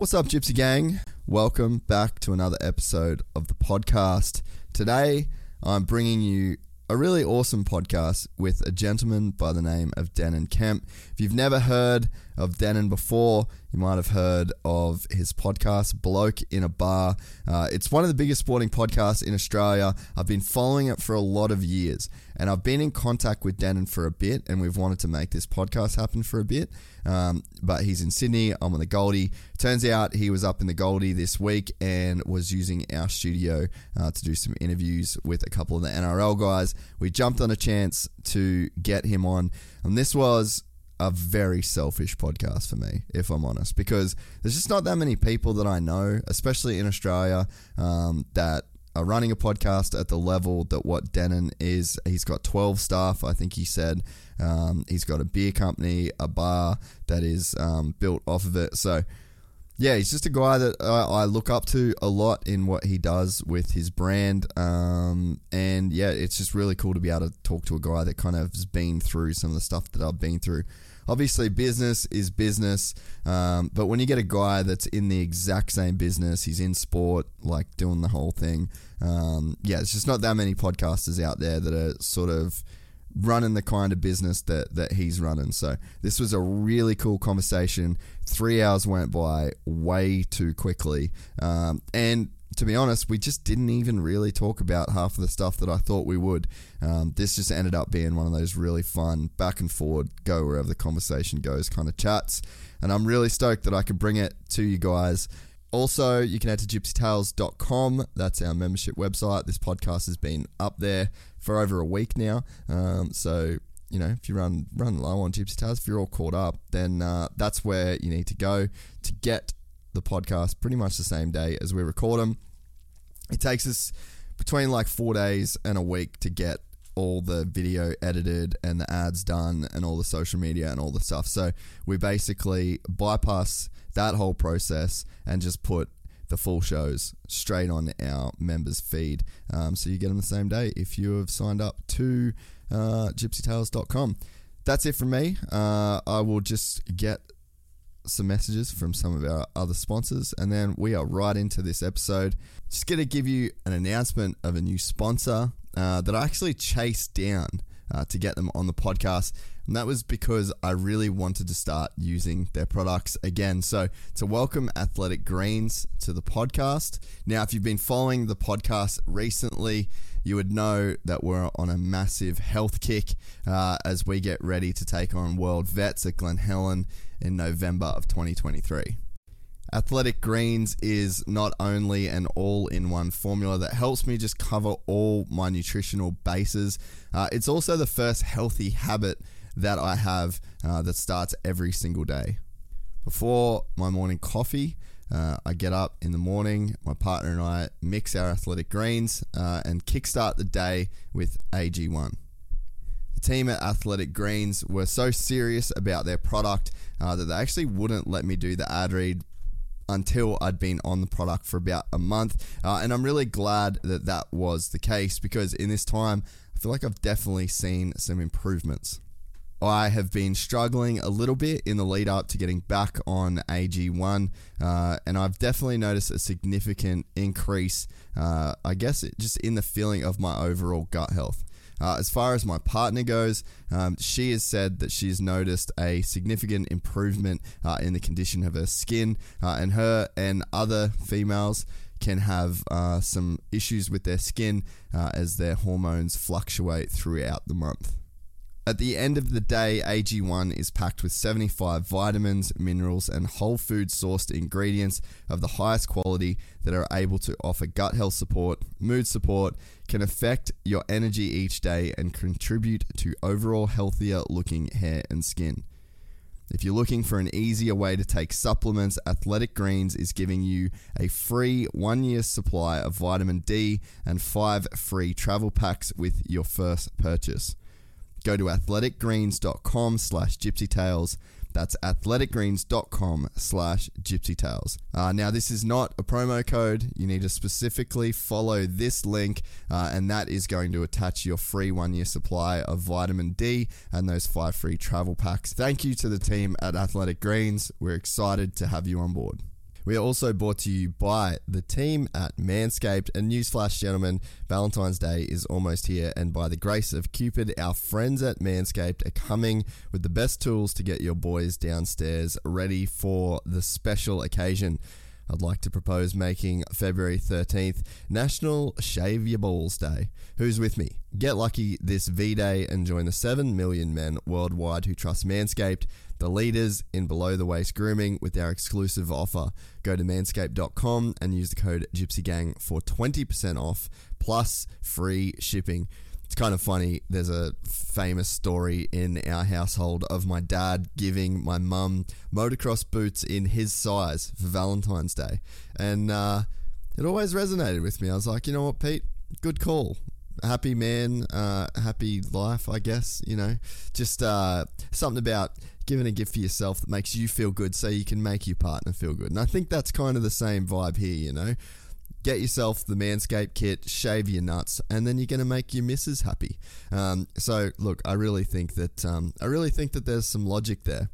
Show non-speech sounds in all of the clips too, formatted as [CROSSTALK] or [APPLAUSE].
What's up, Gypsy Gang? Welcome back to another episode of the podcast. Today, I'm bringing you a really awesome podcast with a gentleman by the name of Denan Kemp. If you've never heard of Denan before, you might have heard of his podcast, Bloke in a Bar. Uh, it's one of the biggest sporting podcasts in Australia. I've been following it for a lot of years, and I've been in contact with Denan for a bit, and we've wanted to make this podcast happen for a bit. Um, but he's in Sydney. I'm on the Goldie. Turns out he was up in the Goldie this week and was using our studio uh, to do some interviews with a couple of the NRL guys. We jumped on a chance to get him on, and this was a very selfish podcast for me, if I'm honest, because there's just not that many people that I know, especially in Australia, um, that are running a podcast at the level that what Denan is. He's got 12 staff, I think he said. Um, he's got a beer company, a bar that is um, built off of it. So, yeah, he's just a guy that I, I, look up to a lot in what he does with his brand. Um, and yeah, it's just really cool to be able to talk to a guy that kind of has been through some of the stuff that I've been through. Obviously, business is business, um, but when you get a guy that's in the exact same business, he's in sport, like doing the whole thing. Um, yeah, it's just not that many podcasters out there that are sort of running the kind of business that that he's running. So this was a really cool conversation. Three hours went by way too quickly, um, and to be honest, we just didn't even really talk about half of the stuff that I thought we would. Um, this just ended up being one of those really fun back and forward, go wherever the conversation goes kind of chats. And I'm really stoked that I could bring it to you guys. Also, you can head to gypsytales.com. That's our membership website. This podcast has been up there for over a week now. Um, so, you know, if you run run low on Gypsy Tales, if you're all caught up, then uh, that's where you need to go to get the podcast pretty much the same day as we record them. It takes us between like four days and a week to get all the video edited and the ads done and all the social media and all the stuff. So we basically bypass that whole process and just put the full shows straight on our members feed. Um, so you get them the same day if you have signed up to uh, gypsytales.com. That's it from me. Uh, I will just get some messages from some of our other sponsors, and then we are right into this episode. Just going to give you an announcement of a new sponsor uh, that I actually chased down uh, to get them on the podcast. And that was because I really wanted to start using their products again. So, to welcome Athletic Greens to the podcast. Now, if you've been following the podcast recently, you would know that we're on a massive health kick uh, as we get ready to take on World Vets at Glen Helen in November of 2023. Athletic Greens is not only an all in one formula that helps me just cover all my nutritional bases, uh, it's also the first healthy habit that I have uh, that starts every single day. Before my morning coffee, uh, I get up in the morning, my partner and I mix our athletic greens uh, and kickstart the day with AG1. The team at Athletic Greens were so serious about their product uh, that they actually wouldn't let me do the ad read until I'd been on the product for about a month. Uh, and I'm really glad that that was the case because in this time, I feel like I've definitely seen some improvements. I have been struggling a little bit in the lead up to getting back on AG1, uh, and I've definitely noticed a significant increase, uh, I guess, it, just in the feeling of my overall gut health. Uh, as far as my partner goes, um, she has said that she's noticed a significant improvement uh, in the condition of her skin, uh, and her and other females can have uh, some issues with their skin uh, as their hormones fluctuate throughout the month. At the end of the day, AG1 is packed with 75 vitamins, minerals, and whole food sourced ingredients of the highest quality that are able to offer gut health support, mood support, can affect your energy each day, and contribute to overall healthier looking hair and skin. If you're looking for an easier way to take supplements, Athletic Greens is giving you a free one year supply of vitamin D and five free travel packs with your first purchase. Go to athleticgreens.com slash gypsytales. That's athleticgreens.com slash gypsytales. Uh, now, this is not a promo code. You need to specifically follow this link, uh, and that is going to attach your free one year supply of vitamin D and those five free travel packs. Thank you to the team at Athletic Greens. We're excited to have you on board. We are also brought to you by the team at Manscaped. And newsflash, gentlemen, Valentine's Day is almost here. And by the grace of Cupid, our friends at Manscaped are coming with the best tools to get your boys downstairs ready for the special occasion. I'd like to propose making February 13th National Shave Your Balls Day. Who's with me? Get lucky this V Day and join the 7 million men worldwide who trust Manscaped, the leaders in below the waist grooming, with our exclusive offer. Go to manscaped.com and use the code GypsyGang for 20% off plus free shipping. It's kind of funny. There's a famous story in our household of my dad giving my mum motocross boots in his size for Valentine's Day. And uh, it always resonated with me. I was like, you know what, Pete? Good call. Happy man, uh, happy life, I guess. You know, just uh, something about giving a gift for yourself that makes you feel good so you can make your partner feel good. And I think that's kind of the same vibe here, you know get yourself the Manscaped kit, shave your nuts, and then you're going to make your missus happy. Um, so, look, I really think that um, I really think that there's some logic there.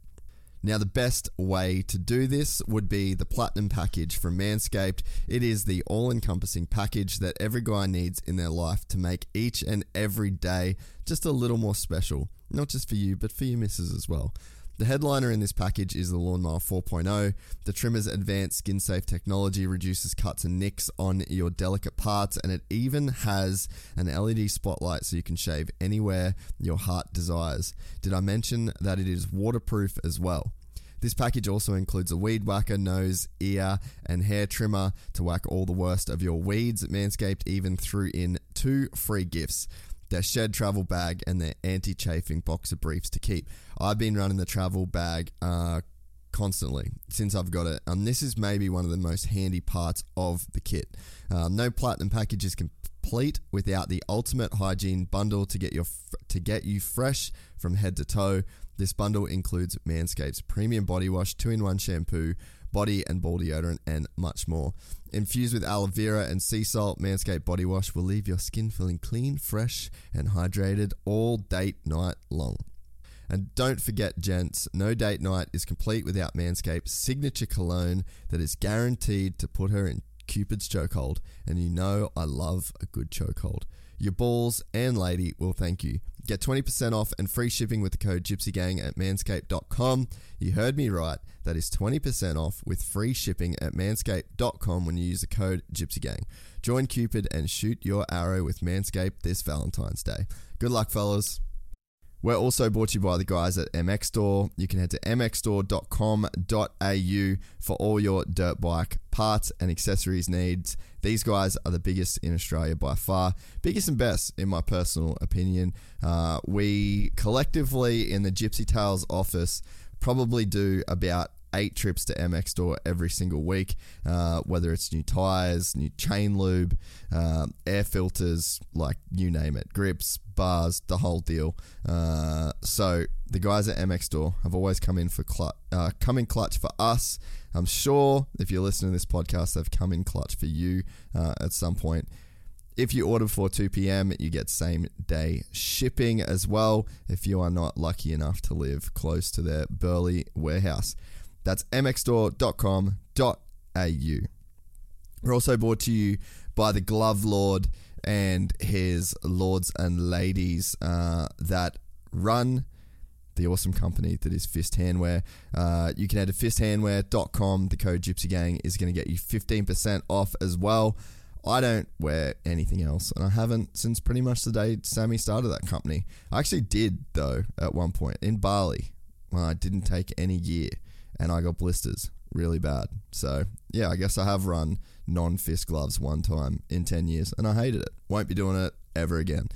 Now, the best way to do this would be the Platinum package from Manscaped. It is the all encompassing package that every guy needs in their life to make each and every day just a little more special. Not just for you, but for your missus as well. The headliner in this package is the Lawnmower 4.0. The trimmer's advanced skin safe technology reduces cuts and nicks on your delicate parts, and it even has an LED spotlight so you can shave anywhere your heart desires. Did I mention that it is waterproof as well? This package also includes a weed whacker, nose, ear, and hair trimmer to whack all the worst of your weeds. Manscaped even threw in two free gifts their shed travel bag and their anti-chafing boxer briefs to keep. I've been running the travel bag uh, constantly since I've got it, and this is maybe one of the most handy parts of the kit. Um, no platinum package is complete without the ultimate hygiene bundle to get your to get you fresh from head to toe. This bundle includes Manscaped's premium body wash, two-in-one shampoo, body and ball deodorant, and much more. Infused with aloe vera and sea salt, Manscaped Body Wash will leave your skin feeling clean, fresh, and hydrated all date night long. And don't forget, gents, no date night is complete without Manscaped's signature cologne that is guaranteed to put her in Cupid's chokehold. And you know I love a good chokehold. Your balls and lady will thank you. Get 20% off and free shipping with the code GypsyGang at manscaped.com. You heard me right. That is 20% off with free shipping at manscaped.com when you use the code GypsyGang. Join Cupid and shoot your arrow with Manscaped this Valentine's Day. Good luck, fellas. We're also brought to you by the guys at MX Store. You can head to mxstore.com.au for all your dirt bike parts and accessories needs. These guys are the biggest in Australia by far, biggest and best in my personal opinion. Uh, we collectively in the Gypsy Tales office probably do about eight trips to MX Store every single week, uh, whether it's new tires, new chain lube, uh, air filters, like you name it, grips, bars, the whole deal. Uh, so the guys at MX Store have always come in for clutch, uh, come in clutch for us. I'm sure if you're listening to this podcast, they've come in clutch for you uh, at some point. If you order before 2 p.m., you get same day shipping as well if you are not lucky enough to live close to their Burleigh warehouse. That's mxstore.com.au. We're also brought to you by the Glove Lord and his lords and ladies uh, that run the awesome company that is Fist Handwear. Uh, you can head to fisthandwear.com. The code Gypsy Gang is going to get you 15% off as well. I don't wear anything else, and I haven't since pretty much the day Sammy started that company. I actually did, though, at one point in Bali. When I didn't take any gear, and I got blisters really bad. So, yeah, I guess I have run non fist gloves one time in 10 years, and I hated it. Won't be doing it ever again.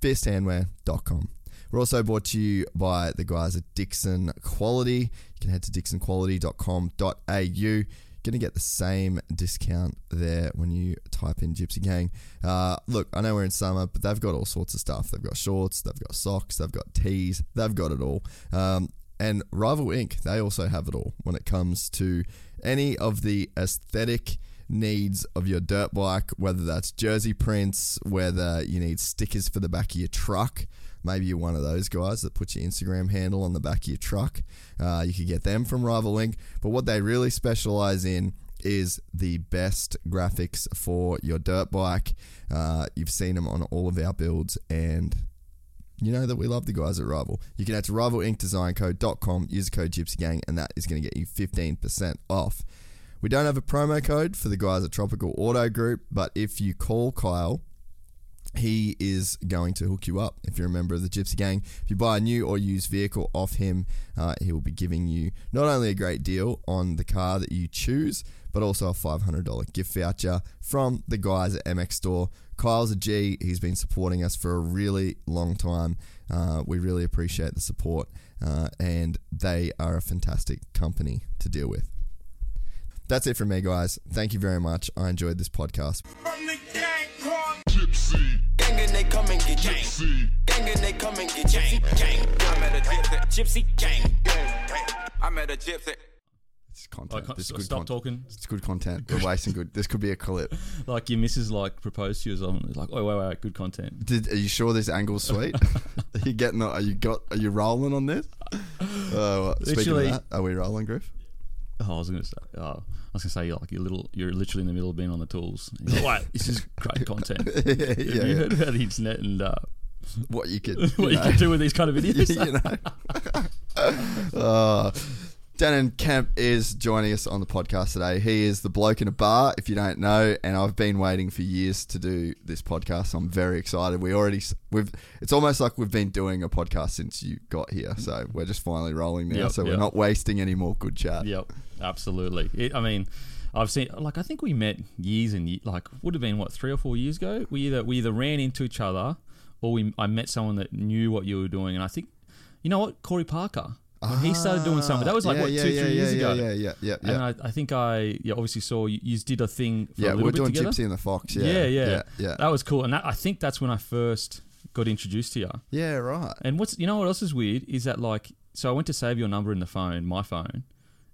Fisthandwear.com. We're also brought to you by the guys at Dixon Quality. You can head to dixonquality.com.au. Going to get the same discount there when you type in Gypsy Gang. Uh, look, I know we're in summer, but they've got all sorts of stuff. They've got shorts, they've got socks, they've got tees, they've got it all. Um, and Rival Ink, they also have it all when it comes to any of the aesthetic needs of your dirt bike, whether that's jersey prints, whether you need stickers for the back of your truck. Maybe you're one of those guys that puts your Instagram handle on the back of your truck. Uh, you could get them from Rival Ink. But what they really specialize in is the best graphics for your dirt bike. Uh, you've seen them on all of our builds, and you know that we love the guys at Rival. You can head to rivalinkdesigncode.com, use code Gypsy Gang, and that is going to get you 15% off. We don't have a promo code for the guys at Tropical Auto Group, but if you call Kyle, he is going to hook you up if you're a member of the Gypsy Gang. If you buy a new or used vehicle off him, uh, he will be giving you not only a great deal on the car that you choose, but also a $500 gift voucher from the guys at MX Store. Kyle's a G. He's been supporting us for a really long time. Uh, we really appreciate the support, uh, and they are a fantastic company to deal with. That's it from me, guys. Thank you very much. I enjoyed this podcast. From the gang called Gypsy. Gang and they come and get. Gypsy. Gang and they come and get gypsy. Gang. I'm at a gypsy. Gypsy gang. I'm at a gypsy. It's content. can't This is stop, good stop content. talking. It's good content. [LAUGHS] We're wasting good. This could be a clip. Like your missus like proposed to you or something. Like, oh wait, wait, wait, good content. Did, are you sure this angle's sweet? [LAUGHS] [LAUGHS] are you getting? Are you got? Are you rolling on this? Uh, speaking of that, are we rolling, Griff? Oh, I was gonna say. Oh, I was gonna say like you're little. You're literally in the middle of being on the tools. Like, Wait, this is great content. yeah, yeah, you yeah. heard about the internet and uh, What you could, what you know. can do with these kind of videos? you know. uh, Denan Kemp is joining us on the podcast today. He is the bloke in a bar, if you don't know, and I've been waiting for years to do this podcast. So I'm very excited. We already we've it's almost like we've been doing a podcast since you got here. So we're just finally rolling now. Yep, so we're not wasting any more good chat. Yep, absolutely. It, I mean, I've seen like I think we met years and ye- like would have been what three or four years ago. We either we either ran into each other or we I met someone that knew what you were doing, and I think you know what Corey Parker. When he started doing something, that was like Ah, Yeah, what yeah, two, yeah, three years ago. Yeah, yeah, yeah, yeah. And I, I think I yeah obviously saw you, you did a thing for yeah, a little we're doing together. Gypsy and the Fox. Yeah, yeah, yeah, yeah. That was cool, and that, I think that's when I first got introduced to you. Yeah, right. And what's you know what else is weird is that like so I went to save your number in the phone, my phone,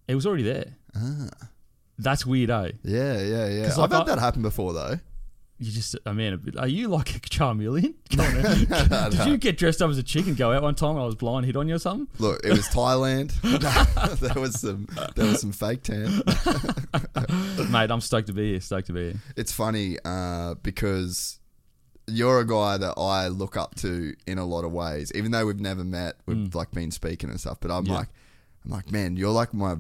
it was already there. Ah. That's weird, eh? Yeah, yeah, yeah. 'Cause, I've had I- that happen before though. You just, I mean, are you like a Charmeleon? [LAUGHS] [LAUGHS] Did you get dressed up as a chick and go out one time and I was blind hit on you or something? Look, it was Thailand. [LAUGHS] there was some there was some fake tan. Mate, I'm stoked to be here. Stoked to be here. It's funny uh, because you're a guy that I look up to in a lot of ways. Even though we've never met, we've like been speaking and stuff. But I'm Mm. Yeah. like, I'm like, man, you're like my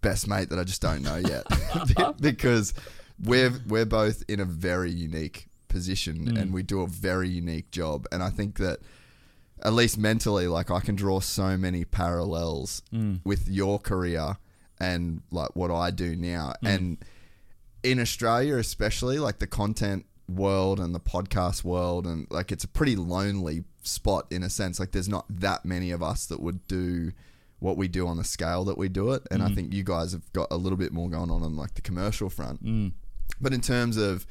best mate that I just don't know yet because we're we're both in a very unique position Mm. and we do a very unique job. And I think that at least mentally, like I can draw so many parallels Mm. with your career and like what I do now. Mm. And in Australia, especially, like the content world and the podcast world, and like it's a pretty lonely spot in a sense. Like there's not that many of us that would do what we do on the scale that we do it. And I think you guys have got a little bit more going on on like the commercial front. But in terms of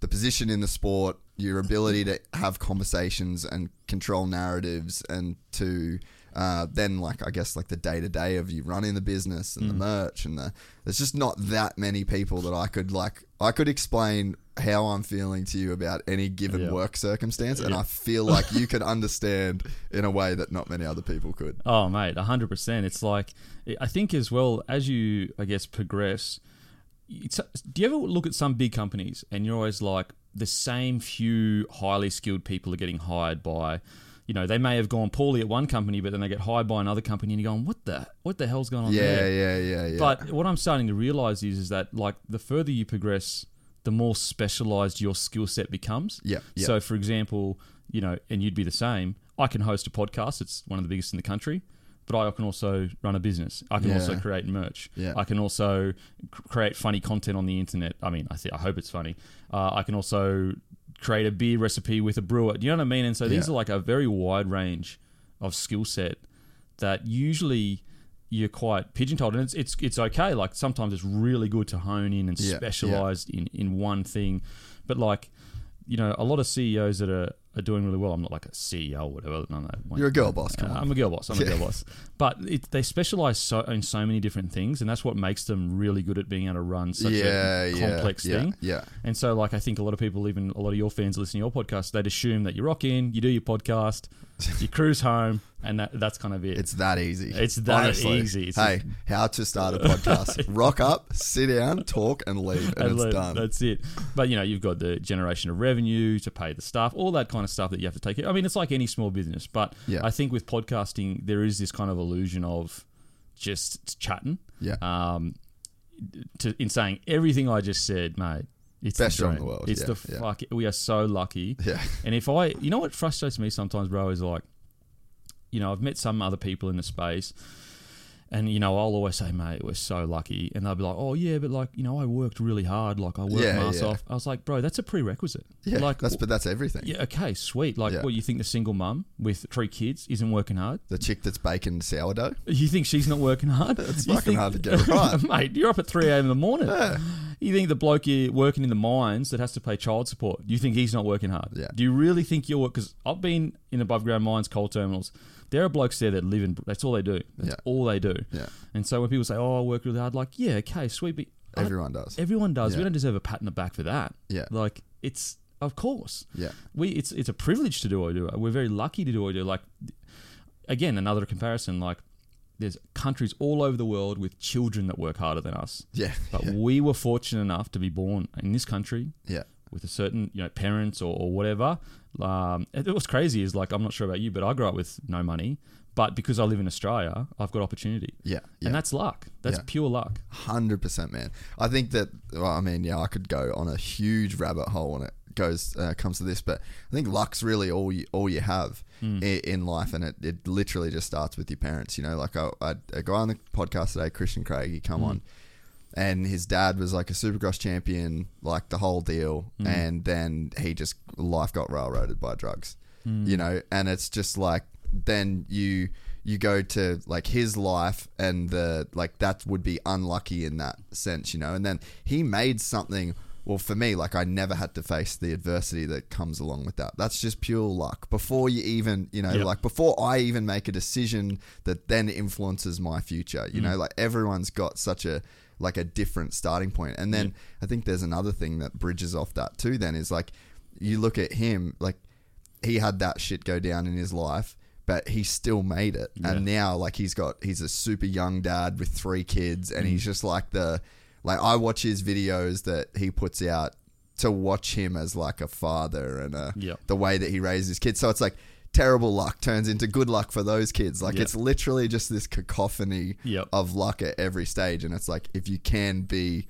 the position in the sport, your ability to have conversations and control narratives, and to uh, then like I guess like the day to day of you running the business and the merch and the there's just not that many people that I could like I could explain how I'm feeling to you about any given Yeah. work circumstance, and I feel like you could understand in a way that not many other people could. Oh, mate, hundred percent. It's like I think as well as you, I guess, progress. It's, do you ever look at some big companies and you're always like the same few highly skilled people are getting hired by you know they may have gone poorly at one company but then they get hired by another company and you're going what the what the hell's going on Yeah, there yeah, yeah, yeah. but what I'm starting to realize is, is that like the further you progress, the more specialized your skill set becomes. Yeah, yeah. So, for example, you know, and you'd be the same. I can host a podcast; it's one of the biggest in the country. But I can also run a business. I can Yeah. also create merch. Yeah. I can also create funny content on the internet. I mean, I think I hope it's funny. Uh, I can also create a beer recipe with a brewer. Do you know what I mean? And so these Yeah. are like a very wide range of skill set that usually you're quite pigeonholed, and it's it's it's okay. Like sometimes it's really good to hone in and yeah. specialize in in one thing, but like you know, a lot of CEOs that are, are doing really well. I'm not like a CEO or whatever. No, no, You're a girl boss, Uh. I'm a girl boss. I'm a girl boss. But it, they specialize so in so many different things, and that's what makes them really good at being able to run such Yeah, a complex yeah, thing. yeah. And so, like, I think a lot of people, even a lot of your fans listening to your podcast, they'd assume that you rock in, you do your podcast, [LAUGHS] you cruise home, and that, that's kind of it. It's that easy. It's that Honestly. easy. It's hey, how to start a podcast. [LAUGHS] Rock up, sit down, talk, and leave. And, And it's let- done. That's it. But you know, you've got the generation of revenue to pay the staff, all that kind of stuff that you have to take. I mean, it's like any small business, but Yeah. I think with podcasting, there is this kind of illusion of just chatting. Yeah. Um, to in saying everything I just said, mate. It's Best the job in the world. It's Yeah, the yeah. fuck. We are so lucky. Yeah. And if I, you know, what frustrates me sometimes, bro, is like, you know, I've met some other people in the space, and you know, I'll always say, mate, we're so lucky, and they'll be like, oh yeah, but like, you know, I worked really hard, like I worked Yeah, my ass yeah. off. I was like, bro, that's a prerequisite. Yeah, like, that's but that's everything. yeah, okay, sweet. Like, Yeah. what you think the single mum with three kids isn't working hard? The chick that's baking sourdough. You think she's not working hard? It's You fucking hard to [LAUGHS] get right. mate. You're up at three a.m. in the morning. You think the bloke you're working in the mines that has to pay child support? You think he's not working hard? Yeah. Do you really think you're? Because I've been in above ground mines, coal terminals. There are blokes there that live in. That's all they do. That's Yeah. all they do. Yeah. And so when people say, "Oh, I work really hard," like, yeah, okay, sweet, but Everyone does. everyone does. Yeah. We don't deserve a pat on the back for that. Yeah. Like it's of course. Yeah. We it's it's a privilege to do what we do. We're very lucky to do what we do. Like again, another comparison. Like there's countries all over the world with children that work harder than us. Yeah. [LAUGHS] But yeah. we were fortunate enough to be born in this country yeah. with a certain you know parents or, or whatever. Um, and what's crazy is like I'm not sure about you, but I grew up with no money. But because I live in Australia, I've got opportunity. Yeah. Yeah. And that's luck. That's Yeah. pure luck. Hundred percent, man. I think that. Well, I mean, yeah, I could go on a huge rabbit hole when it goes uh, comes to this, but I think luck's really all you all you have Hmm. i- in life, and it, it literally just starts with your parents. You know, like I, I, a guy on the podcast today, Christian Craig, he come on. And his dad was like a supercross champion, like the whole deal. Hmm. And then he just, life got railroaded by drugs, Hmm. you know? And it's just like, then you, you go to like his life and the like that would be unlucky in that sense you know and then he made something well for me like i never had to face the adversity that comes along with that that's just pure luck before you even you know Yep. like before i even make a decision that then influences my future you know like everyone's got such a like a different starting point and then i think there's another thing that bridges off that too then is like you look at him like he had that shit go down in his life, but he still made it. And now, like, he's got, he's a super young dad with three kids, and Mm. he's just like the, like, I watch his videos that he puts out to watch him as like a father and a, Yep. the way that he raises his kids. So it's like, terrible luck turns into good luck for those kids. Like, Yep. it's literally just this cacophony Yep. of luck at every stage. And it's like, if you can be,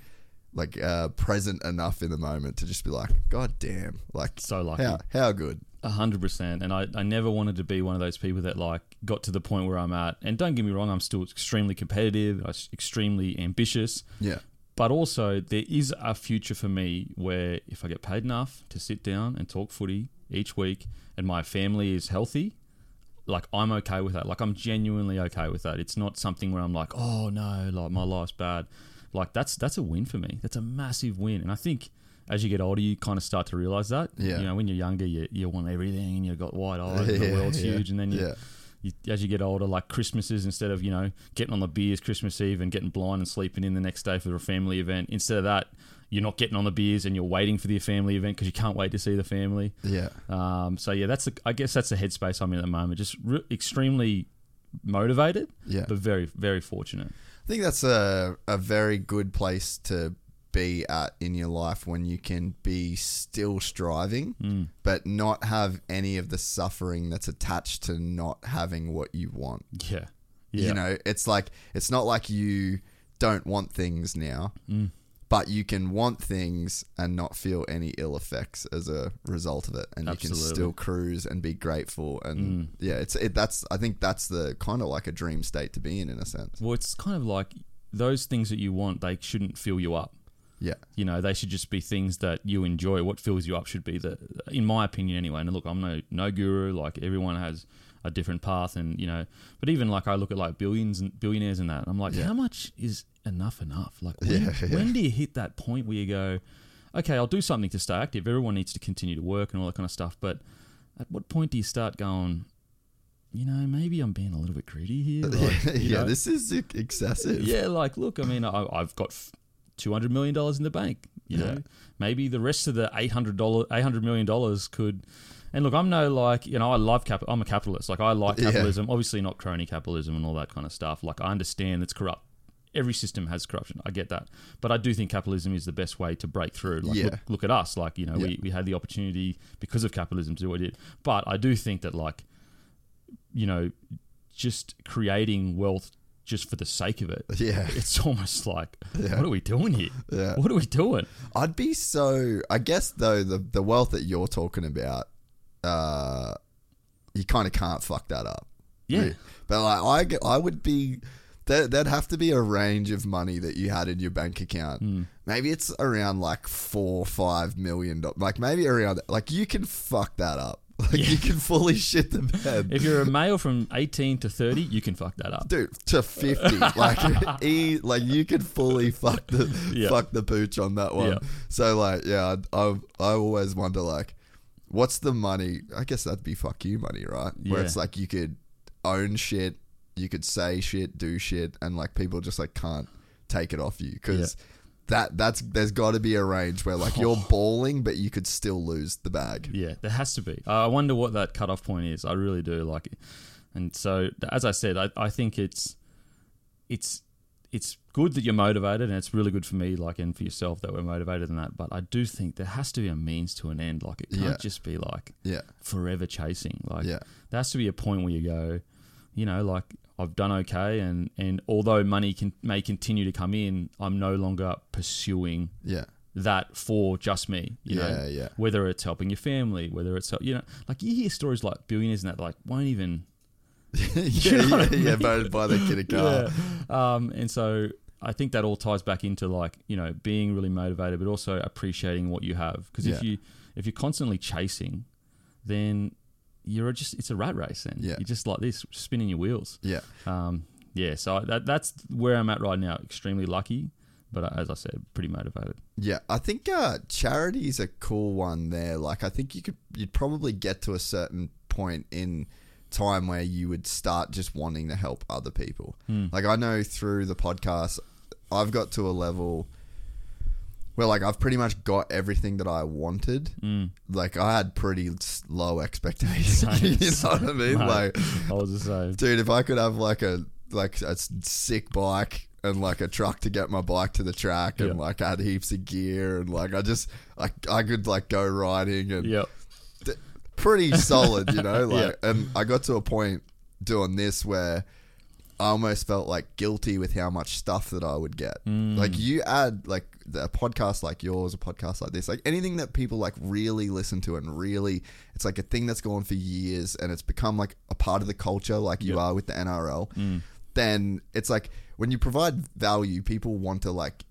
like uh, present enough in the moment to just be like, God damn, like So lucky. how how good, A hundred percent. And I, I never wanted to be one of those people that like got to the point where I'm at. And don't get me wrong, I'm still extremely competitive, extremely ambitious. yeah, But also there is a future for me where if I get paid enough to sit down and talk footy each week and my family is healthy, like I'm okay with that. Like I'm genuinely okay with that. It's not something where I'm like, oh no, like my life's bad. Like that's that's a win for me. That's a massive win. And I think as you get older, you kind of start to realize that. Yeah. You know, when you're younger, you, you want everything and you've got wide eyes. and the [LAUGHS] world's yeah, huge, and then you, yeah. You, as you get older, like Christmases, instead of you know getting on the beers Christmas Eve and getting blind and sleeping in the next day for a family event, instead of that, you're not getting on the beers and you're waiting for the family event because you can't wait to see the family. yeah, Um, so yeah, that's the, I guess that's the headspace I'm in at the moment. Just re- extremely motivated, Yeah. but very very fortunate. I think that's a a very good place to be at in your life when you can be still striving, Mm. but not have any of the suffering that's attached to not having what you want. Yeah. Yeah. You know, it's like it's not like you don't want things now, Mm. but you can want things and not feel any ill effects as a result of it, and you can still cruise and be grateful. And Mm. yeah, it's it. That's I think that's the kind of like a dream state to be in, in a sense. Well, it's kind of like those things that you want, they shouldn't fill you up. Yeah. You know, they should just be things that you enjoy. What fills you up should be the, in my opinion anyway. And look, I'm no, no guru. Like everyone has a different path and, you know, but even like I look at like billions and billionaires and that, and I'm like, yeah. how much is enough enough? Like when, yeah, yeah. when do you hit that point where you go, okay, I'll do something to stay active. Everyone needs to continue to work and all that kind of stuff. But at what point do you start going, you know, maybe I'm being a little bit greedy here. [LAUGHS] Like, yeah, this is excessive. Yeah, like, look, I mean, I, have got $200 million in the bank. You yeah. know, maybe the rest of the $800, $800 million could. And look, I'm no like, you know, I love capital. I'm a capitalist. Like, I like capitalism. Yeah. Obviously, not crony capitalism and all that kind of stuff. Like, I understand it's corrupt. Every system has corruption. I get that. But I do think capitalism is the best way to break through. Like, yeah. look, look, at us. Like, you know, we, we had the opportunity because of capitalism to do what it did. But I do think that, like, you know, just creating wealth just for the sake of it. Yeah. [LAUGHS] It's almost like, Yeah. what are we doing here? Yeah. What are we doing? I'd be so. I guess though the the wealth that you're talking about, uh, you kind of can't fuck that up. Yeah. But like I, I would be. There, there'd have to be a range of money that you had in your bank account. Hmm. Maybe it's around like four, five million dollars. Like maybe around like you can fuck that up. [LAUGHS] Like you can fully shit the bed. If you're a male from 18 to 30, you can fuck that up. Dude, to fifty, [LAUGHS] like e, like you could fully fuck the Yeah. fuck the pooch on that one. Yeah. So like, yeah, I, I I always wonder like, what's the money? I guess that'd be fuck you money, right? Where Yeah. it's like you could own shit, you could say shit, do shit, and like people just like can't take it off you because that that's there's got to be a range where like you're balling, but you could still lose the bag. Yeah, there has to be. Uh, I wonder what that cutoff point is. I really do like it. And so, as I said, I, I think it's it's it's good that you're motivated, and it's really good for me, like, and for yourself that we're motivated in that. But I do think there has to be a means to an end. Like, it can't Yeah. just be like Yeah, forever chasing. Like, Yeah. there has to be a point where you go, you know, like I've done okay, and and although money can may continue to come in, I'm no longer pursuing yeah, that for just me. You Yeah, know, yeah. Whether it's helping your family, whether it's you know, like you hear stories like billionaires and that like won't even [LAUGHS] [LAUGHS] yeah, know what yeah, I yeah. Buy, buy the kid a car. [LAUGHS] Yeah. Um, and so I think that all ties back into like you know being really motivated, but also appreciating what you have. Because if Yeah. you if you're constantly chasing, then you're just it's a rat race. Then Yeah. you're just like this, spinning your wheels. Yeah. Um, yeah. So that that's where I'm at right now. Extremely lucky, but as I said, pretty motivated. Yeah, I think uh, charity is a cool one there. Like, I think you could, you'd probably get to a certain point in time where you would start just wanting to help other people. Like, I know through the podcast, I've got to a level where, like, I've pretty much got everything that I wanted. Like, I had pretty low expectations. [LAUGHS] you know what I mean? Like, I was the same. dude, if I could have like a like a sick bike and like a truck to get my bike to the track and Yeah. like I had heaps of gear and like I just like I could like go riding and Yep. th- pretty solid, you know. [LAUGHS] Like, and I got to a point doing this where I almost felt like guilty with how much stuff that I would get. Mm. Like you add like a podcast like yours, a podcast like this, like anything that people like really listen to and really, it's like a thing that's gone for years and it's become like a part of the culture, like you Yep. are with the NRL. Mm. Then it's like when you provide value, people want to like.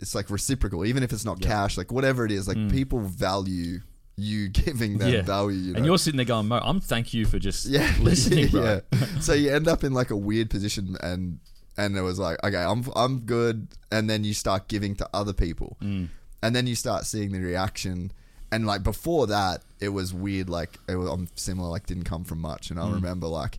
It's like reciprocal, even if it's not cash, like whatever it is, like people value you [LAUGHS] giving them Mm. Yeah. value. You know? And you're sitting there going, Mo, I'm thank you for just yeah, [LAUGHS] listening, bro. yeah. [LAUGHS] So you end up in like a weird position, and and it was like, okay, I'm I'm good, and then you start giving to other people, Mm. and then you start seeing the reaction, and like before that, it was weird. Like it was I'm similar, like didn't come from much, and I Mm. remember like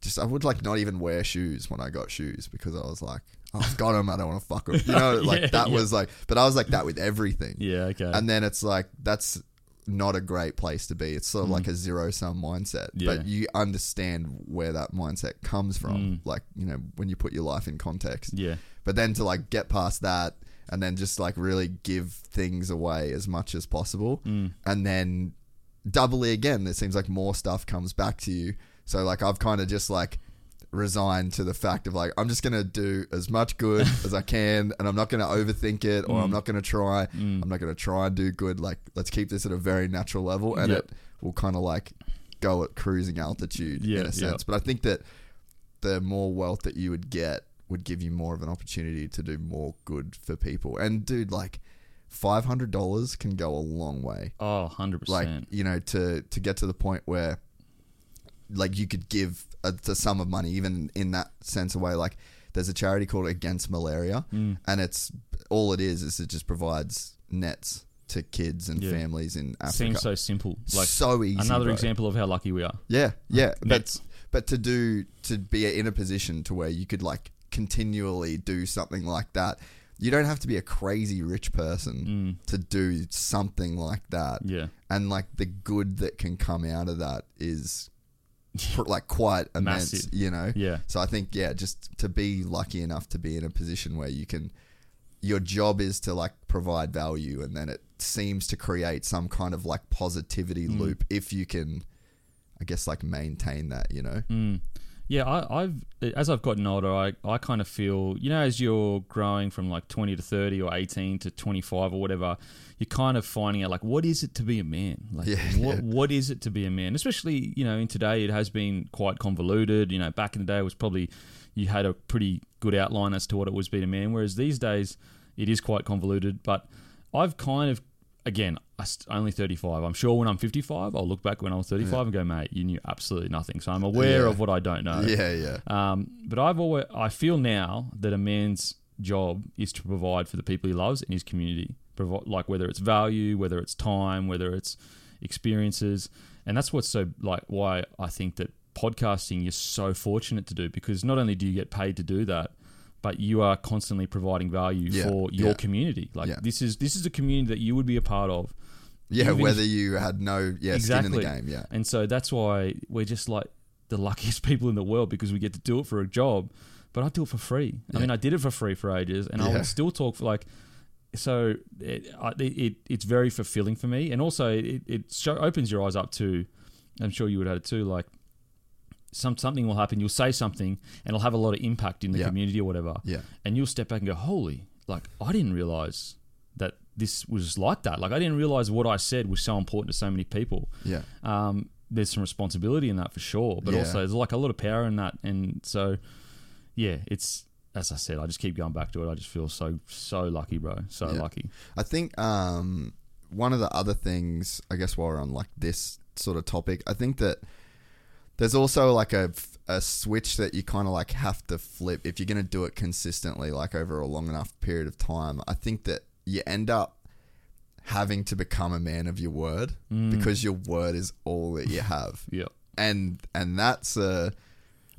just I would like not even wear shoes when I got shoes because I was like. Oh, I've got them. I don't want to fuck them. You know, [LAUGHS] like Yeah, that yeah. was like, but I was like that with everything. Yeah, okay. And then it's like that's not a great place to be. It's sort of like a zero sum mindset. Mm. Yeah. But you understand where that mindset comes from. Mm. Like, you know, when you put your life in context. yeah. But then to like get past that and then just like really give things away as much as possible, Mm. and then doubly again, it seems like more stuff comes back to you. So like I've kind of just like resigned to the fact of like I'm just gonna do as much good [LAUGHS] as I can, and I'm not gonna overthink it, or Mm. I'm not gonna try. I'm not gonna try and do good. Like let's keep this at a very natural level, and Yep. it will kind of like go at cruising altitude Yeah, in a sense. But I think that the more wealth that you would get would give you more of an opportunity to do more good for people. And dude, like five hundred dollars can go a long way Oh, 100 percent. like you know to to get to the point where like you could give a, a sum of money even in that sense of way like there's a charity called against malaria Mm. and it's all it is is it just provides nets to kids and Yeah. families in africa Seems so simple. Like so easy another bro. example of how lucky we are. yeah yeah but but to do to be in a position to where you could like continually do something like that you don't have to be a crazy rich person to do something like that Mm. Yeah. and like the good that can come out of that is like quite immense Massive. you know Yeah. so i think yeah just to be lucky enough to be in a position where you can your job is to like provide value and then it seems to create some kind of like positivity Mm. loop if you can i guess like maintain that you know Mm. Yeah, I, I've as I've gotten older, I, I kind of feel you know as you're growing from like twenty to thirty or eighteen to twenty five or whatever, you're kind of finding out like what is it to be a man? Like Yeah, [LAUGHS] what yeah. what is it to be a man? Especially you know in today it has been quite convoluted. You know back in the day it was probably you had a pretty good outline as to what it was being a man, whereas these days it is quite convoluted. But I've kind of again, only 35. I'm sure when I'm 55, I'll look back when I was 35 and go, mate, you knew absolutely nothing. So I'm aware Yeah. of what I don't know. yeah yeah Um, but I've always, I feel now that a man's job is to provide for the people he loves in his community. Provi- like whether it's value, whether it's time, whether it's experiences, and that's what's so like why I think that podcasting you're so fortunate to do because not only do you get paid to do that, but you are constantly providing value Yeah, for your yeah. community. Like Yeah. this is this is a community that you would be a part of. yeah whether if- you had no yeah skin in the game yeah And so that's why we're just like the luckiest [LAUGHS] people in the world because we get to do it for a job. But I do it for free. I mean, I did it for free for ages, and I would still talk for like. So it, it, it it's very fulfilling for me, and also it it show, opens your eyes up to. I'm sure you would have it too. Like some something will happen. You'll say something, and it'll have a lot of impact in the Yeah. community or whatever. Yeah. And you'll step back and go, "Holy! Like I didn't realize that this was like that. Like I didn't realize what I said was so important to so many people." yeah um, there's some responsibility in that for sure, but Yeah. also there's like a lot of power in that, and so yeah, it's as I said, I just keep going back to it. I just feel so so lucky, bro, so Yeah. lucky. I think um, one of the other things, I guess, while we're on like this sort of topic, I think that there's also like a, a switch that you kind of like have to flip if you're going to do it consistently, like over a long enough period of time. I think that you end up having to become a man of your word because your word is all that you have [LAUGHS] Yeah, and and that's uh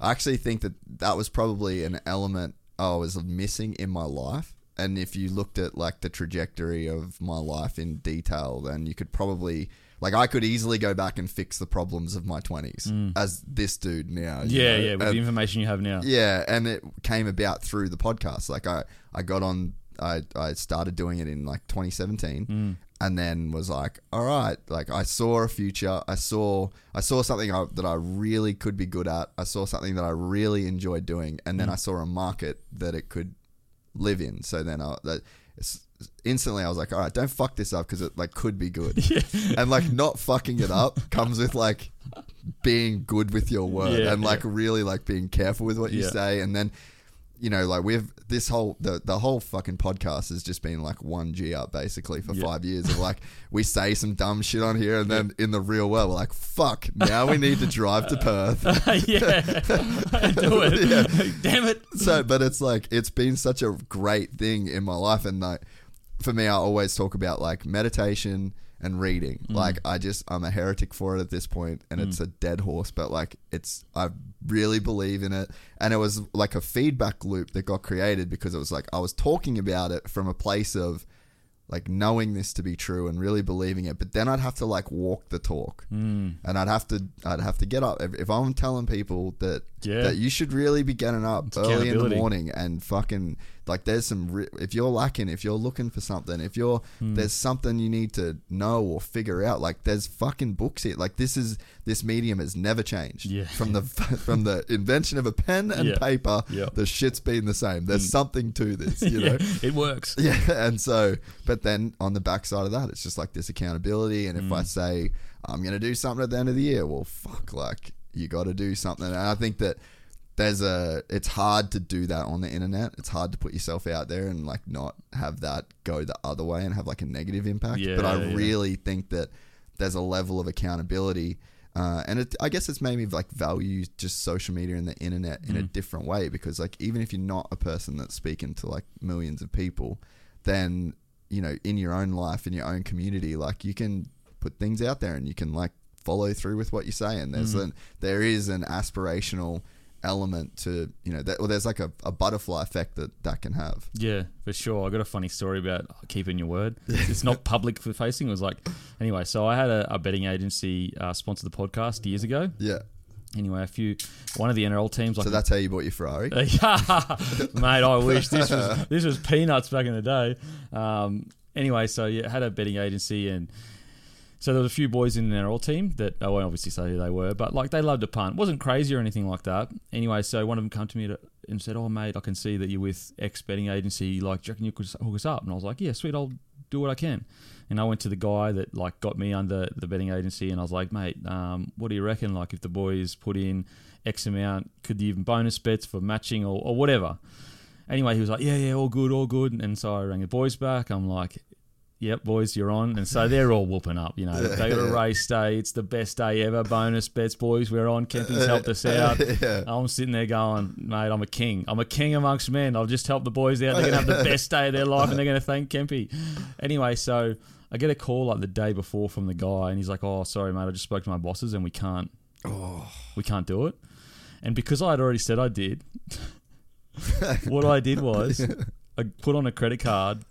I actually think that that was probably an element I was missing in my life. And if you looked at like the trajectory of my life in detail, then you could probably like I could easily go back and fix the problems of my twenties mm. as this dude now. yeah, know? yeah. With And- the information you have now, yeah, and it came about through the podcast. Like I, I got on, I, I started doing it in like 2017, and then was like, all right, like I saw a future. I saw, I saw something I, that I really could be good at. I saw something that I really enjoyed doing, and then mm. I saw a market that it could live in. So then I, that, it's- instantly I was like, all right, don't fuck this up because it like could be good, [LAUGHS] and like not fucking it up comes with like being good with your word Yeah, and like yeah. really like being careful with what you Yeah. say and then you know like we've this whole the, the whole fucking podcast has just been like one g up basically for Yeah. five years of like [LAUGHS] we say some dumb shit on here and then in the real world we're like fuck now we need to drive to perth. [LAUGHS] Yeah, do [LAUGHS] it. Damn it. so but it's like it's been such a great thing in my life and like for me i always talk about like meditation and reading. Mm. Like i just i'm a heretic for it at this point and mm. it's a dead horse but like it's i really believe in it. And it was like a feedback loop that got created because it was like i was talking about it from a place of like knowing this to be true and really believing it. But then i'd have to like walk the talk. Hmm. and i'd have to i'd have to get up. If, if i'm telling people that Yeah. that you should really be getting up early in the morning and fucking Like there's some re- if you're lacking, if you're looking for something, if you're Hmm. there's something you need to know or figure out. Like there's fucking books here. Like this is this medium has never changed. Yeah. From the [LAUGHS] from the invention of a pen and Yeah. paper, Yeah. the shit's been the same. There's something to this, you [LAUGHS] know. yeah, it works. [LAUGHS] Yeah, and so, but then on the backside of that, it's just like this accountability. And if Mm. I say I'm going to do something at the end of the year, well, fuck, like you got to do something. And I think that there's a, it's hard to do that on the internet. It's hard to put yourself out there and like not have that go the other way and have like a negative impact. Yeah, but I yeah. really think that there's a level of accountability. Uh, and it, I guess it's made me like value just social media and the internet in a Mm. different way because like even if you're not a person that's speaking to like millions of people, then you know in your own life in your own community like you can put things out there and you can like follow through with what you say and there's an there is an aspirational element to you know that or there's like a, a butterfly effect that that can have Yeah, for sure. I got a funny story about keeping your word. It's not public for facing. It was like, anyway. So I had a, a betting agency uh, sponsor the podcast years ago. yeah Anyway, a few one of the NRL teams like so that's how you bought your ferrari [LAUGHS] mate. I wish this was [LAUGHS] this was peanuts back in the day. Um, anyway, so yeah, had a betting agency and. So there was a few boys in the NRL team that I won't obviously say who they were, but like they loved to punt. wasn't crazy or anything like that. Anyway, so one of them come to me to, and said, "Oh mate, I can see that you're with X betting agency. Like, do you reckon you could hook us up?" And I was like, "Yeah, sweet, I'll do what I can." And I went to the guy that like got me under the betting agency, and I was like, "Mate, um, what do you reckon? Like, if the boys put in X amount, could you even bonus bets for matching or, or whatever?" Anyway, he was like, "Yeah, yeah, all good, all good." And so I rang the boys back. I'm like, "Yep, boys, you're on." And so they're all whooping up. You know, they got [LAUGHS] a race day. It's the best day ever. Bonus bets, boys. We're on. Kempy's helped us uh, out. [LAUGHS] Yeah. I'm sitting there going, "Mate, I'm a king. I'm a king amongst men. I'll just help the boys out. They're gonna have the best day of their life, and they're gonna thank Kempy." Anyway, so I get a call like the day before from the guy, and he's like, "Oh, sorry, mate. I just spoke to my bosses, and we can't, oh. we can't do it." And because I had already said I did, [LAUGHS] what I did was I put on a credit card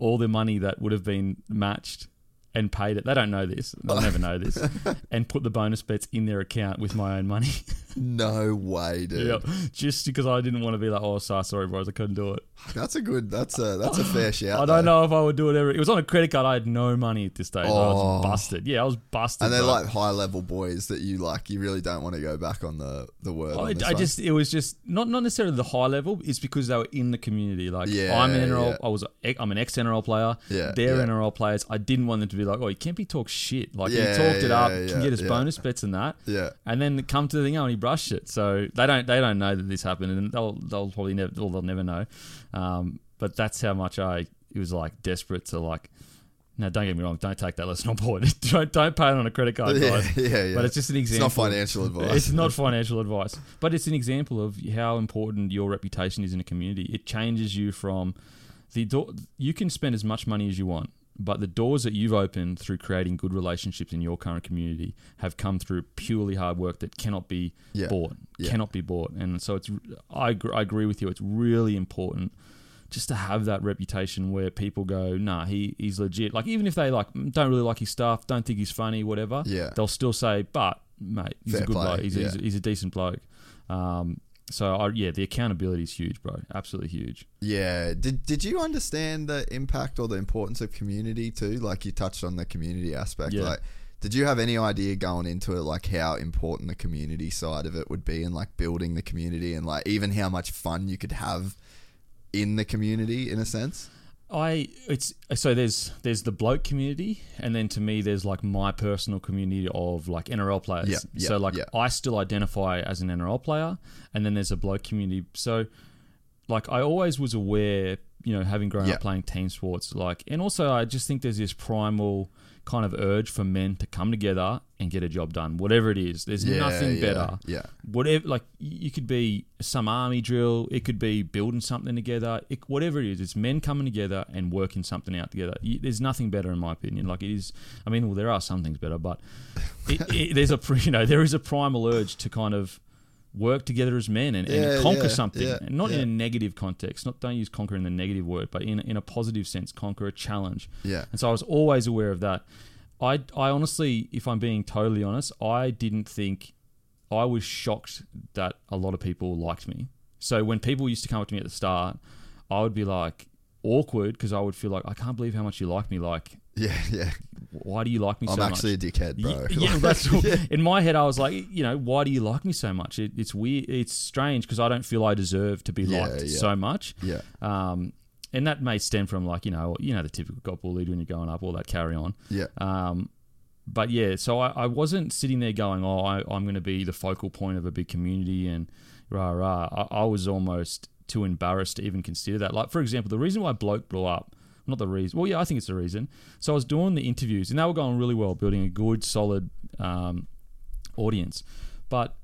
all the money that would have been matched and paid it. They don't know this. They'll never know this. [LAUGHS] And put the bonus bets in their account with my own money. [LAUGHS] no way dude yep. Just because I didn't want to be like, oh, sorry, sorry, bros, I couldn't do it. that's a good that's a that's a fair shout I don't know if I would do it ever. It was on a credit card. I had no money at this stage. I was Oh. busted. Yeah, I was busted. and they're bro. like high level boys that you like you really don't want to go back on the the word I, I just it was just not not necessarily the high level. It's because they were in the community. Like Yeah, I'm an NRL. yeah. I was a- I'm an ex NRL player. Yeah, they're yeah. NRL players. I didn't want them to be like, oh, you can't be talk shit. Like Yeah, he talked it up, can get his bonus bets and that. Yeah. and then come to the thing, oh, and he brushed it. So they don't they don't know that this happened, and they'll they'll probably never or they'll never know. Um, but that's how much I it was like desperate to like. No, don't get me wrong. Don't take that lesson on board. [LAUGHS] don't don't pay it on a credit card, Yeah, guys. yeah, yeah. But it's just an example. It's not financial advice. It's not financial advice, but it's an example of how important your reputation is in a community. It changes you from the door. You can spend as much money as you want, but the doors that you've opened through creating good relationships in your current community have come through purely hard work that cannot be Yeah. bought. Yeah. Cannot be bought, and so it's. I agree, I agree with you. It's really important just to have that reputation where people go, nah, he, he's legit. Like even if they like don't really like his stuff, don't think he's funny, whatever, Yeah. they'll still say, but mate, he's Fair a good play, bloke. He's, yeah. he's, he's a decent bloke. Um, so I, yeah, the accountability is huge, bro. Absolutely huge. Yeah. Did Did you understand the impact or the importance of community too? Like you touched on the community aspect. Yeah. Like, did you have any idea going into it, like how important the community side of it would be, and like building the community, and like even how much fun you could have in the community, in a sense? I it's so there's there's the bloke community, and then to me there's like my personal community of like NRL players. Yeah, yeah, so like yeah. I still identify as an NRL player, and then there's a bloke community. So like I always was aware, you know, having grown up playing team sports, like, and also I just think there's this primal kind of urge for men to come together and get a job done, whatever it is. There's Yeah, nothing yeah, better yeah. whatever like you could be some army drill it could be building something together it, whatever it is it's men coming together and working something out together Y- there's nothing better in my opinion like it is i mean well there are some things better but it, it, there's a [LAUGHS] you know there is a primal urge to kind of work together as men and, Yeah, and conquer yeah, something yeah, and not in a negative context not don't use conquer in the negative word but in, in a positive sense conquer a challenge Yeah. and so I was always aware of that. I, I honestly, if I'm being totally honest, I didn't think I was shocked that a lot of people liked me. So when people used to come up to me at the start, I would be like awkward because I would feel like I can't believe how much you like me. Like, [LAUGHS] Yeah, yeah. Why do you like me I'm so actually much? a dickhead, bro. Yeah, [LAUGHS] yeah, that's in my head. I was like, you know, why do you like me so much? It, it's weird. It's strange because I don't feel I deserve to be Yeah, liked yeah. so much. yeah, Um, and that may stem from like you know, you know, the typical got bullied when you're going up, all that carry on. yeah, Um, but yeah, so I, I wasn't sitting there going, oh, I, I'm going to be the focal point of a big community and rah rah. I, I was almost too embarrassed to even consider that. Like, for example, the reason why Bloke blew up, not the reason, well, yeah, I think it's the reason. So I was doing the interviews and they were going really well, building a good, solid um, audience. But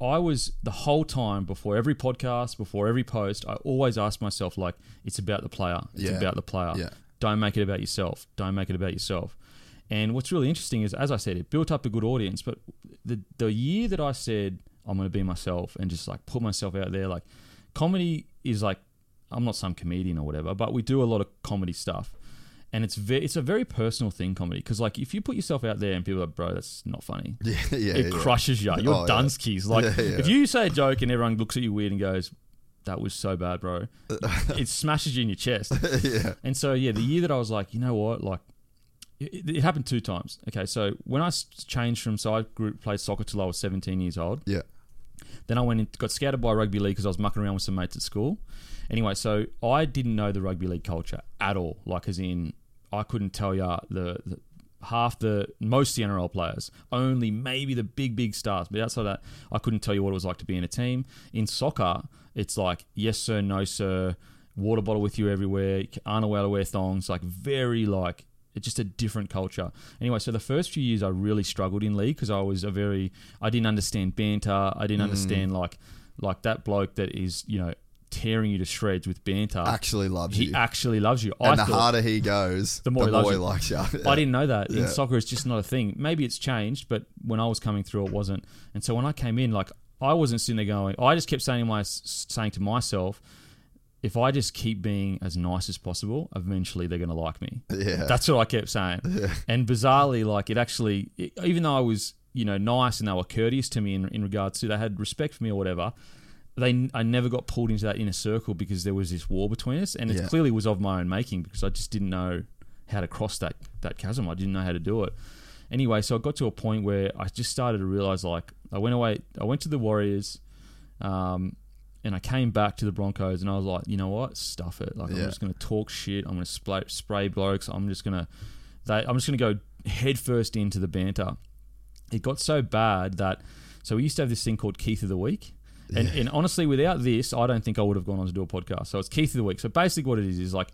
I was the whole time before every podcast, before every post, I always ask myself, like, it's about the player. It's Yeah. about the player. Yeah. Don't make it about yourself. Don't make it about yourself. And what's really interesting is, as I said, it built up a good audience. But the the year that I said I'm going to be myself and just like put myself out there, like comedy is like I'm not some comedian or whatever, but we do a lot of comedy stuff, and it's ve- it's a very personal thing, comedy. Because like if you put yourself out there and people are like, bro, that's not funny. [LAUGHS] yeah, yeah. it yeah. crushes you. You're Oh, yeah. Dunskies. Like Yeah, if you say a joke and everyone looks at you weird and goes, "That was so bad, bro," [LAUGHS] it smashes you in your chest. [LAUGHS] yeah, And so yeah, the year that I was like, you know what, like. It, it happened two times. Okay, so when I changed from so I grew, played soccer till I was 17 years old. yeah, Then I went and got scouted by rugby league because I was mucking around with some mates at school. Anyway, so I didn't know the rugby league culture at all. Like, as in, I couldn't tell you the, the half the most the NRL players, only maybe the big big stars. But outside that, I couldn't tell you what it was like to be in a team. In soccer, it's like yes sir, no sir, water bottle with you everywhere. Aren't allowed to wear thongs. Like very like it's just a different culture. Anyway, so the first few years I really struggled in league because I was a very I didn't understand banter. I didn't mm. understand like like that bloke that is you know tearing you to shreds with banter. actually loves he you. He actually loves you. and I the thought, harder he goes, The more he loves you. likes you. I didn't know that. Yeah. In soccer, it's just not a thing. Maybe it's changed, but when I was coming through, it wasn't. And so when I came in, like I wasn't sitting there going. I just kept saying to my saying to myself, if I just keep being as nice as possible, eventually they're going to like me. Yeah. That's what I kept saying. And bizarrely, like it actually, it- even though I was you know nice and they were courteous to me in, in regards to they had respect for me or whatever. They, I never got pulled into that inner circle because there was this war between us, and it Yeah. clearly was of my own making because I just didn't know how to cross that that chasm. I didn't know how to do it. Anyway, so I got to a point where I just started to realize like I went away. I went to the Warriors, um, and I came back to the Broncos, and I was like, you know what, stuff it. Like I'm just going to talk shit. I'm going to spray, spray blokes. I'm just going to, they, I'm just going to go headfirst into the banter. It got so bad that so we used to have this thing called Keith of the Week. And, and honestly, without this, I don't think I would have gone on to do a podcast. So it's Keith of the Week. So basically, what it is is like,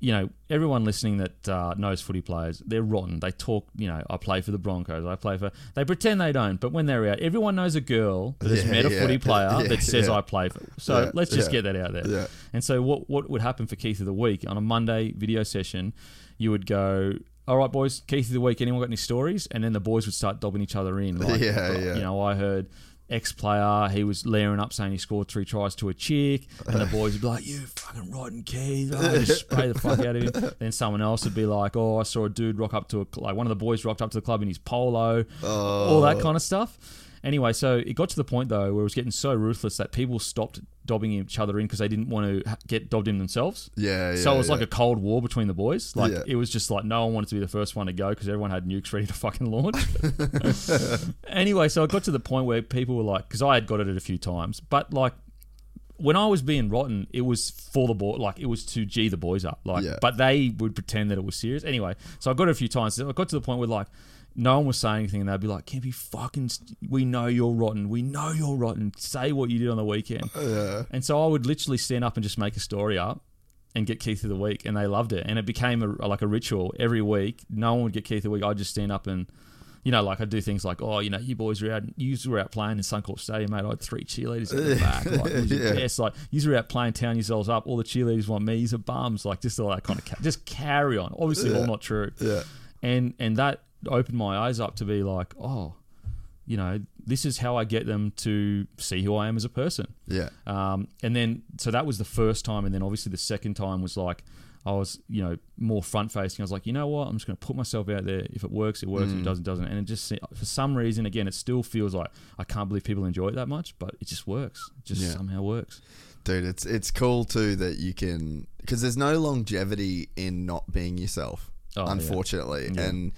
you know, everyone listening that uh, knows footy players, they're rotten. They talk, you know, I play for the Broncos. I play for. They pretend they don't, but when they're out, everyone knows a girl that has Yeah, met a yeah, footy player [LAUGHS] yeah, that says yeah. I play for. So Yeah, let's just yeah, get that out there. yeah. And so what what would happen for Keith of the Week on a Monday video session? You would go. All right, boys. Keith of the week. Anyone got any stories? And then the boys would start dobbing each other in. Like, [LAUGHS] Yeah, yeah. You know, I heard ex player. He was layering up saying he scored three tries to a chick, and the [LAUGHS] boys would be like, "You fucking rotten Keith!" Oh, just spray the fuck out of him. [LAUGHS] Then someone else would be like, "Oh, I saw a dude rock up to a like one of the boys rocked up to the club in his polo, all that oh. kind of stuff." Anyway, so it got to the point though where it was getting so ruthless that people stopped dobbing each other in because they didn't want to get dobbed in themselves. Yeah, So it was like a cold war between the boys. Like Yeah. it was just like no one wanted to be the first one to go because everyone had nukes ready to fucking launch. [LAUGHS] anyway, so it got to the point where people were like, because I had got it a few times, but like when I was being rotten, it was for the boy, like it was to g the boys up, like, Yeah. but they would pretend that it was serious. Anyway, so I got it a few times. I got to the point where like. No one was saying anything, and they'd be like, "Can't be fucking. St- we know you're rotten. We know you're rotten. Say what you did on the weekend." And so I would literally stand up and just make a story up and get Keith of the week, and they loved it. And it became a, like a ritual every week. No one would get Keith of the week. I'd just stand up and, you know, like I'd do things like, oh, you know, you boys were out, you were out playing in Suncorp Stadium, mate. I had three cheerleaders in the [LAUGHS] back. Like, Yeah. best. Like, you were out playing, town yourselves up. All the cheerleaders want me. You're bums. Like, just all that kind of, ca- just carry on. Obviously, all not true. Yeah. And and that opened my eyes up to be like, oh, you know, this is how I get them to see who I am as a person. Yeah. Um, and then, so that was the first time. And then obviously the second time was like, I was, you know, more front facing. I was like, you know what? I'm just going to put myself out there. If it works, it works. If it doesn't, it doesn't. And it just, for some reason, again, it still feels like I can't believe people enjoy it that much, but it just works. It just Yeah. somehow works. dude, it's it's cool too that you can because there's no longevity in not being yourself, Oh, yeah. unfortunately, Yeah. and.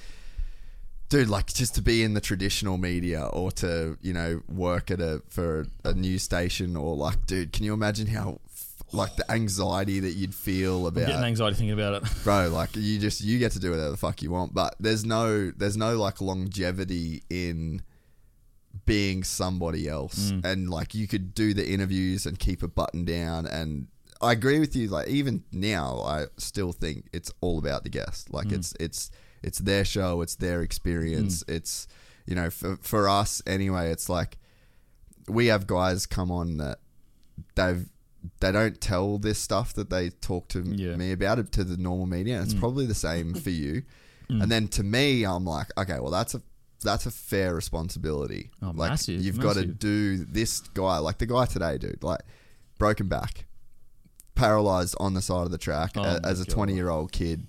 Dude, like just to be in the traditional media or to, you know, work at a for a news station or like, dude, can you imagine how like the anxiety that you'd feel about Getting anxiety thinking about it. bro like you just you get to do whatever the fuck you want but there's no there's no like longevity in being somebody else Mm. and like you could do the interviews and keep a button down and i agree with you like even now i still think it's all about the guest like Mm. it's it's it's their show it's their experience it's you know for, for us anyway it's like we have guys come on that they've they don't tell this stuff that they talk to Yeah. me about it to the normal media. It's probably the same for you. [LAUGHS] And then to me, I'm like, okay, well, that's a that's a fair responsibility. Oh, like massive, you've got to do this guy, like the guy today, dude, like broken back, paralyzed on the side of the track Oh a- as a 20 year old kid.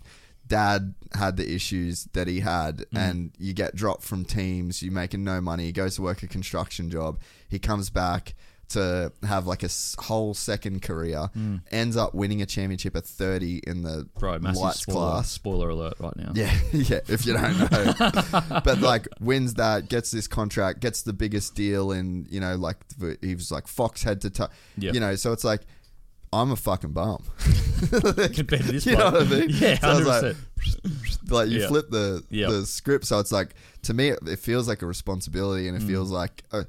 Dad had the issues that he had, Mm. and you get dropped from teams. You're making no money. He goes to work a construction job. He comes back to have like a whole second career. Ends up winning a championship at 30 in the Mm. Bro, lights spoiler, class. spoiler alert right now. Yeah, [LAUGHS] yeah. If you don't know, [LAUGHS] but like wins that, gets this contract, gets the biggest deal in you know like he was like Fox head to toe. Yep. You know, so it's like I'm a fucking bum. [LAUGHS] Compared to this [LAUGHS] you know what I mean? Yeah, So I was 100%. like, like you Yeah. flip the the script, so it's like to me, it, it feels like a responsibility, and it feels Mm. like uh,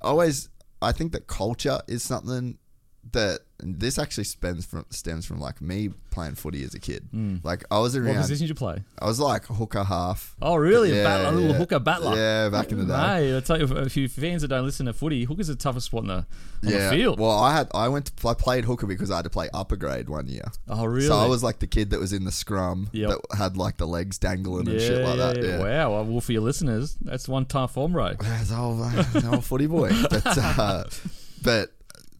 always. I think that culture is something that this actually stems from stems from like me playing footy as a kid. Like I was Mm. What position did you play? I was like hooker half. Oh, really? a, Yeah, a little yeah. hooker battler. Yeah, back in the day. Hey, I tell you, a few fans that don't listen to footy, hooker's the toughest spot in the, on yeah. the field. Well, I had I went to, I played hooker because I had to play upper grade one year. oh, really? So I was like the kid that was in the scrum Yep. that had like the legs dangling and shit like that. yeah. Wow. Well, for your listeners, that's one tough form, bro. [LAUGHS] That's old, old footy boy. But, uh, [LAUGHS] but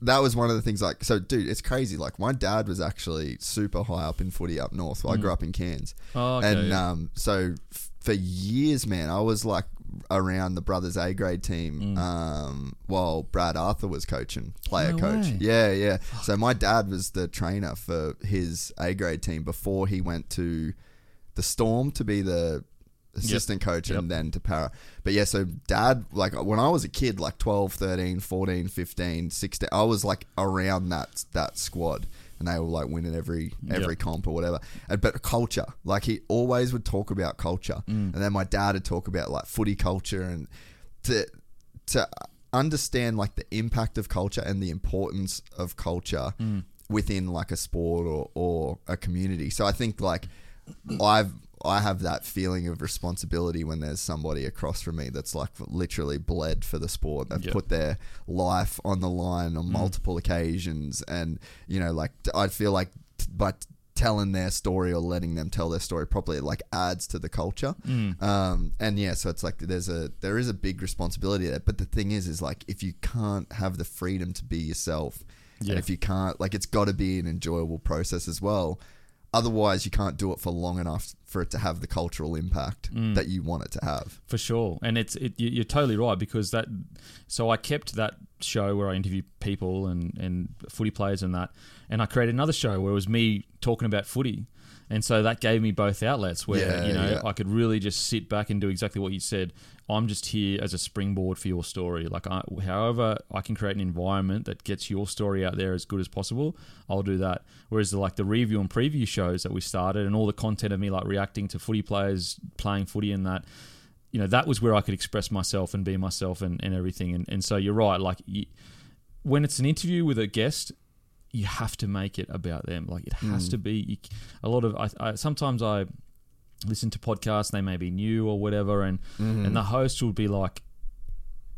that was one of the things. Like, so, dude, it's crazy. Like, my dad was actually super high up in footy up north. I grew up in Cairns, Mm. Oh, okay. and um, so f- for years, man, I was like around the brothers A grade team um, while Brad Arthur was coaching, player Mm. No coach. way. Yeah, yeah. So my dad was the trainer for his A grade team before he went to the Storm to be the assistant coach Yep. and then to Parra. But yeah, so dad, like when I was a kid, like 12, 13, 14, 15, 16, I was like around that that squad. And they were like winning every every Yep. comp or whatever. And, but culture, like he always would talk about culture, Mm. and then my dad would talk about like footy culture and to to understand like the impact of culture and the importance of culture Mm. within like a sport or, or a community. So I think like I've I have that feeling of responsibility when there's somebody across from me that's like literally bled for the sport. They've Yep. put their life on the line on multiple occasions, and you know, like I feel like t- by t- telling their story or letting them tell their story properly, it like adds to the culture. Um, and yeah, so it's like there's a there is a big responsibility there. But the thing is, is like if you can't have the freedom to be yourself, Yeah. and if you can't, like it's got to be an enjoyable process as well. Otherwise, you can't do it for long enough for it to have the cultural impact mm. that you want it to have. For sure, and it's it, you- you're totally right because that. So I kept that show where I interview people and and footy players and that, and I created another show where it was me talking about footy, and so that gave me both outlets where Yeah, you know yeah. I could really just sit back and do exactly what you said. I'm just here as a springboard for your story. Like, I, however, I can create an environment that gets your story out there as good as possible. I'll do that. Whereas the like the review and preview shows that we started and all the content of me like reacting to footy players playing footy and that you know that was where I could express myself and be myself and, and everything and, and so you're right like you, when it's an interview with a guest you have to make it about them like it has to be you, a lot of I, I sometimes I listen to podcasts they may be new or whatever and and the host will be like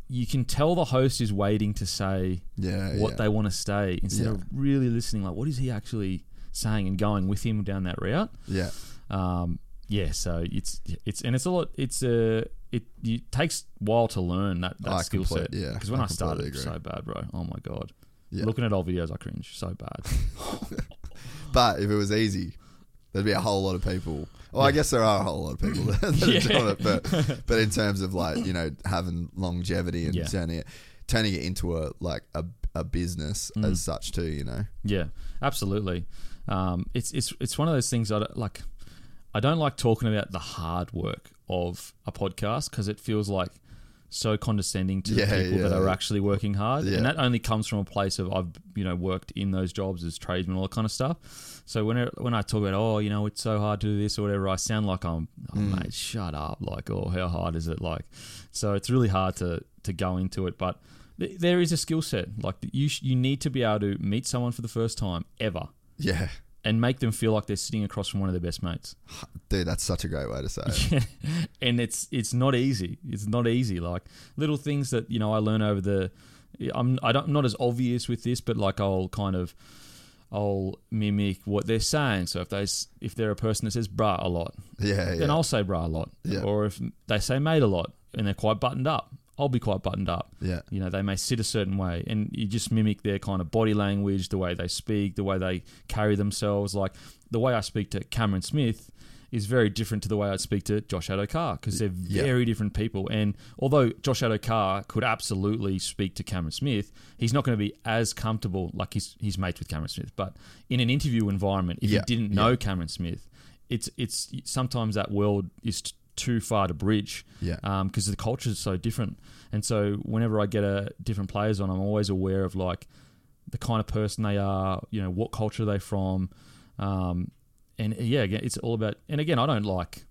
you can tell the host is waiting to say Yeah, what yeah. they want to say instead Yeah. of really listening like what is he actually saying and going with him down that route Yeah, um, yeah, so it's it's and it's a lot. It's a it, it takes while to learn that, that I skill set. yeah, because when I I, started, it was agree. so bad, bro. Oh my god, Yeah. looking at old videos, I cringe so bad. [LAUGHS] but if it was easy, there'd be a whole lot of people. Well, I guess there are a whole lot of people [LAUGHS] that are Yeah. doing it, but but in terms of like you know having longevity and Yeah. turning it turning it into a like a a business Mm. as such too. You know. Yeah, absolutely. Um, it's it's it's one of those things I don't, like. I don't like talking about the hard work of a podcast because it feels like so condescending to Yeah, the people that are actually working hard, Yeah. and that only comes from a place of I've you know worked in those jobs as tradesmen, all that kind of stuff. So when when I talk about oh you know it's so hard to do this or whatever, I sound like I'm oh Mm. mate shut up like oh how hard is it like, so it's really hard to to go into it, but. th- There is a skill set like you. sh- You need to be able to meet someone for the first time ever, Yeah, and make them feel like they're sitting across from one of their best mates. [LAUGHS] dude, that's such a great way to say it. [LAUGHS] and it's it's not easy. It's not easy. Like little things that you know I learn over the. I'm I don't I'm not as obvious with this, but like I'll kind of I'll mimic what they're saying. So if they if they're a person that says bruh a lot, Yeah, yeah. then I'll say bruh a lot. Yeah. Or if they say mate a lot and they're quite buttoned up, I'll be quite buttoned up. Yeah. You know, they may sit a certain way and you just mimic their kind of body language, the way they speak, the way they carry themselves. Like the way I speak to Cameron Smith is very different to the way I speak to Josh Addo-Carr because they're Yeah. very different people. And although Josh Addo-Carr could absolutely speak to Cameron Smith, he's not going to be as comfortable like he's, he's mates with Cameron Smith. But in an interview environment, if Yeah. you didn't know Cameron Smith, it's it's sometimes that world is too far to bridge Yeah. Um, because the culture is so different. And so whenever I get a different players on, I'm always aware of like the kind of person they are, you know, what culture are they from, um, and uh, yeah, again, it's all about. And again, I don't like.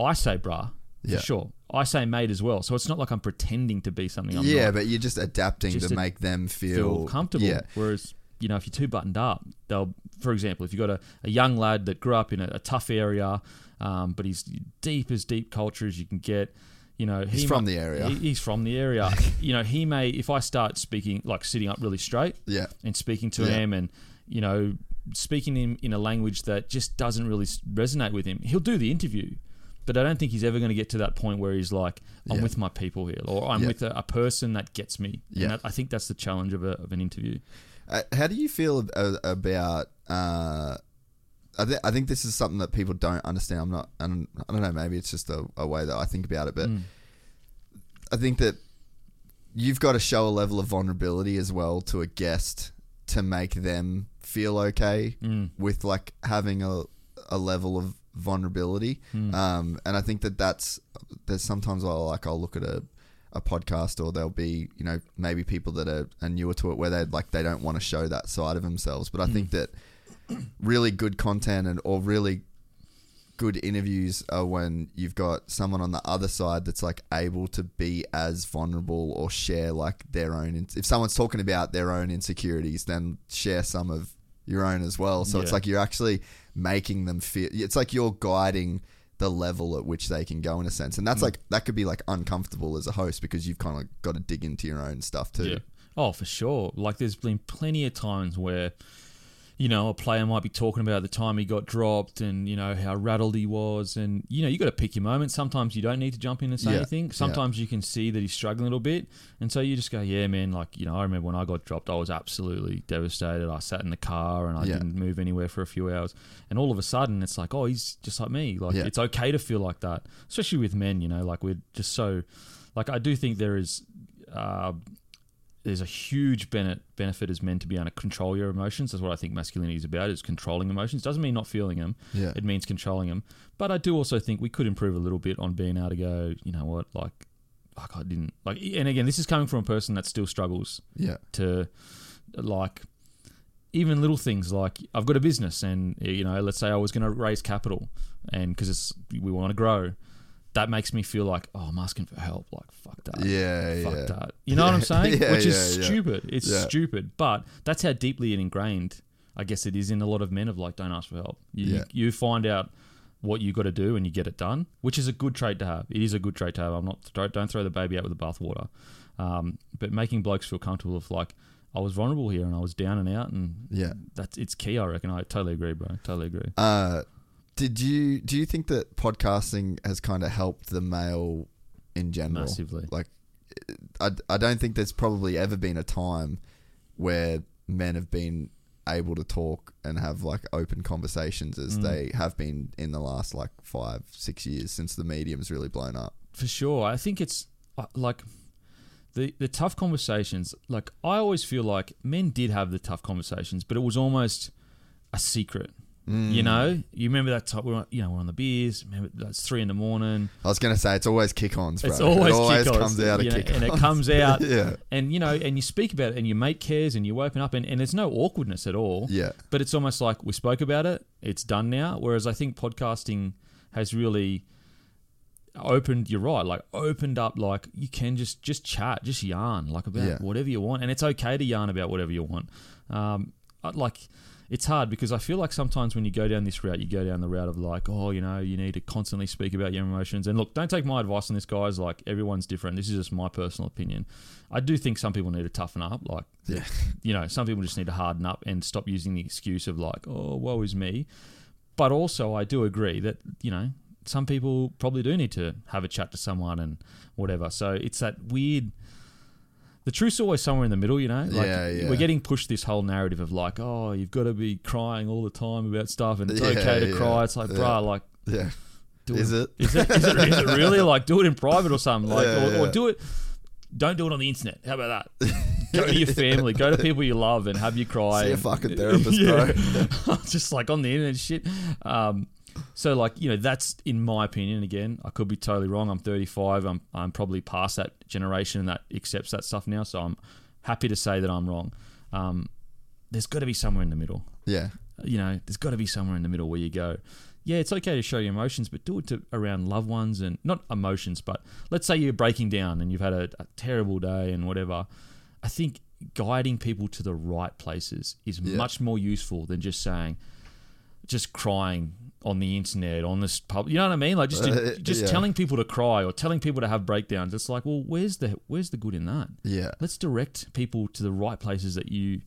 I say bruh Yeah. for sure. I say mate as well. So it's not like I'm pretending to be something I'm not. yeah, not. but you're just adapting Just to to make them feel, feel comfortable. Yeah, Whereas, you know, if you're too buttoned up, they'll, for example, if you've got a, a young lad that grew up in a, a tough area, um, but he's deep as deep culture as you can get, you know, He's from the area. he- he's from the area. [LAUGHS] you know, he may, if I start speaking, like sitting up really straight yeah, and speaking to Yeah. him and, you know, speaking in, in a language that just doesn't really resonate with him, he'll do the interview. But I don't think he's ever going to get to that point where he's like, I'm Yeah. with my people here, or I'm Yeah. with a, a person that gets me. Yeah. That, I think that's the challenge of, a, of an interview. Uh, how do you feel about? Uh, I, th- I think this is something that people don't understand. I'm not. I'm, I don't know. Maybe it's just a, a way that I think about it, but Mm. I think that you've got to show a level of vulnerability as well to a guest to make them feel okay Mm. with like having a a level of vulnerability. Mm. Um, and I think that that's there's sometimes I'll like I'll look at a a podcast or there'll be you know maybe people that are, are newer to it where they like they don't want to show that side of themselves. But I think that really good content and or really good interviews are when you've got someone on the other side that's like able to be as vulnerable or share like their own in- if someone's talking about their own insecurities then share some of your own as well so it's like you're actually making them feel it's like you're guiding the level at which they can go in a sense and Mm. that's like that could be like uncomfortable as a host because you've kind of got to dig into your own stuff too Yeah. Oh, for sure. Like, there's been plenty of times where, you know, a player might be talking about the time he got dropped and, you know, how rattled he was. And, you know, you got to pick your moment. Sometimes you don't need to jump in and say Yeah. anything. Yeah. Sometimes you can see that he's struggling a little bit. And so you just go, yeah, man, like, you know, I remember when I got dropped, I was absolutely devastated. I sat in the car and I Yeah. didn't move anywhere for a few hours. And all of a sudden, it's like, oh, he's just like me. Like, Yeah. it's okay to feel like that, especially with men, you know, like, we're just so, like, I do think there is. Uh, there's a huge bene- benefit as men to be able to control your emotions. That's what I think masculinity is about: is controlling emotions. Doesn't mean not feeling them. Yeah. It means controlling them. But I do also think we could improve a little bit on being able to go. You know what? Like, like I didn't like. And again, this is coming from a person that still struggles yeah to like even little things like I've got a business and you know let's say I was going to raise capital and because it's we want to grow that makes me feel like oh I'm asking for help. Like fuck that. Yeah, fuck yeah. that. You know what I'm [LAUGHS] saying? Yeah, which is yeah, yeah. stupid. It's Yeah. stupid. But that's how deeply it ingrained I guess it is in a lot of men of like don't ask for help. You, Yeah. you find out what you got to do and you get it done which is a good trait to have. It is a good trait to have. I'm not don't, don't throw the baby out with the bathwater. Um, but making blokes feel comfortable of like I was vulnerable here and I was down and out and Yeah. that's it's key I reckon. I totally agree bro. Totally agree. Uh, did you do you think that podcasting has kind of helped the male in general? Massively. Like, I, I don't think there's probably ever been a time where men have been able to talk and have like open conversations as Mm. they have been in the last like five six years since the medium's really blown up. for sure I think it's uh, like the the tough conversations. Like I always feel like men did have the tough conversations, but it was almost a secret. Mm. You know, you remember that time we were, you know, we're on the beers. Remember that's three in the morning. I was gonna say it's always kick-ons, bro. It's always, it always comes out of you know, kick-ons, and it comes out. [LAUGHS] yeah, and you know, and you speak about it, and your mate cares, and you open up, and, and there's no awkwardness at all. Yeah. But it's almost like we spoke about it, it's done now. Whereas I think podcasting has really opened. You're right, like opened up, like you can just just chat, just yarn, like about Yeah. whatever you want, and it's okay to yarn about whatever you want. Um, like. It's hard because I feel like sometimes when you go down this route, you go down the route of like, oh, you know, you need to constantly speak about your emotions. And look, don't take my advice on this, guys. Like, everyone's different. This is just my personal opinion. I do think some people need to toughen up. Like, Yeah. you know, some people just need to harden up and stop using the excuse of like, oh, woe is me. But also, I do agree that you know some people probably do need to have a chat to someone and whatever. So it's that weird. The truth's always somewhere in the middle, you know. Like Yeah, yeah. We're getting pushed this whole narrative of like, oh, you've got to be crying all the time about stuff, and it's Yeah, okay to cry. It's like, bruh, like, yeah. Is it? Is it? Is it, is it really? Like, do it in private or something. Like, or, or do it. Don't do it on the internet. How about that? [LAUGHS] Go to your family. Go to people you love and have you cry. See a fucking [LAUGHS] therapist, bro. [LAUGHS] Just like on the internet shit. Um, so like you know that's in my opinion. Again, I could be totally wrong. I'm 35. I'm I'm probably past that generation that accepts that stuff now. So I'm happy to say that I'm wrong. Um, there's got to be somewhere in the middle Yeah. you know, there's got to be somewhere in the middle where you go, yeah, it's okay to show your emotions, but do it to around loved ones and not emotions, but let's say you're breaking down and you've had a, a terrible day and whatever. I think guiding people to the right places is Yeah. much more useful than just saying, just crying on the internet on this pub. You know what I mean? Like just Uh, just yeah. telling people to cry or telling people to have breakdowns. It's like, well, where's the where's the good in that? Yeah. let's direct people to the right places that you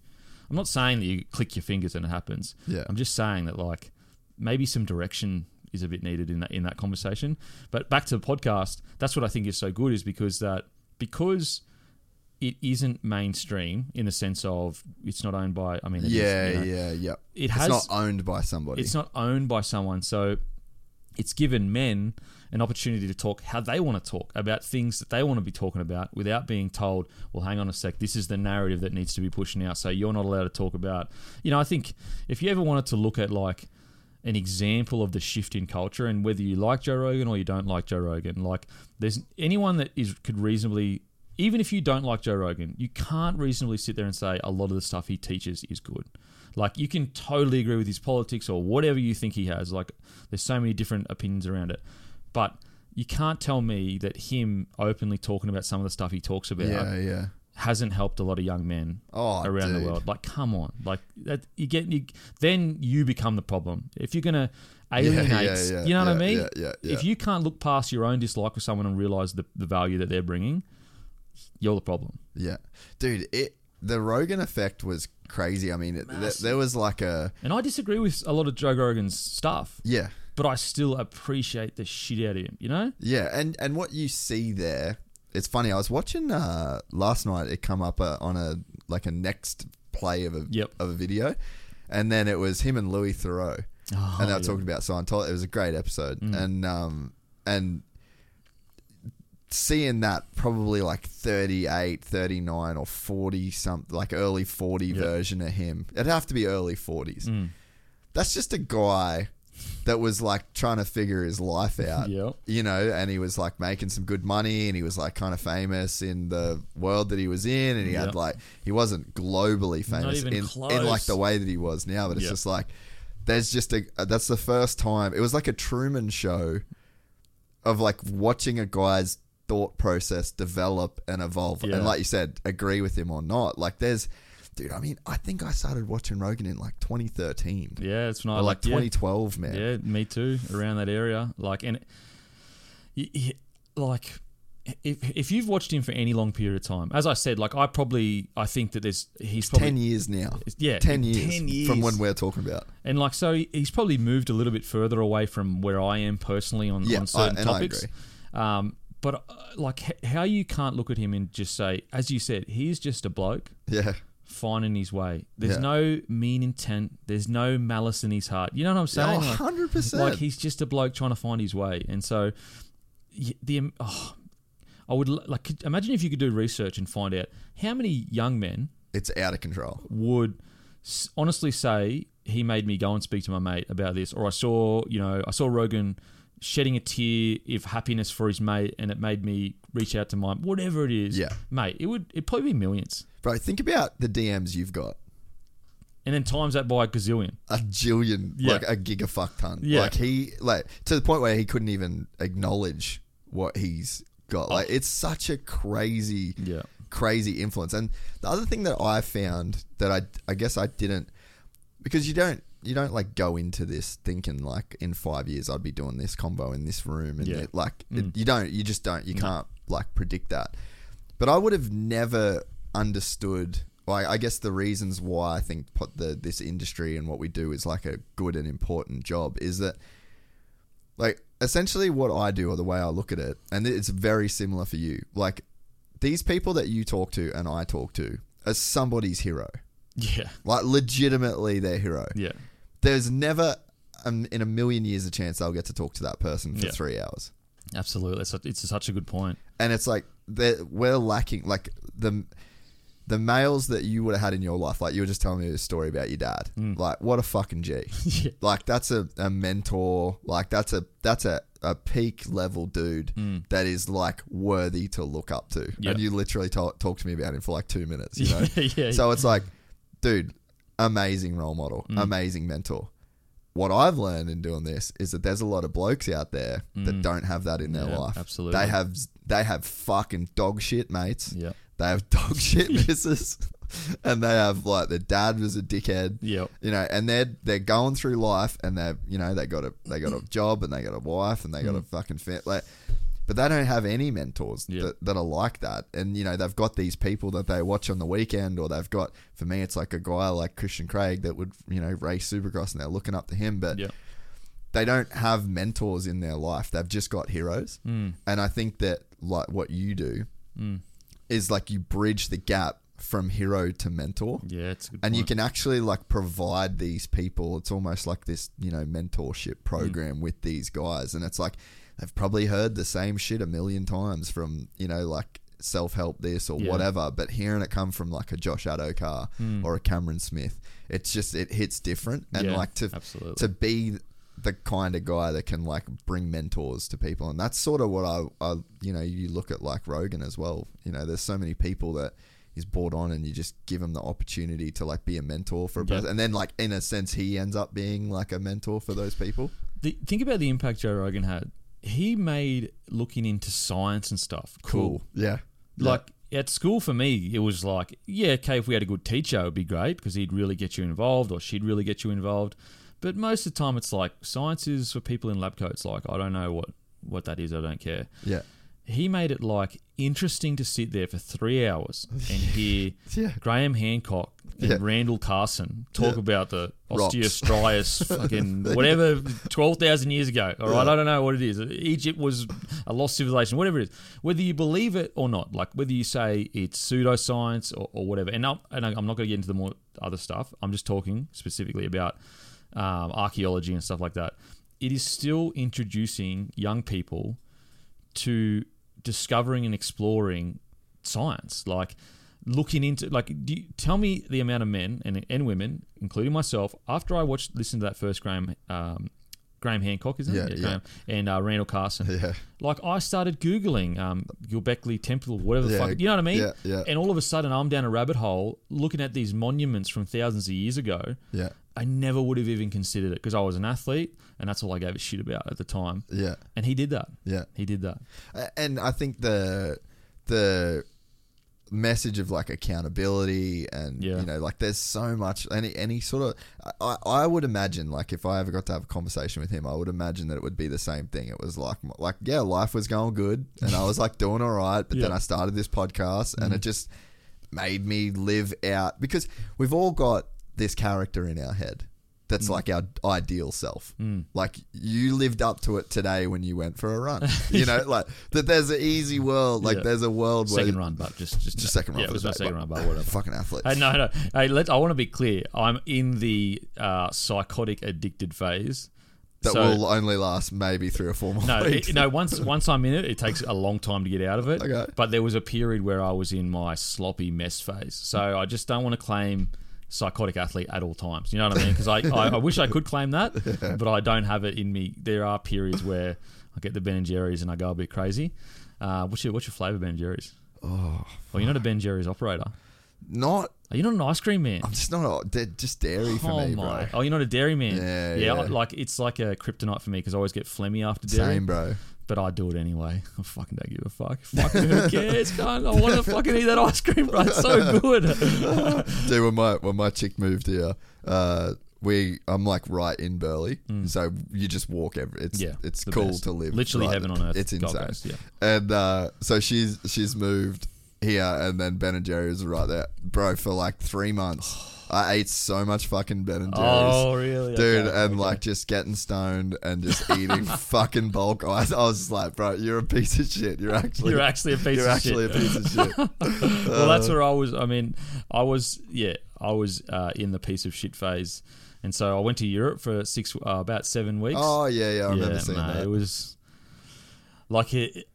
I'm not saying that you click your fingers and it happens. Yeah. I'm just saying that like maybe some direction is a bit needed in that in that conversation. But back to the podcast, that's what I think is so good is because that because it isn't mainstream in the sense of it's not owned by I mean it is, Yeah, you know. yeah, yeah. It it's has- not owned by somebody. It's not owned by someone, so it's given men an opportunity to talk how they want to talk about things that they want to be talking about without being told, well, hang on a sec, this is the narrative that needs to be pushed now, so you're not allowed to talk about. You know, I think if you ever wanted to look at like an example of the shift in culture and whether you like Joe Rogan or you don't like Joe Rogan, like there's anyone that is could reasonably even if you don't like Joe Rogan, you can't reasonably sit there and say a lot of the stuff he teaches is good. Like you can totally agree with his politics or whatever you think he has. Like there's so many different opinions around it. But you can't tell me that him openly talking about some of the stuff he talks about yeah, yeah. hasn't helped a lot of young men Oh, around dude. the world. Like, come on, like that you get you, then you become the problem. If you're gonna alienate, yeah, you know what I mean? If you can't look past your own dislike for someone and realize the, the value that they're bringing, you're the problem. Yeah, dude. It the Rogan effect was crazy. I mean, th- there was like a And I disagree with a lot of Joe Rogan's stuff, yeah, but I still appreciate the shit out of him. You know? yeah, and and what you see there, it's funny. I was watching uh last night. It come up uh, on a like a next play of a Yep. of a video, and then it was him and Louis Theroux, Oh, and they were yeah. talking about Scientology. It was a great episode, Mm. and um and seeing that probably like 38 39 or 40 something like early 40 Yeah. version of him it'd have to be early 40s Mm. that's just a guy that was like trying to figure his life [LAUGHS] out Yep. you know and he was like making some good money and he was like kind of famous in the world that he was in and he Yep. had like he wasn't globally famous in, in like the way that he was now but it's Yep. just like there's just a that's the first time it was like a Truman show of like watching a guy's thought process develop and evolve Yeah. and like you said agree with him or not like there's dude i mean i think i started watching rogan in like 2013 Yeah, it's not like like yeah. 2012 man Yeah, me too. Around that area, like and, like if if you've watched him for any long period of time, as I said, like I probably I think that there's he's probably 10 years now Yeah, 10 years, 10 years. from when we're talking about and like so he's probably moved a little bit further away from where I am personally on, Yeah, on certain I topics. Um, but uh, like h- how you can't look at him and just say, as you said, he's just a bloke yeah finding his way. There's Yeah. no mean intent. There's no malice in his heart. You know what I'm saying? Oh, Like- 100%. Like he's just a bloke trying to find his way, and so y- the oh, I would l- like could- imagine if you could do research and find out how many young men It's out of control. would s- honestly say he made me go and speak to my mate about this, or I saw you know I saw Rogan shedding a tear of happiness for his mate, and it made me reach out to my whatever it is. Yeah. mate, it would it probably be millions, Bro, think about the DMs you've got. and then times that by a gazillion. A jillion, Yeah. like a gigafuck ton. Yeah. Like he, like to the point where he couldn't even acknowledge what he's got. Like oh. it's such a crazy, Yeah. crazy influence. And the other thing that I found that I, I guess I didn't, because you don't, you don't like go into this thinking like in five years I'd be doing this combo in this room and Yeah. it, like it, mm. you don't, you just don't, you mm. can't like predict that. But I would have never understood. Well, I guess the reasons why I think the this industry and what we do is like a good and important job is that, like, essentially what I do or the way I look at it, and it's very similar for you. Like, these people that you talk to and I talk to are somebody's hero. Yeah, Like, legitimately their hero. yeah, There's never um, in a million years a chance I'll get to talk to that person for Yeah. three hours. absolutely. It's, it's such a good point. and it's like we're lacking like the the males that you would have had in your life like you were just telling me a story about your dad like what a fucking g Mm. [LAUGHS] Yeah. like that's a, a mentor like that's a that's a, a peak level dude that is like worthy to look up to Mm. Yeah. and you literally talk, talk to me about him for like two minutes you [LAUGHS] know yeah. so it's like dude amazing role model Mm. amazing mentor what I've learned in doing this is that there's a lot of blokes out there that don't have that in their Mm. Yeah, life. absolutely. They have they have fucking dog shit mates. Yep. They have dog [LAUGHS] shit misses. [LAUGHS] and they have like their dad was a dickhead. Yep. You know, and they're they're going through life and they're you know, they got a they got a job and they got a wife and they got a fucking fit like but they don't have any mentors that, that are like that. And, you know, they've got these people that they watch on the weekend, or they've got, for me, it's like a guy like Christian Craig that would, you know, race supercross and they're looking up to him. But Yep. they don't have mentors in their life. They've just got heroes. Mm. And I think that, like, what you do is like you bridge the gap from hero to mentor. Yeah, it's And you can actually like provide these people. It's almost like this, you know, mentorship program with these guys, and it's like they've probably heard the same shit a million times from you know like self help this or Yeah. whatever, but hearing it come from like a Josh Addo-Carr hmm. or a Cameron Smith, it's just it hits different, and Yeah, like to absolutely. to be the kind of guy that can like bring mentors to people and that's sort of what I, I you know you look at like Rogan as well you know there's so many people that he's brought on and you just give him the opportunity to like be a mentor for a Yeah. person and then like in a sense he ends up being like a mentor for those people The, think about the impact Joe Rogan had. He made looking into science and stuff cool. yeah Like at school for me, it was like, yeah, okay, if we had a good teacher, it would be great because he'd really get you involved or she'd really get you involved. But most of the time, it's like science is for people in lab coats. Like I don't know what what that is. I don't care. yeah He made it like interesting to sit there for three hours and [LAUGHS] hear Yeah. Graham Hancock and Yeah. Randall Carlson talk Yeah. about the Rocks. Osteostrias [LAUGHS] fucking whatever twelve thousand years ago. All right, I don't know what it is. Egypt was a lost civilization, whatever it is. Whether you believe it or not, like whether you say it's pseudoscience or, or whatever. And I'm, and I'm not going to get into the more other stuff. I'm just talking specifically about um, archaeology and stuff like that. It is still introducing young people to discovering and exploring science like looking into like do you, tell me the amount of men and, and women including myself after i watched listen to that first graham um, graham hancock isn't Yeah, it yeah. Graham, and uh, randall carlson Yeah. like i started googling um, Göbekli temple whatever the Yeah, fuck you know what i mean yeah, yeah. and all of a sudden i'm down a rabbit hole looking at these monuments from thousands of years ago yeah i never would have even considered it because i was an athlete and that's all i gave a shit about at the time yeah and he did that yeah he did that and I think the the message of like accountability and Yeah. you know like there's so much any any sort of I, I would imagine like if I ever got to have a conversation with him I would imagine that it would be the same thing it was like like yeah life was going good and I was like [LAUGHS] doing all right but then Yeah. Mm-hmm. I started this podcast and it just made me live out because we've all got this character in our head that's Mm. like our ideal self. Like you lived up to it today when you went for a run. [LAUGHS] You know, like that. There's an easy world. Like Yeah. there's a world where second run, but just just, just second run. Yeah, it was my second run, but whatever. Fucking athletes. Hey, no, no. Hey, let I want to be clear. I'm in the uh, psychotic addicted phase. that So- will only last maybe three or four more No, weeks. it, no. Once once I'm in it, it takes a long time to get out of it. Okay. But there was a period where I was in my sloppy mess phase, so I just don't want to claim psychotic athlete at all times. You know what I mean? Because I, I I wish I could claim that, [LAUGHS] but I don't have it in me. There are periods where I get the Ben and Jerry's and I go a bit crazy. Uh, what's your what's your flavour Ben and Jerry's? Oh, well, you're not a Ben and Jerry's operator. Not. Are you not an ice cream man? I'm just not. A, just dairy for oh me, my! bro. Oh, you're not a dairy man. Yeah, yeah. yeah. Like it's like a kryptonite for me because I always get phlegmy after dairy. Same, bro. But I do it anyway. [LAUGHS] I fucking don't give a fuck. Fucking who [LAUGHS] cares? Cunt? I want to fucking eat that ice cream, bro. It's so good. [LAUGHS] Dude, when my when my chick moved here, uh, we I'm like right in Burleigh, so you just walk every. It's Mm. Yeah, it's cool best. to live. Literally right- heaven on earth, It's insane. Coast, yeah. And uh, so she's she's moved here, and then Ben and Jerry's are right there, bro. For like three months, [SIGHS] [SIGHS] [SIGHS] I ate so much fucking Ben and Jerry's. Oh, really? Dude, Okay, and okay. like just getting stoned and just [LAUGHS] eating fucking bulk ice. I was just like, bro, you're a piece of shit. You're actually, You're actually a piece of shit. you're of actually shit. a piece of shit. [LAUGHS] well, that's where I was. I mean, I was, yeah, I was uh, in the piece of shit phase. And so I went to Europe for six, uh, about seven weeks. oh yeah, yeah, I remember seeing mate, that. It was like it.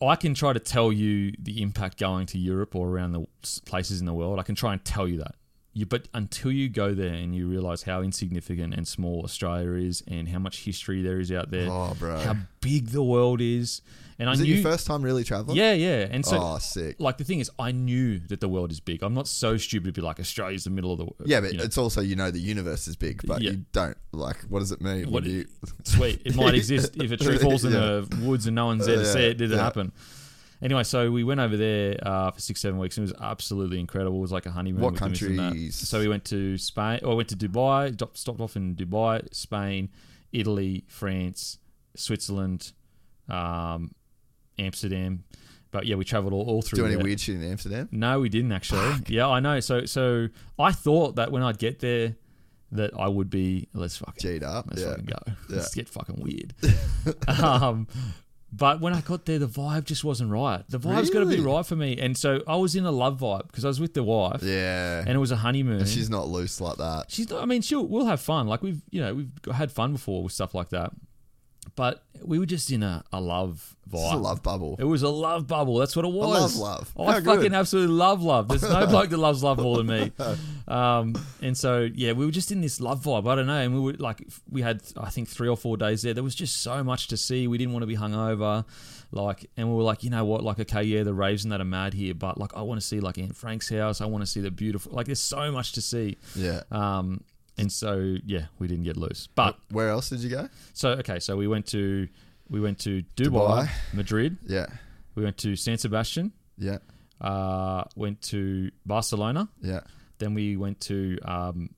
I can try to tell you the impact going to Europe or around the places in the world. I can try and tell you that. You, but until you go there and you realize how insignificant and small Australia is, and how much history there is out there, Oh, bro. how big the world is, and Was I it knew, your first time really traveling? yeah, yeah, and so oh, sick. like the thing is, I knew that the world is big. I'm not so stupid to be like Australia's the middle of the world. Yeah, but you know. it's also you know the universe is big, but Yeah. you don't like. What does it mean? What- when you, sweet. It might [LAUGHS] exist if a tree [LAUGHS] falls in Yeah. the woods and no one's there to Yeah, see it. Did it happen? Anyway, so we went over there uh, for six, seven weeks. And it was absolutely incredible. It was like a honeymoon. What with this and that. countries? So we went to Spain, or went to Dubai, stopped off in Dubai, Spain, Italy, France, Switzerland, um, Amsterdam. But yeah, we travelled all, all through do any there. weird shit in Amsterdam? No, we didn't actually. Yeah, I know. So, so I thought that when I'd get there, that I would be let's fucking G'd up, Let's yeah. fucking go. Yeah. [LAUGHS] Let's get fucking weird. [LAUGHS] um, but when I got there, the vibe just wasn't right. The vibe's got to be Really? right for me, and so I was in a love vibe because I was with the wife, Yeah, and it was a honeymoon. and she's not loose like that. She's not. I mean, she'll we'll have fun. Like we've you know we've had fun before with stuff like that. But we were just in a, a love vibe. It's a love bubble. It was a love bubble. That's what it was. love love. Oh, I How fucking good. absolutely love love. There's no [LAUGHS] bloke that loves love more than me. [LAUGHS] Um, and so yeah, we were just in this love vibe. I don't know, and we were like, we had I think three or four days there. There was just so much to see. We didn't want to be hungover, like, and we were like, you know what, like, okay, yeah, the raves and that are mad here, but like, I want to see like Anne Frank's house. I want to see the beautiful. Like, there's so much to see. Yeah. Um, and so yeah, we didn't get loose. But Where else did you go? so okay, so we went to we went to Dubai, Dubai. Madrid. Yeah, We went to San Sebastian. yeah, Uh, went to Barcelona. yeah. Then we went to um,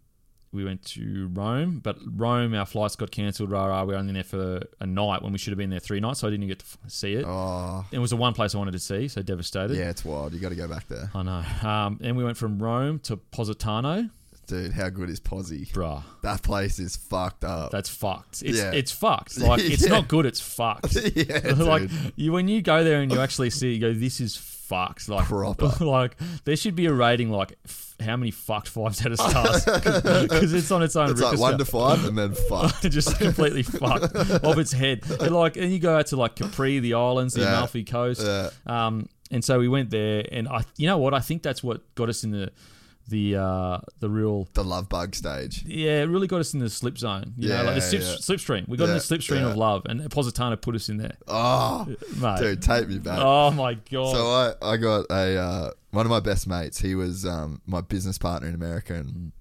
we went to Rome, but Rome our flights got cancelled. Rah rah. We were only there for a night when we should have been there three nights, so I didn't get to f- see it. Oh, It was the one place I wanted to see, so devastated. yeah. It's wild. You got to go back there, I know. Um, and we went from Rome to Positano. Dude. How good is Posy? Bruh, That place is fucked up. that's fucked. It's Yeah. it's fucked. [LAUGHS] Like it's Yeah. not good. It's fucked. [LAUGHS] yeah, [LAUGHS] dude. like you when you go there and you actually see, it, you go, "This is fucked." Like Proper. like there should be a rating like f- how many fucked fives out of stars because it's on its own. it's like one to five, and then fuck. just completely fucked off its head. And like, and you go out to like Capri, the islands, the Yeah. Amalfi Coast. Yeah. Um, and so we went there, and I, you know what? I think that's what got us in the, the, uh, the real. The love bug stage. Yeah, it really got us in the slip zone. You know, like the slip, yeah. slipstream. We got in the slipstream yeah. of love, and Positano put us in there. Oh, Mate. dude, take me back. Oh my god. So I, I got a uh, one of my best mates. He was um, my business partner in America, and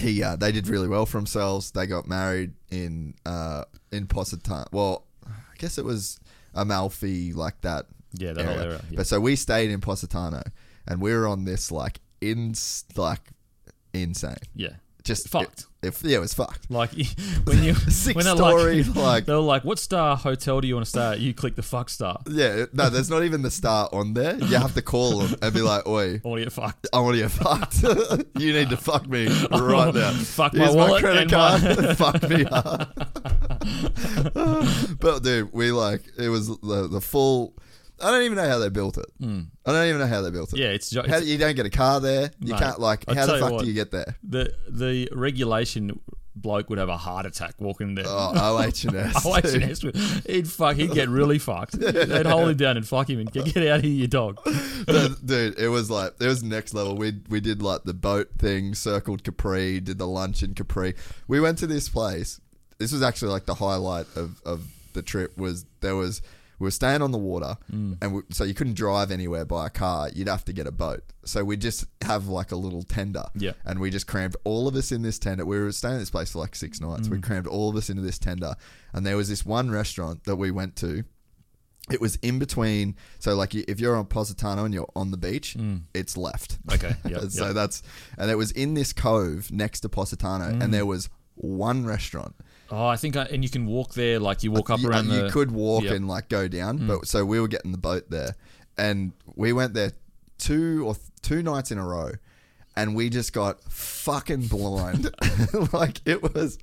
he uh, they did really well for themselves. They got married in uh, in Positano. Well, I guess it was Amalfi, like that. Yeah, that whole area, yeah. But so we stayed in Positano, and we were on this like in like insane. yeah. Just Fucked. It, it- yeah, it was fucked. Like [LAUGHS] [LAUGHS] when you Six when they're story, [LAUGHS] like, like- they were like, "What star hotel do you want to stay at?" You click the fuck star. Yeah, no, there's not even the star on there. You have to call them and be like, "Oi, I want to get fucked. I want to get fucked. you need to fuck me right now. Fuck my Here's wallet credit and card. fuck me up. but dude, we like it was the the full. I don't even know how they built it. Hmm. I don't even know how they built it. Yeah, it's, ju- How, it's you don't get a car there. You Mate, can't like. I'll how the fuck what. do you get there? the the regulation bloke would have a heart attack walking there. Oh, OH&S. Oh, that's what- he'd fuck. He'd get really fucked. [LAUGHS] They'd hold him down and fuck him and get, get out of here, you dog. [LAUGHS] Dude, it was like it was next level. We we did like the boat thing, circled Capri, did the lunch in Capri. We went to this place. This was actually like the highlight of of the trip. Was there was we were staying on the water, Mm. and we, so you couldn't drive anywhere by a car. You'd have to get a boat. So we just have like a little tender. Yeah. and we just crammed all of us in this tender. We were staying at this place for like six nights. Mm. We crammed all of us into this tender, and there was this one restaurant that we went to it was in between. So, like, if you're on Positano and you're on the beach, it's left. Mm. Okay, [LAUGHS] yep, so yep. that's and it was in this cove next to Positano, Mm. and there was one restaurant. Oh, I think, I, and you can walk there. Like you walk up you, around you the. could walk Yep. Mm. and like go down, but so we were getting the boat there, and we went there two or th- two nights in a row. And we just got fucking blind. [LAUGHS] like it was,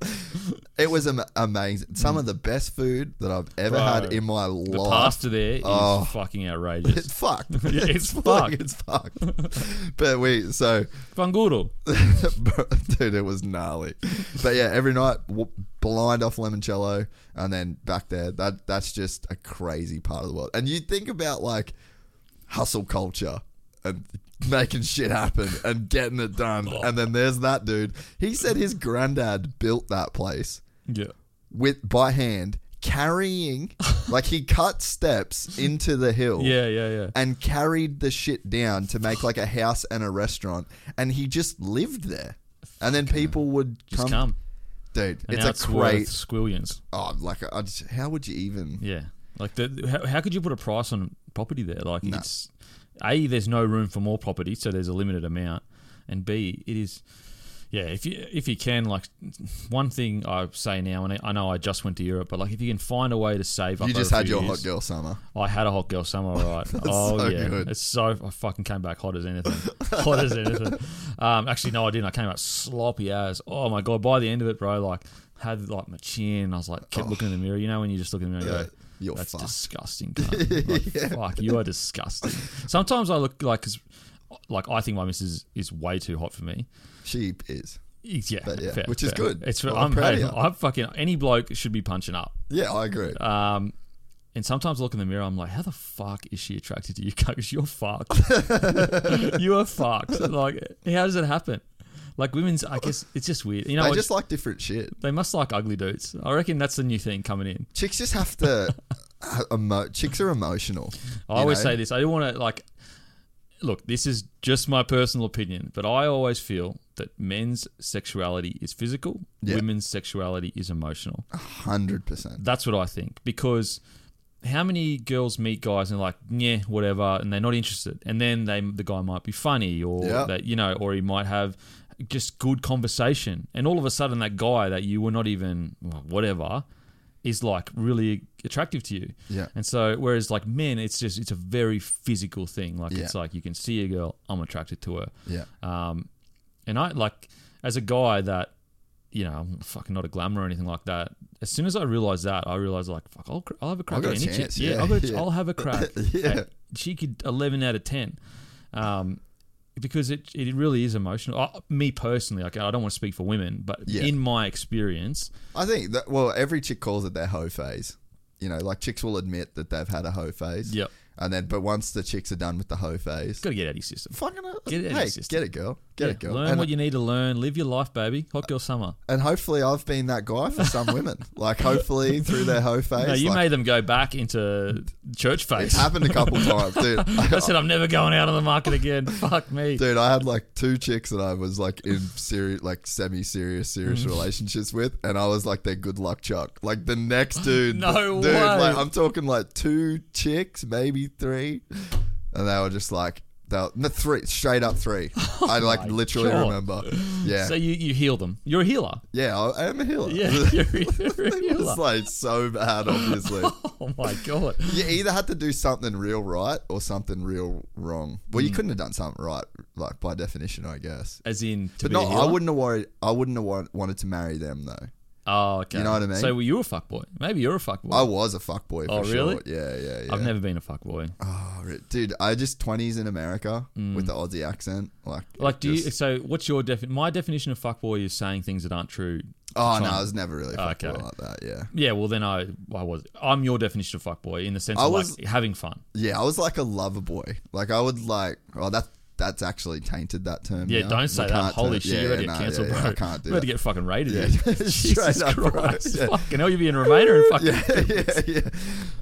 it was am- amazing. Some of the best food that I've ever Bro, had in my life. the pasta there is Oh. fucking [LAUGHS] It's outrageous. fucked. [LAUGHS] Yeah, it's fuck- fucked. It's fucked. but we so, Fanguro. dude, it was gnarly. But yeah, every night w- blind off limoncello, and then back there. That that's just a crazy part of the world. And you think about like hustle culture and making shit happen and getting it done. Oh. And then there's that dude. He said his granddad built that place Yeah. with by hand, carrying [LAUGHS] like he cut steps into the hill Yeah, yeah, yeah. and carried the shit down to make like a house and a restaurant, and he just lived there. And then people would Just come, come. dude. And it's now a it's great. squillions. Oh, like I just, how would you even? Yeah. Like the how, how could you put a price on property there? Like it's a there's no room for more property, so there's a limited amount, and b it is. Yeah, if you if you can, like one thing I say now, and I- I know I just went to Europe, but like if you can find a way to save, up You just had your years- hot girl summer. I had a hot girl summer, all right. [LAUGHS] oh so yeah, good. it's so I fucking came back hot as anything, hot as anything. Um, actually, no, I didn't. I came out sloppy as. Oh my god! By the end of it, bro, like had like my chin. I was like, kept looking in the mirror. You know when you just look in the mirror, and Yeah, go, you're that's fucked." disgusting. [LAUGHS] cunt." Like, Fuck, you are disgusting. Sometimes I look like because. Like I think my missus is is way too hot for me. She is. Yeah, But yeah, fair, which is fair. good. It's Well, I'm, I'm proud of hey, you. I'm fucking any bloke should be punching up. Yeah, I agree. Um, and sometimes I look in the mirror, I'm like, how the fuck is she attracted to you? [LAUGHS] Because you're fucked. [LAUGHS] you are fucked. Like, how does it happen? Like, women's, I guess it's just weird. You know, they just like different shit. they must like ugly dudes. I reckon that's the new thing coming in. Chicks just have to. uh, emo- chicks are emotional. I always know? say this. I don't want to like. Look, this is just my personal opinion, but I always feel that men's sexuality is physical, Yeah. women's sexuality is emotional. hundred percent. That's what I think because how many girls meet guys and like, yeah, whatever, and they're not interested, and then they the guy might be funny or Yeah. that you know, or he might have just good conversation, and all of a sudden that guy that you were not even whatever is like really attractive to you. Yeah. And so whereas like men, it's just it's a very physical thing. Like Yeah. it's like you can see a girl, I'm attracted to her. Yeah. Um, and I like as a guy that you know I'm fucking not a glamour or anything like that. As soon as I realized that, I realized like fuck, I'll, I'll have a crack at any chance, chick. yeah, I'll, go, [LAUGHS] yeah. I'll have a crack. [LAUGHS] Yeah. She could eleven out of ten. Um, because it it really is emotional. Uh, me personally, like I don't want to speak for women, but Yeah. in my experience, I think that. Well, every chick calls it their hoe phase. You know, like chicks will admit that they've had a hoe phase. Yep. And then, but once the chicks are done with the hoe phase, got to get out of your system. fucking Get it out of hey, your system. get it, girl, get Yeah, it, girl. Learn and, what you need to learn. Live your life, baby. Hot girl summer. and hopefully, I've been that guy for some women. [LAUGHS] Like, hopefully, through their hoe phase, No, you like, made them go back into church It's face. happened a couple [LAUGHS] times, dude. I said I'm never going out on the market again. [LAUGHS] Fuck me. Dude, I had like two chicks that I was like in serious, like semi-serious, serious Mm. relationships with, and I was like their good luck chuck. Like the next dude, No dude, way. like I'm talking like two chicks, maybe three, and they were just like they were, no, three, straight up three. [LAUGHS] I like Oh literally God. remember. Yeah, So you, you heal them. You're a healer. yeah, I, I am a healer. Yeah, you're, [LAUGHS] you're a it was like so bad, obviously. [LAUGHS] Oh my god. you either had to do something real right or something real wrong. Well, Mm. you couldn't have done something right, like by definition, I guess. As in to But be no, a I wouldn't have worried. I wouldn't have wanted to marry them though. Oh, okay. You know what I mean? So were you a fuckboy? Maybe you're a fuckboy. I was a fuckboy for Oh, really? sure. Yeah, yeah, yeah. I've never been a fuckboy. Oh, re- dude, I just twenties in America with the Aussie accent. Like, Mm. Like, do you? just- So, what's your definition? My definition of fuckboy is saying things that aren't true Oh no, I was never really a Okay. like that. Yeah, Yeah, well then I I was I'm your definition of fuckboy in the sense I of was- like having fun. yeah. I was like a lover boy. Like I would like. Oh, that that's actually tainted that term. Yeah, now. don't say that. Holy shit, yeah, you're yeah, to no, cancel, yeah, bro. yeah, I can't do You're to get fucking raided. Yeah, [LAUGHS] [LAUGHS] straight Jesus up. Christ. Yeah. Fucking hell, you'll be in Romania [LAUGHS] and fucking yeah, yeah, yeah.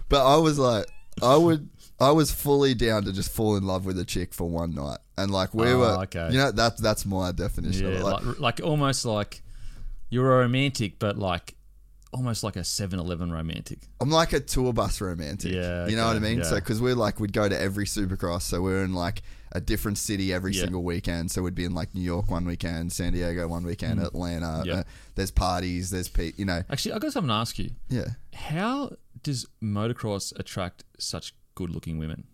But I was like, I would, I was fully down to just fall in love with a chick for one night, and like we Oh, were, okay. you know, that's that's my definition of Yeah, it. Like, like, like almost like you're a romantic, but like almost like a 7-Eleven romantic. I'm like a tour bus romantic. Yeah, you know what I mean. yeah. So because we're like, we'd go to every Supercross, so we're in like a different city every Yeah. single weekend. So we'd be in like New York one weekend, San Diego one weekend, Atlanta. Mm. Yeah. Uh, there's parties. There's pe- you know, Actually, I got something to ask you. yeah. How does motocross attract such good-looking women?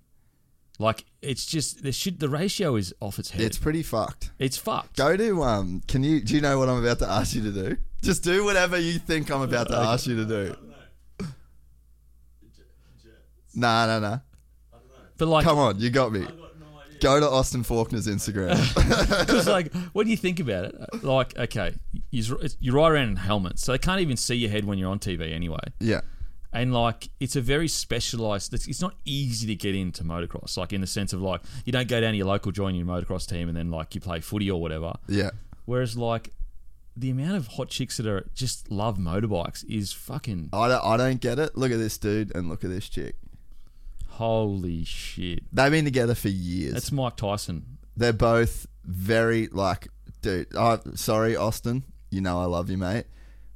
Like it's just the shit. The ratio is off its head. It's pretty fucked. It's fucked. Go to um. Can you do you know what I'm about to ask you to do? Just do whatever you think I'm about to ask you to do. Nah, nah, nah. But like, Come on, you got me. Go to Austin Forkner's Instagram. [LAUGHS] Because like when you think about it, like okay, you ride around in helmets, so they can't even see your head when you're on TV anyway. yeah, And like it's a very specialized. It's, it's not easy to get into motocross. Like in the sense of like you don't go down to your local join your motocross team and then like you play footy or whatever. yeah. Whereas like the amount of hot chicks that are just love motorbikes is fucking I don't, I don't get it. Look at this dude and look at this chick. Holy shit. They've been together for years. That's Mike Tyson. They're both very like, dude. Oh, sorry, Austin. You know I love you, mate.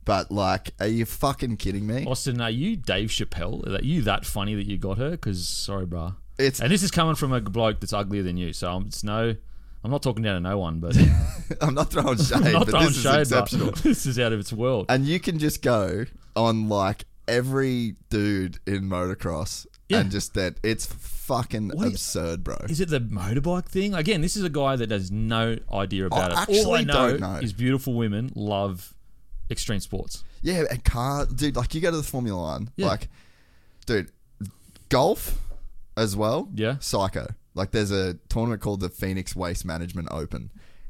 But like, are you fucking kidding me? Austin, are you Dave Chappelle? Are you that funny that you got her? Because sorry, bruh. It's And this is coming from a bloke that's uglier than you, so I'm, it's no. I'm not talking down to no one, but [LAUGHS] I'm not throwing [LAUGHS] shade, I'm not but throwing this is shade. exceptional. But [LAUGHS] this is out of its world. And you can just go on like every dude in motocross Yeah. and just that it's fucking What- absurd, bro. Is it the motorbike thing? Again, this is a guy that has no idea about it. All I actually know, don't know. is beautiful women love extreme sports. Yeah, and car, dude. Like you go to the Formula One, Yeah. like, dude, golf as well. Yeah. psycho. Like there's a tournament called the Phoenix Waste Management Open,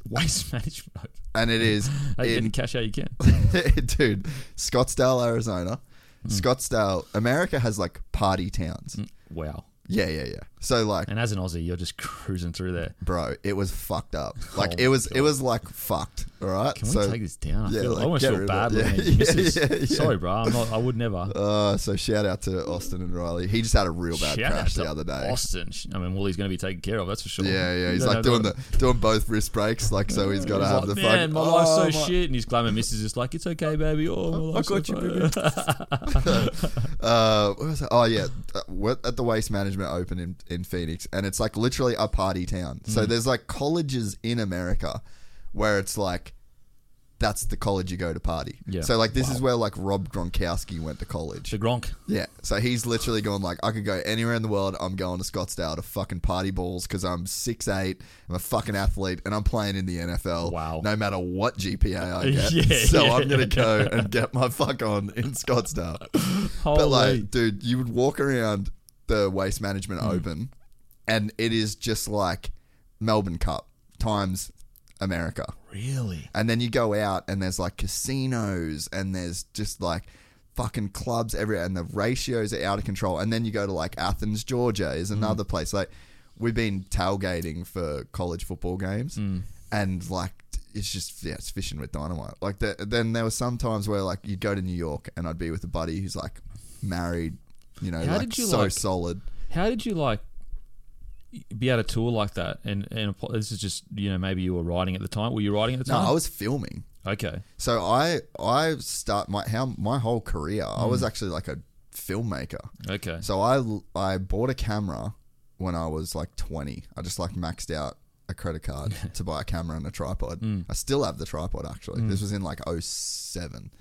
Waste [LAUGHS] management. and it is [LAUGHS] Hey, in getting cash out you can. [LAUGHS] dude Scottsdale, Arizona. Scottsdale, America has like party towns. Mm. Wow. Yeah, yeah, yeah. So like, And as an Aussie, you're just [LAUGHS] cruising through there. bro, it was fucked up. Like Oh it was, my it was like fucked. All right. Can we so, take this down? I, yeah, feel, like, I almost feel bad of it. looking [LAUGHS] at Yeah, yeah, yeah. Sorry, bro. I'm not. I would never. Uh, so shout out to Austin and Riley. He just had a real bad Shout out crash the other day. Austin. I mean, Woolie's going to be taken care of. That's for sure. Yeah, yeah. He's like doing the doing both wrist breaks, like so he's got to have like, the man, fucking. my life's so Oh, my- shit, and his glamour missus is like, it's okay, baby. Oh, my I got so you, baby. [LAUGHS] Uh, what was that? Oh yeah, uh, at the Waste Management Open in, in Phoenix, and it's like literally a party town. Mm. So there's like colleges in America where it's like that's the college you go to party. Yeah. So like this is where like Rob Gronkowski went to college. The Gronk. Yeah. So he's literally going like, I could go anywhere in the world. I'm going to Scottsdale to fucking party balls because I'm 6'8", I'm a fucking athlete, and I'm playing in the NFL. Wow. No matter what GPA I [LAUGHS] get. Yeah, so yeah. I'm going to go and get my fuck on in Scottsdale. [LAUGHS] Holy. But like, dude, you would walk around the Waste Management Hmm. Open, and it is just like Melbourne Cup times America. really? And then you go out and there's like casinos and there's just like fucking clubs everywhere and the ratios are out of control. And then you go to like Athens, Georgia is another place. Like we've been tailgating for college football games and like it's just yeah, it's fishing with dynamite. Like the, then there were some times where like you'd go to New York and I'd be with a buddy who's like married, you know, How like did you, so like- solid. How did you like be able to tour like that? And and this is just you know maybe you were riding at the time. Were you riding at the time? No. I was filming. Okay. So I I start my how my whole career. I Hmm. was actually like a filmmaker. Okay. So I I bought a camera when I was like 20. I just like maxed out a credit card [LAUGHS] to buy a camera and a tripod. Hmm. I still have the tripod actually. This was in like 07.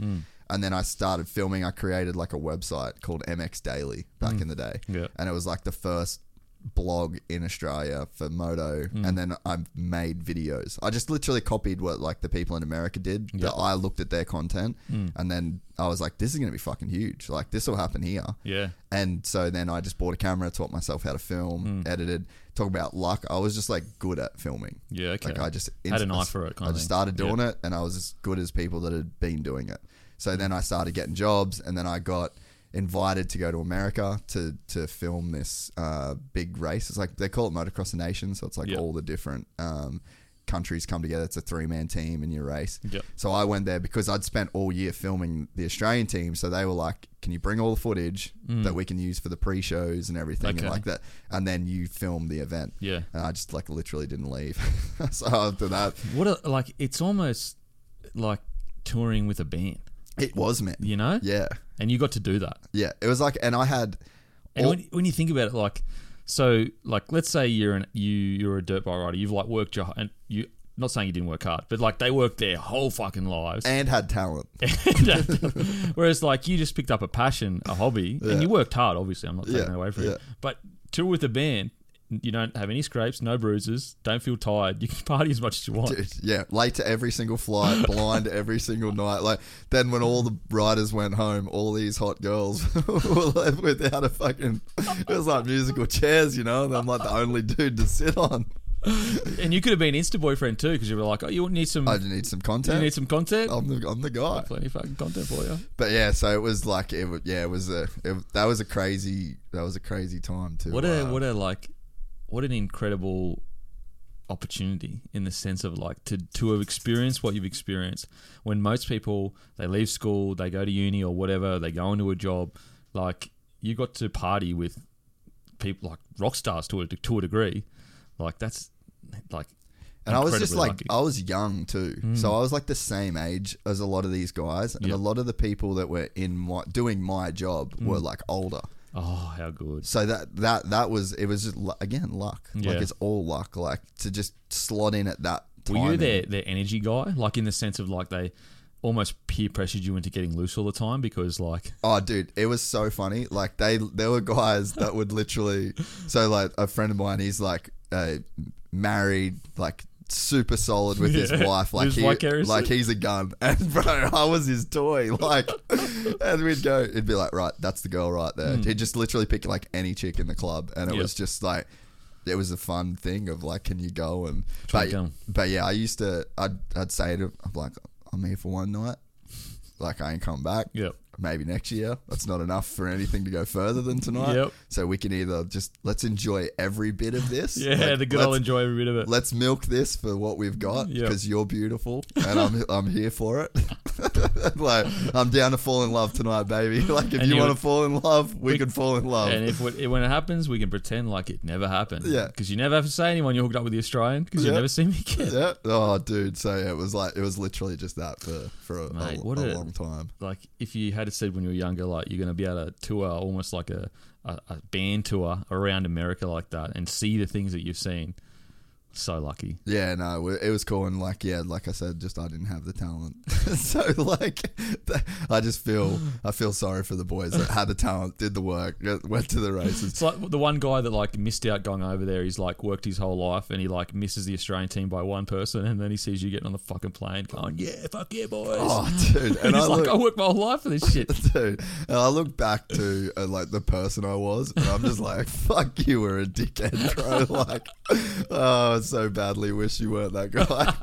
And then I started filming. I created like a website called MX Daily back in the day. Yeah. And it was like the first blog in Australia for moto, Hmm. and then I made videos. I just literally copied what like the people in America did. That I looked at their content, Hmm. and then I was like, "This is going to be fucking huge. Like this will happen here." Yeah. And so then I just bought a camera, taught myself how to film, edited. Talk about luck. I was just like good at filming. Yeah, okay. Like I just Had an eye for it, I of just thing. started doing Yeah. it, and I was as good as people that had been doing it. So then I started getting jobs, and then I got invited to go to America to to film this uh, big race. It's like they call it Motocross des Nations, so it's like Yeah. all the different um, countries come together. It's a three man team in your race. Yep. So I went there because I'd spent all year filming the Australian team. So they were like, "Can you bring all the footage that we can use for the pre shows and everything Mm. Okay. and like that?" And then you film the event. Yeah. And I just like literally didn't leave. [LAUGHS] so after that, What a, like it's almost like touring with a band, it was man. you know? Yeah, And you got to do that. yeah. It was like, and I had. And all- when, when you think about it, like, so, like, let's say you're an you you're a dirt bike rider. You've like worked your and you. Not saying you didn't work hard, but like they worked their whole fucking lives. and had talent. [LAUGHS] Whereas, like, you just picked up a passion, a hobby, and you worked hard. Obviously, I'm not taking Yeah, that away from yeah. you. But tour with a band, you don't have any scrapes, no bruises, don't feel tired. You can [LAUGHS] party as much as you want. Dude, yeah, late to every single flight, [LAUGHS] blind every single night. Like then, when all the riders went home, all these hot girls [LAUGHS] were left without a fucking. It was like musical chairs, you know. And I'm like the only dude to sit on. And you could have been Insta boyfriend too, because you were like, oh, you need some, I need some content. you need some content. I'm the I'm the guy. Plenty of fucking content for you. But yeah, so it was like it. Yeah, it was a. It, that was a crazy. That was a crazy time too. What a uh, what a like, what an incredible opportunity in the sense of like to to have experienced what you've experienced. When most people they leave school, they go to uni or whatever, they go into a job. Like you got to party with people like rock stars to a to a degree. Like that's like. And I was just like, lucky. I was young too, so I was like the same age as a lot of these guys, and Yep. a lot of the people that were in my doing my job were Mm. like older. Oh, how good. So that that that was it was just again luck. Yeah. Like it's all luck. Like to just slot in at that. Were you their their energy guy? Like in the sense of like they almost peer pressured you into getting loose all the time because like [LAUGHS] Oh, dude, it was so funny. Like they, there were guys that would literally. So like a friend of mine, he's like uh, married, like super solid with his [LAUGHS] Yeah. wife. Like Lives he, vicariously. like he's a gun. [LAUGHS] And bro, I was his toy. Like, [LAUGHS] and we'd go. It'd be like, right, that's the girl right there. He'd just literally pick like any chick in the club, and it Hmm. Yep. was just like. It was a fun thing of like, can you go and but, but yeah, I used to. I'd I'd say to I'm like, I'm here for one night. Like I ain't come back Yep. Maybe next year. That's not enough for anything to go further than tonight. Yep. So we can either just let's enjoy every bit of this. Yeah, Like, the good old enjoy every bit of it. Let's milk this for what we've got Yep. because you're beautiful and I'm [LAUGHS] I'm here for it. [LAUGHS] like I'm down to fall in love tonight, baby. [LAUGHS] Like if And you you- want to fall in love, we, can fall in love. And if it, when it happens, we can pretend like it never happened. Yeah. Because you never have to say anyone you're hooked up with the Australian because you never see me again. yeah. Oh, dude. So yeah, it was like it was literally just that for for a, Mate, a, a a- long time. Like if you had said when you were younger, like you're going to be able to tour almost like a, a, a band tour around America like that and see the things that you've seen. So lucky. Yeah, no, it was cool, and like, yeah, like I said, just I didn't have the talent, [LAUGHS] so like, I just feel I feel sorry for the boys that had the talent, did the work, went to the races. It's like the one guy that like missed out going over there. He's like worked his whole life and he like misses the Australian team by one person, and then he sees you getting on the fucking plane, going, "Yeah, fuck yeah, boys." Oh, [LAUGHS] dude, and and I he's like, look, "I worked my whole life for this shit." [LAUGHS] dude, and I look back to uh, like the person I was, and I'm just like, fuck, you were a dickhead, bro. Like, oh, I so badly wish you weren't that guy.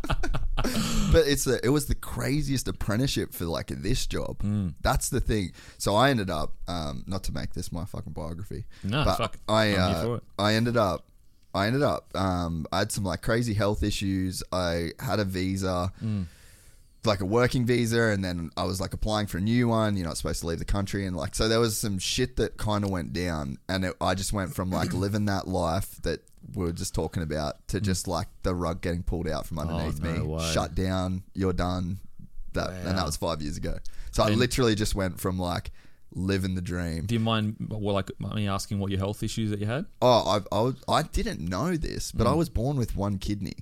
[LAUGHS] but it's a, it was the craziest apprenticeship for like this job. Mm. That's the thing. So I ended up, um, not to make this my fucking biography, No, but fuck. I uh, for it. I ended up. I ended up. Um, I had some like crazy health issues. I had a visa, Mm. Like a working visa, and then I was like applying for a new one. You're not supposed to leave the country, and like so there was some shit that kind of went down, and it, I just went from like [CLEARS THROAT] living that life that we were just talking about to just like the rug getting pulled out from underneath Mm. Oh, no me, way. shut down. You're done. That and that was five years ago. So I And- literally just went from like living the dream Do you mind, well, like me asking what your health issues that you had? Oh, I, I, was- I didn't know this, but I Mm. was born with one kidney.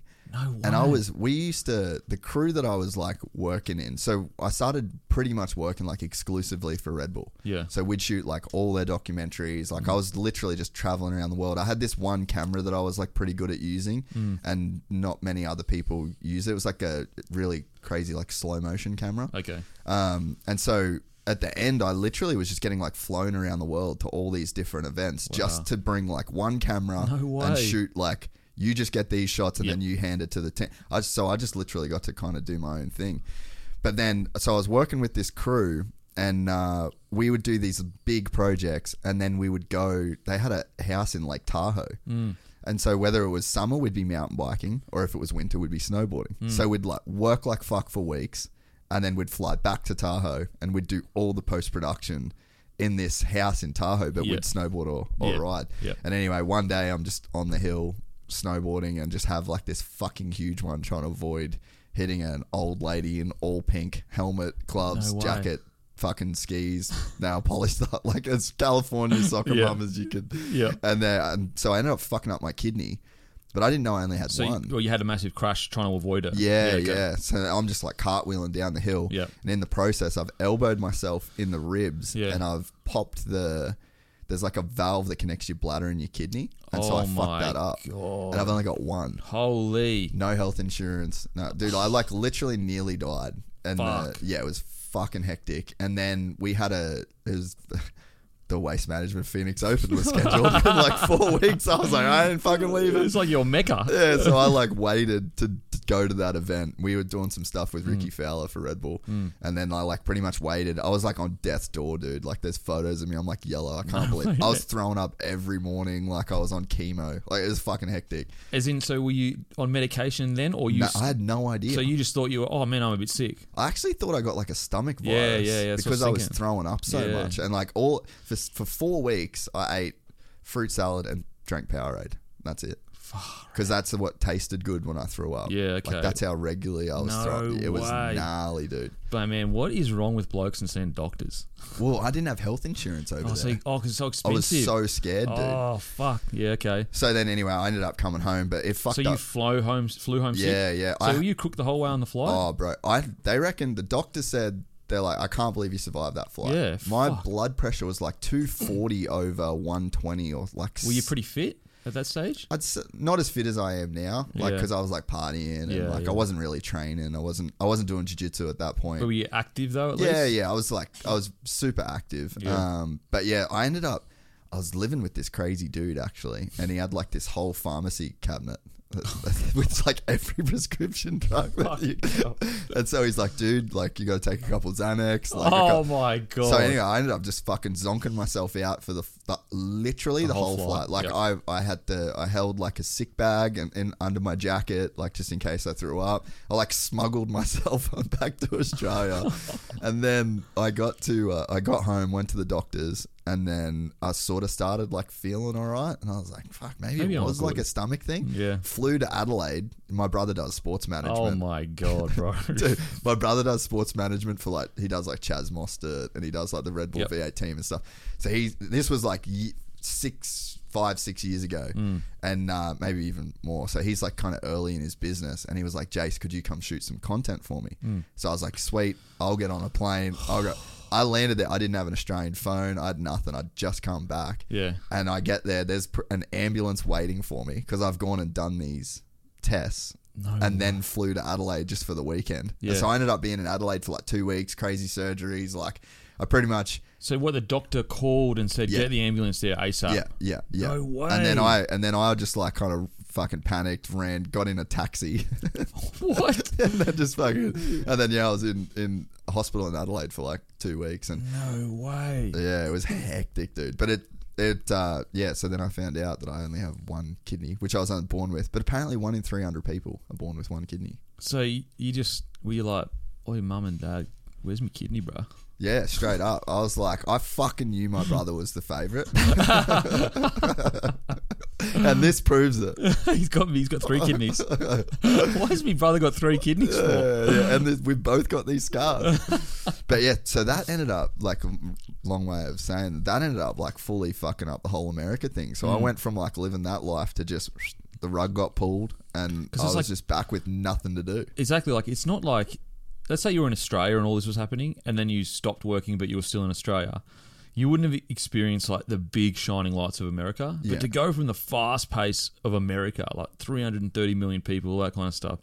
No And I was, we used to, the crew that I was like working in. So I started pretty much working like exclusively for Red Bull. Yeah. So we'd shoot like all their documentaries. Like I was literally just traveling around the world. I had this one camera that I was like pretty good at using, and not many other people use it. It was like a really crazy like slow motion camera. Okay. Um, and so at the end, I literally was just getting like flown around the world to all these different events just to bring like one camera No and shoot like you just get these shots and Yep. then you hand it to the team. I just, so I just literally got to kind of do my own thing. But then, so I was working with this crew and uh, we would do these big projects and then we would go, they had a house in Lake Tahoe. Mm. And so whether it was summer, we'd be mountain biking, or if it was winter, we'd be snowboarding. Mm. So we'd like work like fuck for weeks, and then we'd fly back to Tahoe, and we'd do all the post production in this house in Tahoe, but Yeah. we'd snowboard or, or Yeah. ride. Yeah. And anyway, one day I'm just on the hill snowboarding and just have like this fucking huge one trying to avoid hitting an old lady in all pink helmet, gloves, No jacket, fucking skis, nail polished up [LAUGHS] like as California soccer Yeah. mum as you could. Yeah. And then and so I ended up fucking up my kidney, but I didn't know I only had So you, one. well, you had a massive crash trying to avoid it. yeah, yeah, okay. So I'm just like cartwheeling down the hill. Yeah. And in the process, I've elbowed myself in the ribs Yeah. and I've popped the. There's like a valve that connects your bladder and your kidney. And so Oh I fucked that up. God. And I've only got one. Holy. No health insurance. No, dude, I like literally nearly died. And uh, Fuck. yeah, it was fucking hectic. And then we had a. It was. The Waste Management Phoenix Open was scheduled in like four [LAUGHS] weeks. I was like, I ain't fucking leaving. It's like your mecca. Yeah, so I like [LAUGHS] waited to, to go to that event. We were doing some stuff with Mm. Rickie Fowler for Red Bull, and then I like pretty much waited. I was like on death's door, dude. Like there's photos of me. I'm like yellow. I can't believe. I was throwing up every morning, like I was on chemo. Like it was fucking hectic. As in, so were you on medication then, or you? No, I had no idea. so you just thought you were? Oh man, I'm a bit sick. I actually thought I got like a stomach virus. Yeah, yeah, yeah, that's what I Because I was thinking. throwing up so Yeah. much, and like all for for four weeks, I ate fruit salad and drank Powerade. That's it. Because that's what tasted good when I threw up. Yeah, okay. Like that's how regularly I was No throwing. It was way. gnarly, dude. But man, what is wrong with blokes and seeing doctors? Well, I didn't have health insurance over Oh, so there. oh, 'cause it's so I was so scared, dude. Oh fuck. Yeah. Okay. So then, anyway, I ended up coming home, but it fucked So you up. flew home, flew home. Yeah, sick? yeah. So I- were you cooked the whole way on the flight? Oh, bro, I they reckon the doctor said they're like, I can't believe you survived that flight. Yeah, my fuck. blood pressure was like two forty [CLEARS THROAT] over one twenty or like. were you pretty fit at that stage? I'd s- not as fit as I am now, like Yeah. because I was like partying and Yeah, like yeah. I wasn't really training. I wasn't. I wasn't doing jujitsu at that point. But were you active though? At yeah, least? yeah. I was like, I was super active. Yeah. Um, but yeah, I ended up. I was living with this crazy dude actually, and he had like this whole pharmacy cabinet [LAUGHS] with like every prescription drug. That you, [LAUGHS] and so he's like, dude, like you got to take a couple Xanax. Like, Oh my god. so anyway, I ended up just fucking zonking myself out for the, the literally the, whole whole, flight, flight. Like yep. I, I had the I held like a sick bag and, and under my jacket, like just in case I threw up. I like smuggled [LAUGHS] myself back to Australia, and then I got to uh, I got home, went to the doctors, and then I sort of started like feeling all right, and I was like, fuck, maybe, Maybe it I'm was like a stomach thing. Yeah. Flew to Adelaide. My brother does sports management. Oh my god, bro. [LAUGHS] Dude, my brother does sports management for like he does like Chaz Mostert and he does like the Red Bull Yep. V8 team and stuff. So he this was like six, five, six years ago, Mm. and uh, maybe even more. So he's like kind of early in his business, and he was like, "Jace, could you come shoot some content for me?" Mm. So I was like, "Sweet, I'll get on a plane. I'll go." [SIGHS] [LAUGHS] I landed there. I didn't have an Australian phone. I had nothing. I'd just come back. Yeah. And I get there. There's pr- an ambulance waiting for me because I've gone and done these tests and then flew to Adelaide just for the weekend. Yeah. So I ended up being in Adelaide for like two weeks, crazy surgeries. Like I pretty much, So what the doctor called and said, Yeah. get the ambulance there ASAP. yeah, yeah, yeah. No way. And then I, and then I just like kind of fucking panicked, ran, got in a taxi, [LAUGHS] What? [LAUGHS] and then just fucking, and then yeah, I was in in hospital in Adelaide for like two weeks, and No way. yeah, it was hectic, dude. But it. It uh, yeah, so then I found out that I only have one kidney, which I was born with. But apparently, one in three hundred people are born with one kidney. So you, you just were you like, oh, your mum and dad, where's my kidney, bro? Yeah, straight up. I was like, I fucking knew my brother was the favorite, [LAUGHS] and this proves it. [LAUGHS] he's got he's got three kidneys. [LAUGHS] Why has my brother got three kidneys for? Yeah, yeah, and th- we've both got these scars. but yeah, so that ended up like a long way of saying that ended up like fully fucking up the whole America thing. So I mm. went from like living that life to just the rug got pulled, and I was like- just back with nothing to do. exactly like it's not like let's say you were in Australia and all this was happening and then you stopped working but you were still in Australia you wouldn't have experienced like the big shining lights of America Yeah. but to go from the fast pace of America like 330 million people all that kind of stuff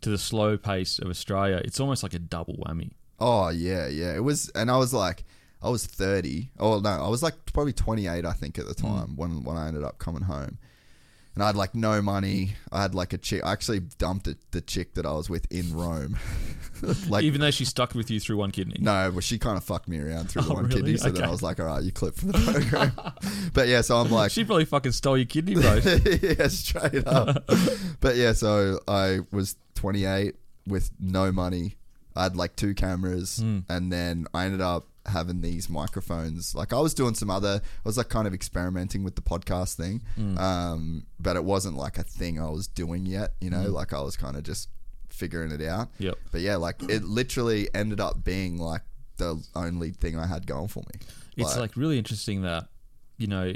to the slow pace of Australia it's almost like a double whammy Oh yeah, yeah. It was, and I was like, I was thirty. Oh no, I was like probably twenty eight, I think, at the hmm. time when when I ended up coming home. And I had like no money. I had like a chick. I actually dumped it, the chick that I was with in Rome. [LAUGHS] like even though she stuck with you through one kidney no, well, she kind of fucked me around through the [LAUGHS] Oh, one really? kidney. So then I was like, all right, you clip for the program. [LAUGHS] but yeah, so I'm like, she probably fucking stole your kidney bro yeah, straight up. but yeah, so I was 28 with no money. I had like two cameras, hmm. and then I ended up having these microphones. Like I was doing some other, I was like kind of experimenting with the podcast thing, um, but it wasn't like a thing I was doing yet. You know, like I was kind of just figuring it out. Yep. But yeah, like it literally ended up being like the only thing I had going for me. it's like really interesting that you know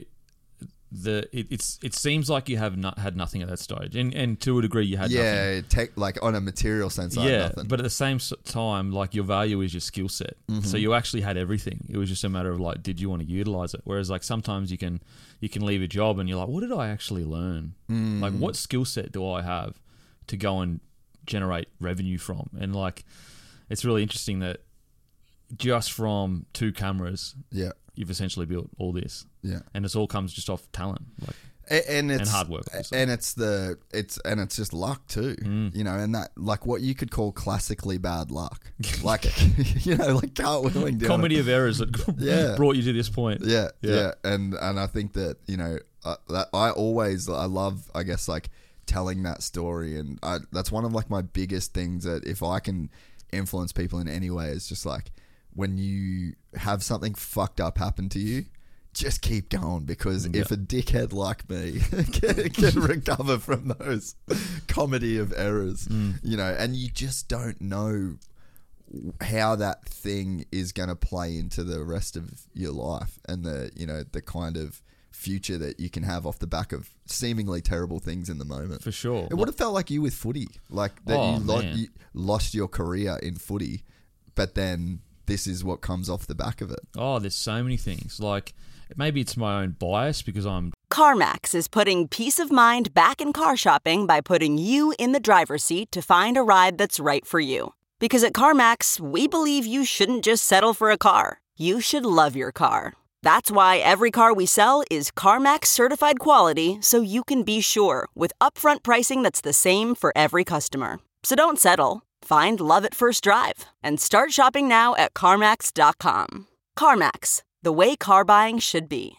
the it, it's it seems like you have not had nothing at that stage and and to a degree you had nothing yeah, tech like on a material sense, I had yeah, nothing. but at the same time, like your value is your skill set. Mm-hmm. So you actually had everything. It was just a matter of like, did you want to utilize it? Whereas like sometimes you can you can leave a job and you're like, what did I actually learn? Mm. Like, what skill set do I have to go and generate revenue from? And like, it's really interesting that just from two cameras, yeah, you've essentially built all this, yeah. and this all comes just off talent. Like, A- and it's hard work, obviously. and it's the it's and it's just luck too Mm. you know and that like what you could call classically bad luck [LAUGHS] like [LAUGHS] you know like cartwheeling down comedy of errors that [LAUGHS] Yeah. brought you to this point. yeah, Yeah. yeah and and i think that you know uh, that i always i love i guess like telling that story and I, that's one of like my biggest things that if i can influence people in any way is just like when you have something fucked up happen to you just keep going because mm, if a dickhead like me can, can recover from those comedy of errors, mm. you know, and you just don't know how that thing is going to play into the rest of your life and the you know the kind of future that you can have off the back of seemingly terrible things in the moment. For sure. It would have felt like you with footy, like that Oh, you, lo- you lost your career in footy, but then this is what comes off the back of it. Oh, there's so many things. Like maybe it's my own bias because I'm CarMax is putting peace of mind back in car shopping by putting you in the driver's seat to find a ride that's right for you. Because at CarMax, we believe you shouldn't just settle for a car, you should love your car. That's why every car we sell is CarMax certified quality so you can be sure with upfront pricing that's the same for every customer. So don't settle. Find love at first drive and start shopping now at CarMax.com. CarMax, the way car buying should be.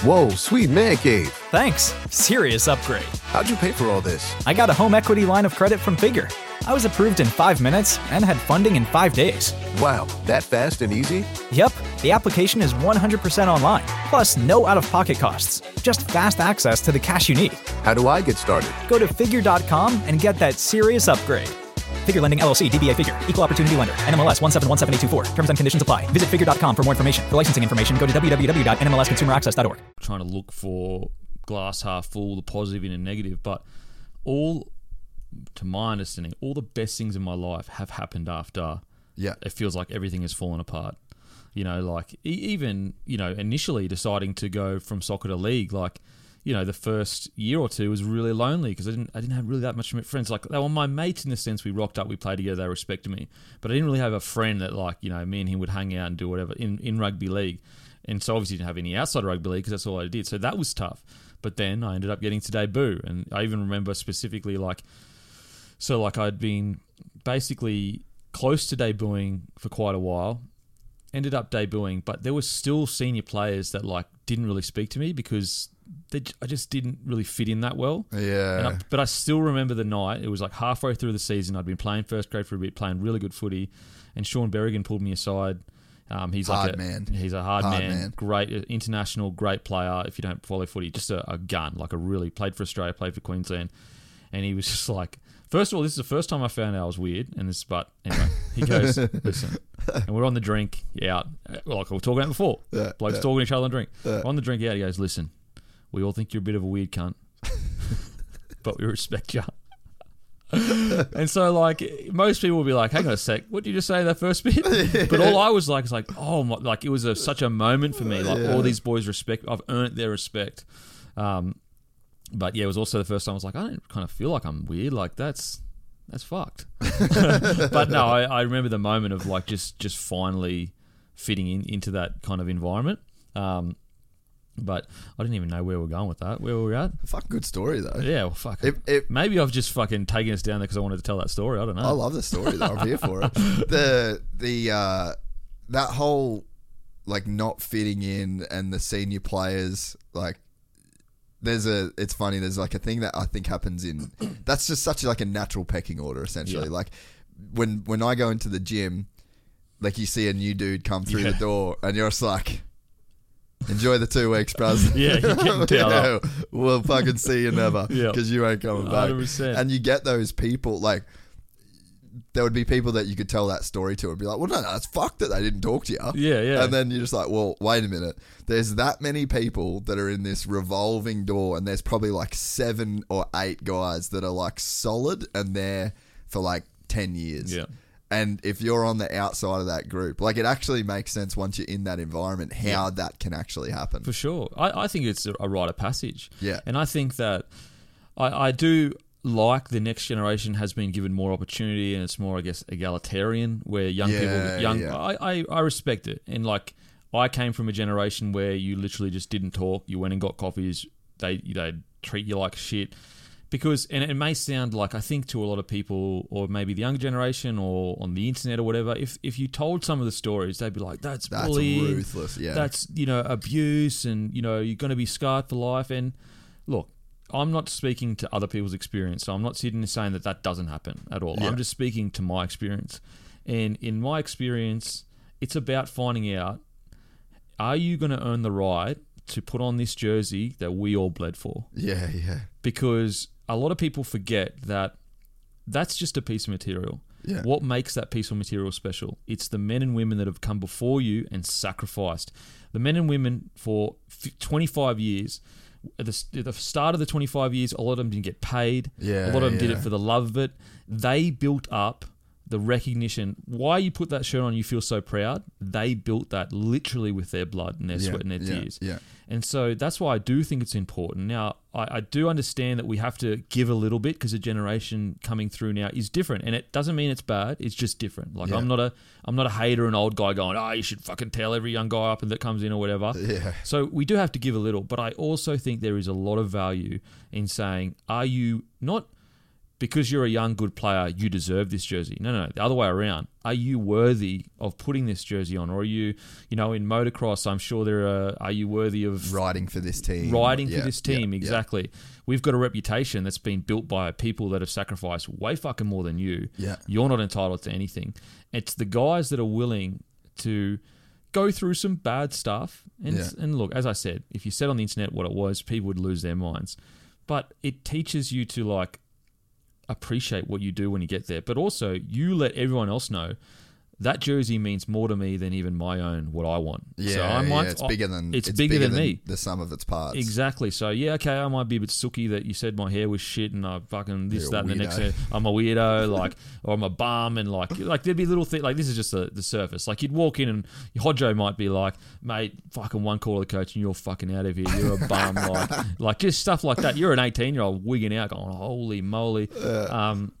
Whoa, sweet man cave. Thanks. Serious upgrade. How'd you pay for all this? I got a home equity line of credit from Figure. I was approved in five minutes and had funding in five days. Wow, that fast and easy? Yep, the application is 100% online, plus no out of pocket costs. Just fast access to the cash you need. How do I get started? Go to figure.com and get that serious upgrade. Figure Lending LLC DBA Figure. Equal Opportunity Lender. NMLS 1717824. Terms and conditions apply. Visit figure.com for more information. For licensing information, go to www.nmlsconsumeraccess.org. trying to look for glass half full, the positive and the negative. But all, to my understanding, all the best things in my life have happened after Yeah. it feels like everything has fallen apart. You know, like e- even you know initially deciding to go from soccer to league, like you know the first year or two was really lonely because I didn't I didn't have really that much friends. Like they were my mates in the sense we rocked up, we played together, they respected me, but I didn't really have a friend that like you know me and him would hang out and do whatever in in rugby league. And so obviously didn't have any outside rugby league because that's all I did. So that was tough. But then I ended up getting to debut, and I even remember specifically like so like I'd been basically close to debuting for quite a while. Ended up debuting, but there were still senior players that like didn't really speak to me because they, I just didn't really fit in that well. Yeah. I, but I still remember the night. It was like halfway through the season. I'd been playing first grade for a bit, playing really good footy, and Shaun Berrigan pulled me aside. Um, he's Hard like a, man. He's a hard, Hard man, man. great uh, international, great player. If you don't follow footy, just a, a gun, like a really played for Australia, played for Queensland, and he was [LAUGHS] just like, first of all, this is the first time I found out I was weird, and this, but anyway, he [LAUGHS] goes, listen, and we're on the drink out, uh, like we were talking about before, Yeah, blokes yeah. talking to each other on the drink, Yeah. on the drink out. He goes, listen, we all think you're a bit of a weird cunt. [LAUGHS] but we respect you. and so, like, most people will be like, "Hang on a sec, what did you just say that first bit?" [LAUGHS] But all I was like, "Is like, oh my!" Like, it was a, such a moment for me. Like, all these boys respect. I've earned their respect. Um, but yeah, it was also the first time I was like, I don't kind of feel like I'm weird. Like, that's that's fucked. [LAUGHS] but no, I, I remember the moment of like just just finally fitting in into that kind of environment. Um, but I didn't even know where we are going with that. Where were we at? Fuck good story though. Yeah, well, fuck. If- if- Maybe I've just fucking taken us down there because I wanted to tell that story. I don't know. I love the story though. I'm here for it. [LAUGHS] The the uh, that whole like not fitting in and the senior players like there's a it's funny there's like a thing that I think happens in [COUGHS] that's just such like a natural pecking order essentially Yeah. like when when I go into the gym like you see a new dude come through Yeah. the door and you're just like enjoy the two weeks bros [LAUGHS] Yeah, you're getting [LAUGHS] towed up. we'll fucking see you never Yeah. because you ain't coming back 100%. and you get those people like there would be people that you could tell that story to and be like, well, no, no, it's fucked that they didn't talk to you. Yeah, yeah. And then you're just like, well, wait a minute. There's that many people that are in this revolving door, and there's probably like seven or eight guys that are like solid and there for like 10 years. Yeah. And if you're on the outside of that group, like it actually makes sense once you're in that environment how that can actually happen. For sure. I, I think it's a, a rite of passage. Yeah. And I think that I, I do like the next generation has been given more opportunity and it's more, I guess, egalitarian where young Yeah, people, young, yeah. I, I, I respect it. And like, I came from a generation where you literally just didn't talk. You went and got coffees. They, they'd treat you like shit. Because, and it may sound like, I think to a lot of people, or maybe the younger generation or on the internet or whatever, if, if you told some of the stories, they'd be like, that's, That's bullying. ruthless, yeah. That's, you know, abuse and, you know, you're going to be scarred for life. And look, I'm not speaking to other people's experience. So I'm not sitting there saying that that doesn't happen at all. Yeah. I'm just speaking to my experience. And in my experience, it's about finding out are you going to earn the right to put on this jersey that we all bled for? Yeah, yeah. because a lot of people forget that that's just a piece of material. Yeah. What makes that piece of material special? It's the men and women that have come before you and sacrificed. The men and women for 25 years. At the, at the start of the 25 years, a lot of them didn't get paid. Yeah, a lot of them did it for the love of it. They built up the recognition. Why you put that shirt on, you feel so proud. They built that literally with their blood and their Yeah, sweat and their yeah, tears. yeah. And so that's why I do think it's important. Now, I, I do understand that we have to give a little bit because the generation coming through now is different, and it doesn't mean it's bad. It's just different. Like Yeah. I'm not a I'm not a hater, an old guy going, oh, you should fucking tell every young guy up and that comes in or whatever. Yeah. So we do have to give a little, but I also think there is a lot of value in saying, are you not because you're a young good player, you deserve this jersey. No, no, no, the other way around. Are you worthy of putting this jersey on, or are you, you know, in motocross? I'm sure there are. Are you worthy of Riding for this team. riding Yeah, for this team? yeah. exactly. We've got a reputation that's been built by people that have sacrificed way fucking more than you. Yeah. You're not entitled to anything. It's the guys that are willing to go through some bad stuff. And, Yeah. and look, as I said, if you said on the internet what it was, people would lose their minds. But it teaches you to like appreciate what you do when you get there. But also, you let everyone else know that jersey means more to me than even my own what I want. Yeah, so I might, yeah, it's bigger than it's, bigger, than, me. the sum of its parts. Exactly. So yeah, okay, I might be a bit sooky that you said my hair was shit and I fucking this, You're that, and the next. weirdo. I'm a weirdo, [LAUGHS] like, or I'm a bum, and like, like there'd be little things like this is just the, the surface. Like you'd walk in and Hodjo might be like, mate, fucking one call to the coach and you're fucking out of here. You're a bum, like, [LAUGHS] like just stuff like that. You're an 18 year old wigging out, going, holy moly. Um,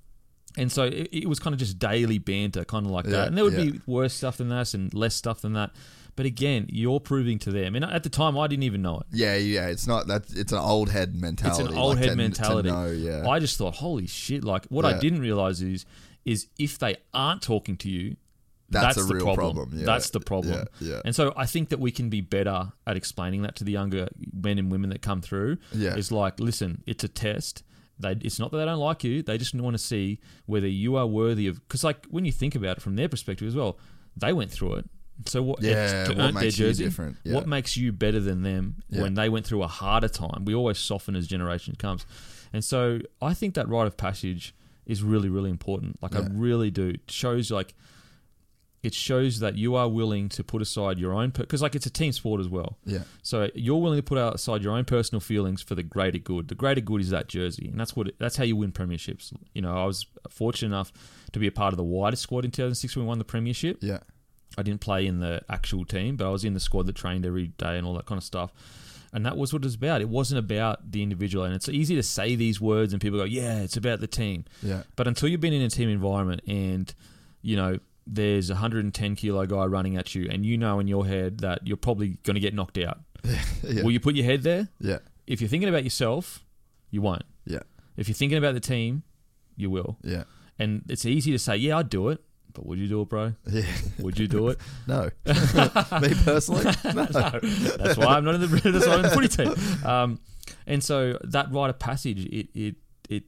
and so it, it was kind of just daily banter, kind of like Yeah, that. And there would yeah. be worse stuff than that and less stuff than that. But again, you're proving to them. And at the time, I didn't even know it. Yeah, yeah. It's not that. It's an old head mentality. It's an old like, head to- to mentality. know, yeah. I just thought, holy shit! Like what I didn't realize is, is if they aren't talking to you, That's that's, a the real problem. problem, yeah. That's the problem. Yeah, yeah. And so I think that we can be better at explaining that to the younger men and women that come through. Yeah. Is like, listen, it's a test. They, it's not that they don't like you. They just want to see whether you are worthy of. Because like when you think about it from their perspective as well, they went through it. So what? Yeah, to what earn their makes you different? Yeah. What makes you better than them Yeah. when they went through a harder time? We always soften as generation comes, and so I think that rite of passage is really, really important. Like I really do. It shows like it shows that you are willing to put aside your own because like it's a team sport as well. Yeah. So you're willing to put aside your own personal feelings for the greater good. The greater good is that jersey, and that's what it, that's how you win premierships. You know, I was fortunate enough to be a part of the widest squad in 2006 when we won the premiership. Yeah. I didn't play in the actual team, but I was in the squad that trained every day and all that kind of stuff. And that was what it was about. It wasn't about the individual. And it's easy to say these words and people go, yeah, it's about the team. Yeah. But until you've been in a team environment and, you know, there's a 110 kilo guy running at you and you know in your head that you're probably going to get knocked out. [LAUGHS] Yeah. Will you put your head there? Yeah. If you're thinking about yourself, you won't. Yeah. If you're thinking about the team, you will. Yeah. And it's easy to say, yeah, I'd do it. But would you do it, bro? Yeah. Would you do it? [LAUGHS] No. [LAUGHS] Me personally? No. That's why I'm not in the that's why I'm in the footy team. Um, and so that rite of passage, it it it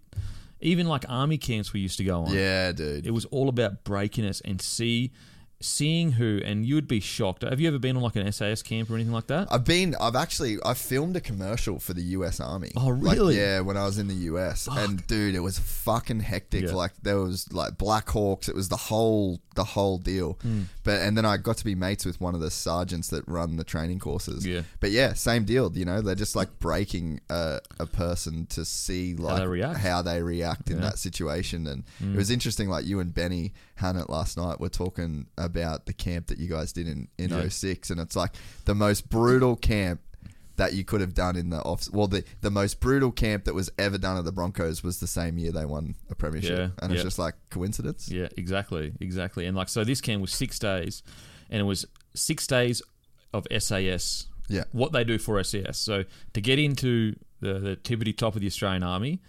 even like army camps we used to go on. Yeah, dude. It was all about breaking us and see seeing who and you would be shocked. Have you ever been on like an SAS camp or anything like that? I've been. I've actually. I filmed a commercial for the U.S. Army. Oh, Like, really? yeah, when I was in the U.S. And dude, it was fucking hectic. Yeah. Like there was like Black Hawks. It was the whole the whole deal. Hmm. But and then I got to be mates with one of the sergeants that run the training courses. Yeah. But yeah, same deal. You know, they're just like breaking a, a person to see like they react. how they react in Yeah. Hmm. that situation. And it was interesting. Like you and Benny Hannant last night were talking about the camp that you guys did in in Yeah. 06 and it's like the most brutal camp that you could have done in the off. Well, the the most brutal camp that was ever done at the Broncos was the same year they won a premiership, Yeah, and it's just like coincidence. Yeah, exactly, exactly. And like so, this camp was six days, and it was six days of SAS. Yeah. what they do for SAS. So to get into the the tippity top of the Australian Army,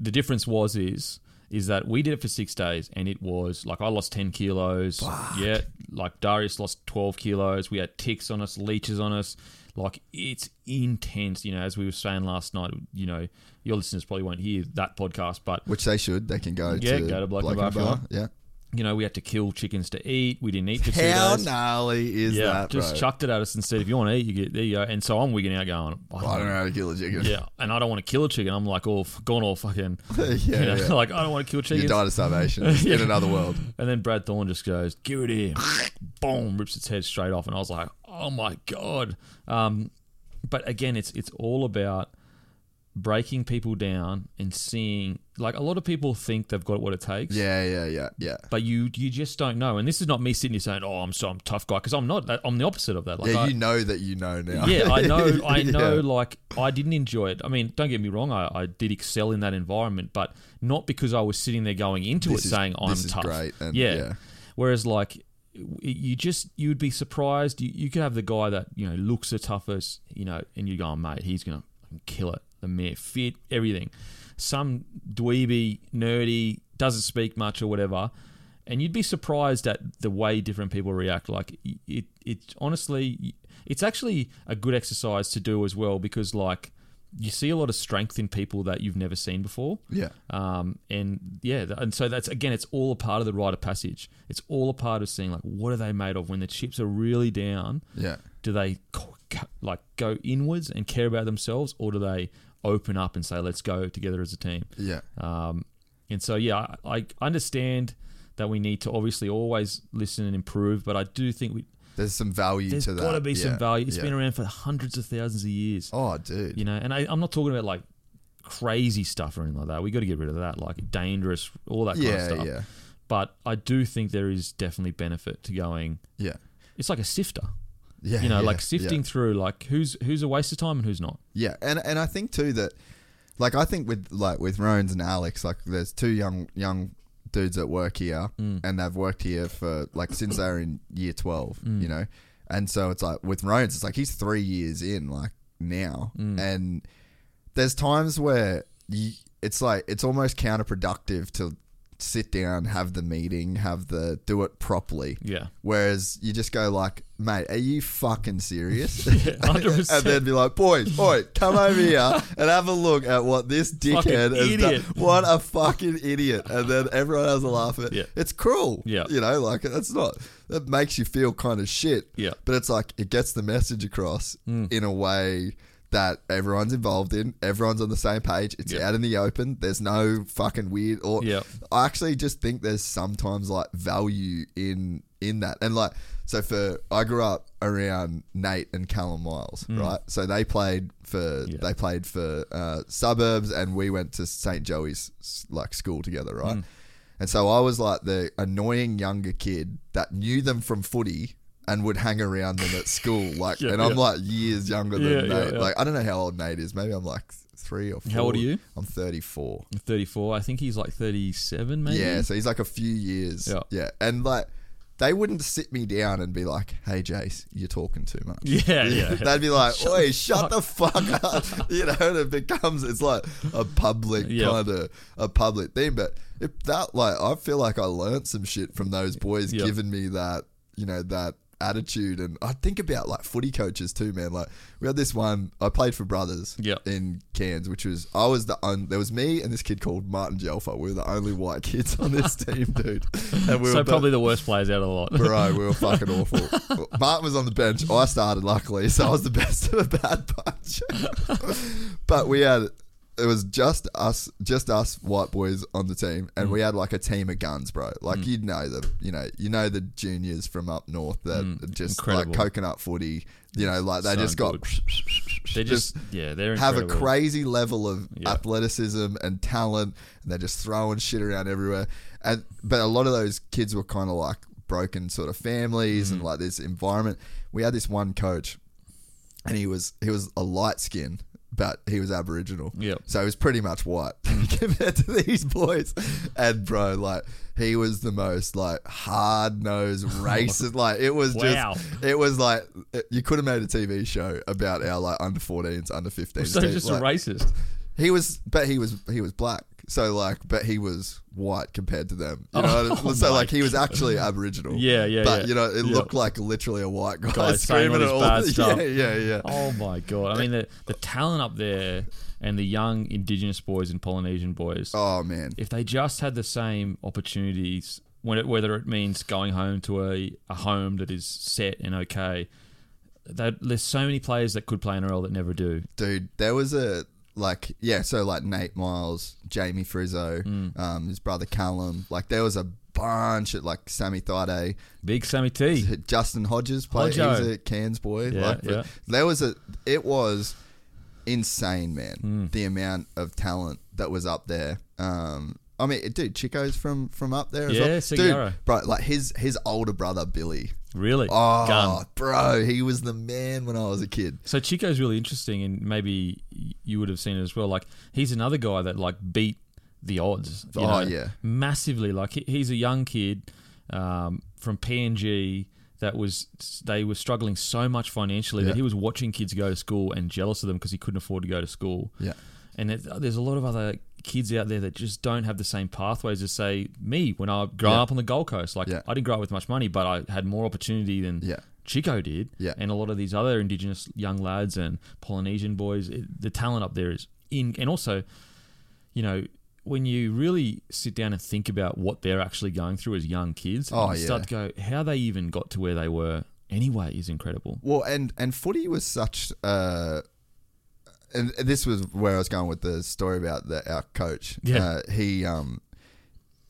the difference was is is that we did it for six days, and it was like I lost ten kilos. Yeah, like Darius lost twelve kilos. We had ticks on us, leeches on us. Like it's intense. You know, as we were saying last night. You know, your listeners probably won't hear that podcast, but Which they should. They can go Yeah, to go to Bloke Bloke Bar if. Yeah. You know, we had to kill chickens to eat. We didn't eat for two How days. gnarly is yeah, that, just bro? chucked it at us and said, if you want to eat, you get there you go. And so I'm wigging out going, I don't, I don't know how to kill a chicken. Yeah, and I don't want to kill a chicken. I'm like all gone all fucking, [LAUGHS] yeah, you know, yeah. [LAUGHS] like I don't want to kill a chicken. You died of starvation [LAUGHS] in another world. And then Brad Thorn just goes, "Give it here!" Boom, rips its head straight off, and I was like, "Oh my god!" Um, but again, it's it's all about breaking people down and seeing. Like a lot of people think they've got what it takes. Yeah, yeah, yeah, yeah. But you you just don't know, and this is not me sitting here saying, "Oh, I'm so I'm a tough guy," because I'm not. That, I'm the opposite of that. Like yeah, I, you know that you know now. yeah, I know. [LAUGHS] I know. Yeah. Like, I didn't enjoy it. I mean, don't get me wrong. I, I did excel in that environment, but not because I was sitting there going into This it is- saying I'm tough. great, and yeah. yeah. Whereas, like, you just you would be surprised. You, you could have the guy that you know looks the toughest, you know, and you go, oh, mate, he's gonna kill it. The mere fit, everything. Some dweeby, nerdy, doesn't speak much or whatever. And you'd be surprised at the way different people react. Like it, it honestly, it's actually a good exercise to do as well because like you see a lot of strength in people that you've never seen before. Yeah. Um, and yeah, and so that's again, it's all a part of the rite of passage. It's all a part of seeing like what are they made of when the chips are really down. Yeah. Do they like go inwards and care about themselves, or do they open up and say, "Let's go together as a team"? Yeah. Um, and so yeah, I, I understand that we need to obviously always listen and improve, but I do think we There's some value there's to that. got to be Yeah, some value. It's yeah. been around for hundreds of thousands of years. Oh, dude. You know, and I, I'm not talking about like crazy stuff or anything like that. We got to get rid of that, like dangerous, all that kind Yeah, of stuff. yeah. But I do think there is definitely benefit to going. Yeah. It's like a sifter. Yeah. You know, yeah, like sifting yeah. through like who's who's a waste of time and who's not. Yeah, and and I think too that, like I think with like with Rones and Alex, like there's two young young dudes that work here, Mm. and they've worked here for like since they were in year twelve, Mm. you know, and so it's like with Rones, it's like he's three years in, like now, Mm. and there's times where you, it's like it's almost counterproductive to sit down, have the meeting, have the do it properly. Yeah. Whereas you just go like, mate, are you fucking serious? [LAUGHS] 100%. [LAUGHS] and then be like, boys, [LAUGHS] boy, come over here and have a look at what this dickhead has idiot. done. What a fucking idiot! And then everyone has a laugh at. Yeah. It's cruel. Yeah. you know, like that's not. That makes you feel kind of shit. Yeah. but it's like it gets the message across Mm. in a way that everyone's involved in. Everyone's on the same page. It's Yep. out in the open. There's no fucking weird or. Yep. I actually just think there's sometimes like value in in that, and like so for I grew up around Nate and Callum Myles, right? So they played for Mm. Yeah. they played for uh, suburbs, and we went to St Joey's like school together, right? Mm. And so I was like the annoying younger kid that knew them from footy and would hang around them at school. [LAUGHS] Like, Yeah, and I'm yeah. like years younger than Yeah, Nate. Like, I don't know how old Nate is. Maybe I'm like three or four. How old are you? I'm 34. 34. I think he's like 37, maybe. Yeah, so he's like a few years. Yeah. Yeah. And like, they wouldn't sit me down and be like, hey, Jace, you're talking too much. Yeah, yeah. [LAUGHS] They'd be like, oi, shut the fuck up. [LAUGHS] you know, and it becomes, it's like a public Yep. kind of, a public thing. But if that, like, I feel like I learned some shit from those boys Yep. giving me that, you know, that attitude. And I think about like footy coaches too, man. Like, we had this one, I played for Brothers Yep. in Cairns, which was, I was the only, there was me and this kid called Martin Jelfer. We were the only white kids on this [LAUGHS] team, dude. And we so both- probably the worst players out of the lot. Bro, we were [LAUGHS] fucking awful. Martin was on the bench. I started, luckily, so I was the [LAUGHS] best of a bad bunch. but we had it was just us, just us white boys on the team, and we mm. had like a team of guns, bro. Like mm. you'd know the, you know, you know the juniors from up north that mm. are just incredible. like coconut footy. You know, like they So just got. [LAUGHS] They're just, yeah, they're have a crazy level of Yeah. athleticism and talent, and they're just throwing shit around everywhere. And but a lot of those kids were kind of like broken sort of families Mm. and like this environment. We had this one coach, and he was he was a light skin, but he was Aboriginal. Yeah. So he was pretty much white [LAUGHS] compared to these boys. And bro, like he was the most like hard nosed [LAUGHS] racist. like it was just it was like you could have made a TV show about our like under 14s, under 15s. So team. just Like, a racist. he was, but he was he was black. So like, but he was white compared to them. You oh, know, Oh, what I- [LAUGHS] oh so like he was actually Aboriginal. Yeah, yeah, But yeah. you know, it Yeah. looked like literally a white guy, Guy [LAUGHS] screaming at all. bad [LAUGHS] stuff. Yeah, yeah, yeah. Oh my god! I mean, the the talent up there and the young Indigenous boys and Polynesian boys. Oh man, If they just had the same opportunities, when it, whether it means going home to a, a home that is set and okay, that there's so many players that could play in a role that never do. dude, there was a like yeah, so like Nate Myles, Jamie Frizzo, Mm. um, his brother Callum. Like there was a bunch at like Sammy Thaiday. Big Sammy T. Justin Hodges played. He was a Cairns boy. Yeah, like, yeah. There was a. It was insane, man. Hmm. The amount of talent that was up there. Um, I mean, dude, Chico's from from up there. As Yeah, well. Sigara. dude, bro. Like his his older brother Billy. Really? Oh, Gun. bro, he was the man when I was a kid. So Chico's really interesting, and maybe you would have seen it as well. Like he's another guy that like beat the odds. you Oh, know, yeah. massively. Like he- he's a young kid um, from PNG that was they were struggling so much financially Yeah. that he was watching kids go to school and jealous of them because he couldn't afford to go to school. Yeah. And it, there's a lot of other kids out there that just don't have the same pathways as say me when I grew Yeah. up on the Gold Coast. Like Yeah. I didn't grow up with much money, but I had more opportunity than Yeah. Chico did, Yeah. and a lot of these other Indigenous young lads and Polynesian boys. It, the talent up there is in, and also, you know, when you really sit down and think about what they're actually going through as young kids, Oh, you yeah. start to go, how they even got to where they were anyway is incredible. Well, and and footy was such. Uh, and this was where I was going with the story about the, our coach. Yeah. Uh, he um,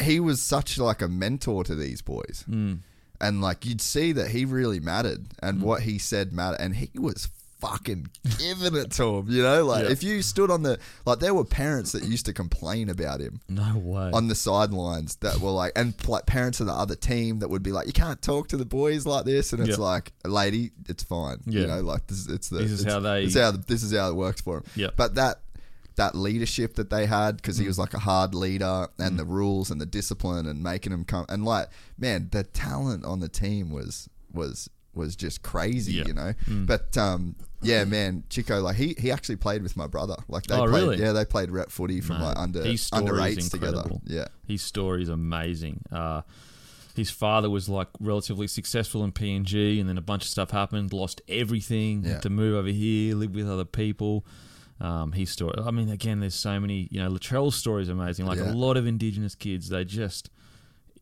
he was such like a mentor to these boys, Mm. and like you'd see that he really mattered, and what he said mattered, and he was fucking giving it to him. You know, like Yeah. if you stood on the like, there were parents that used to complain about him No way. on the sidelines that were like, and like parents of the other team that would be like, you can't talk to the boys like this, and it's Yeah. like, lady, it's fine, you know, like this, it's the This is how they- it's how this is how it works for him. Yeah. but that that leadership that they had because Mm. he was like a hard leader and the rules and the discipline and making him come and like man, the talent on the team was was was just crazy, Yeah. Mm. you know. But um, yeah, man, Chico, like he he actually played with my brother. Like they Oh, played, really? yeah, they played rep footy from like under his under story is eights together. Yeah. His story is amazing. Uh, his father was like relatively successful in PNG, and then a bunch of stuff happened, lost everything, Yeah. had to move over here, live with other people. Um, his story. I mean, again, there's so many. You know, Latrell's story is amazing. Like Yeah. a lot of Indigenous kids, they just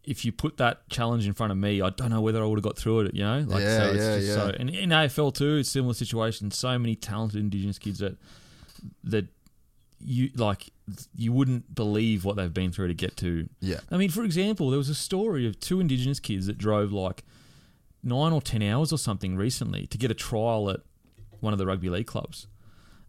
if you put that challenge in front of me, I don't know whether I would have got through it. You know, like Yeah, so it's yeah, just yeah. so. And in AFL too, it's similar situation. So many talented Indigenous kids that that you like you wouldn't believe what they've been through to get to. Yeah. I mean, for example, there was a story of two Indigenous kids that drove like nine or ten hours or something recently to get a trial at one of the rugby league clubs,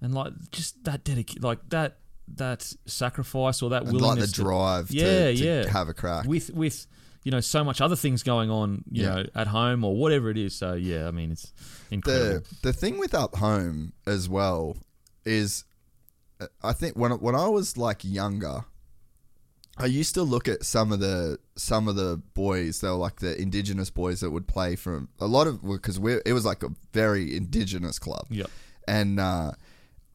and like just that dedic like that that sacrifice or that And like the to- drive yeah, to yeah, have a crack. with with you know so much other things going on, you Yeah. know, at home or whatever it is. So yeah, I mean, it's incredible. the the thing with up home as well is uh, I think when when I was like younger I used to look at some of the some of the boys they were like the indigenous boys that would play from a lot of because we it was like a very indigenous club Yeah, and uh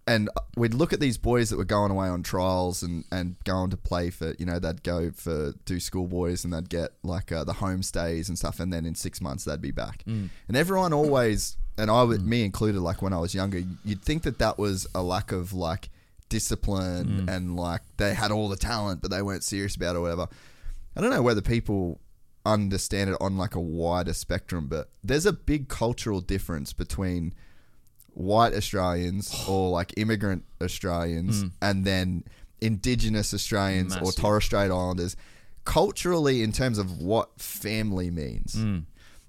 and we'd look at these boys that were going away on trials and, and going to play for, you know, they'd go for do schoolboys and they'd get like uh, the homestays and stuff, and then in six months they'd be back. Mm. And everyone always, and I would, me included, like when I was younger, you'd think that that was a lack of like discipline Mm. and like they had all the talent, but they weren't serious about it or whatever. I don't know whether people understand it on like a wider spectrum, but there's a big cultural difference between white Australians [SIGHS] or like immigrant Australians Mm. and then indigenous Australians or Torres Strait Islanders culturally in terms of what family means. Mm.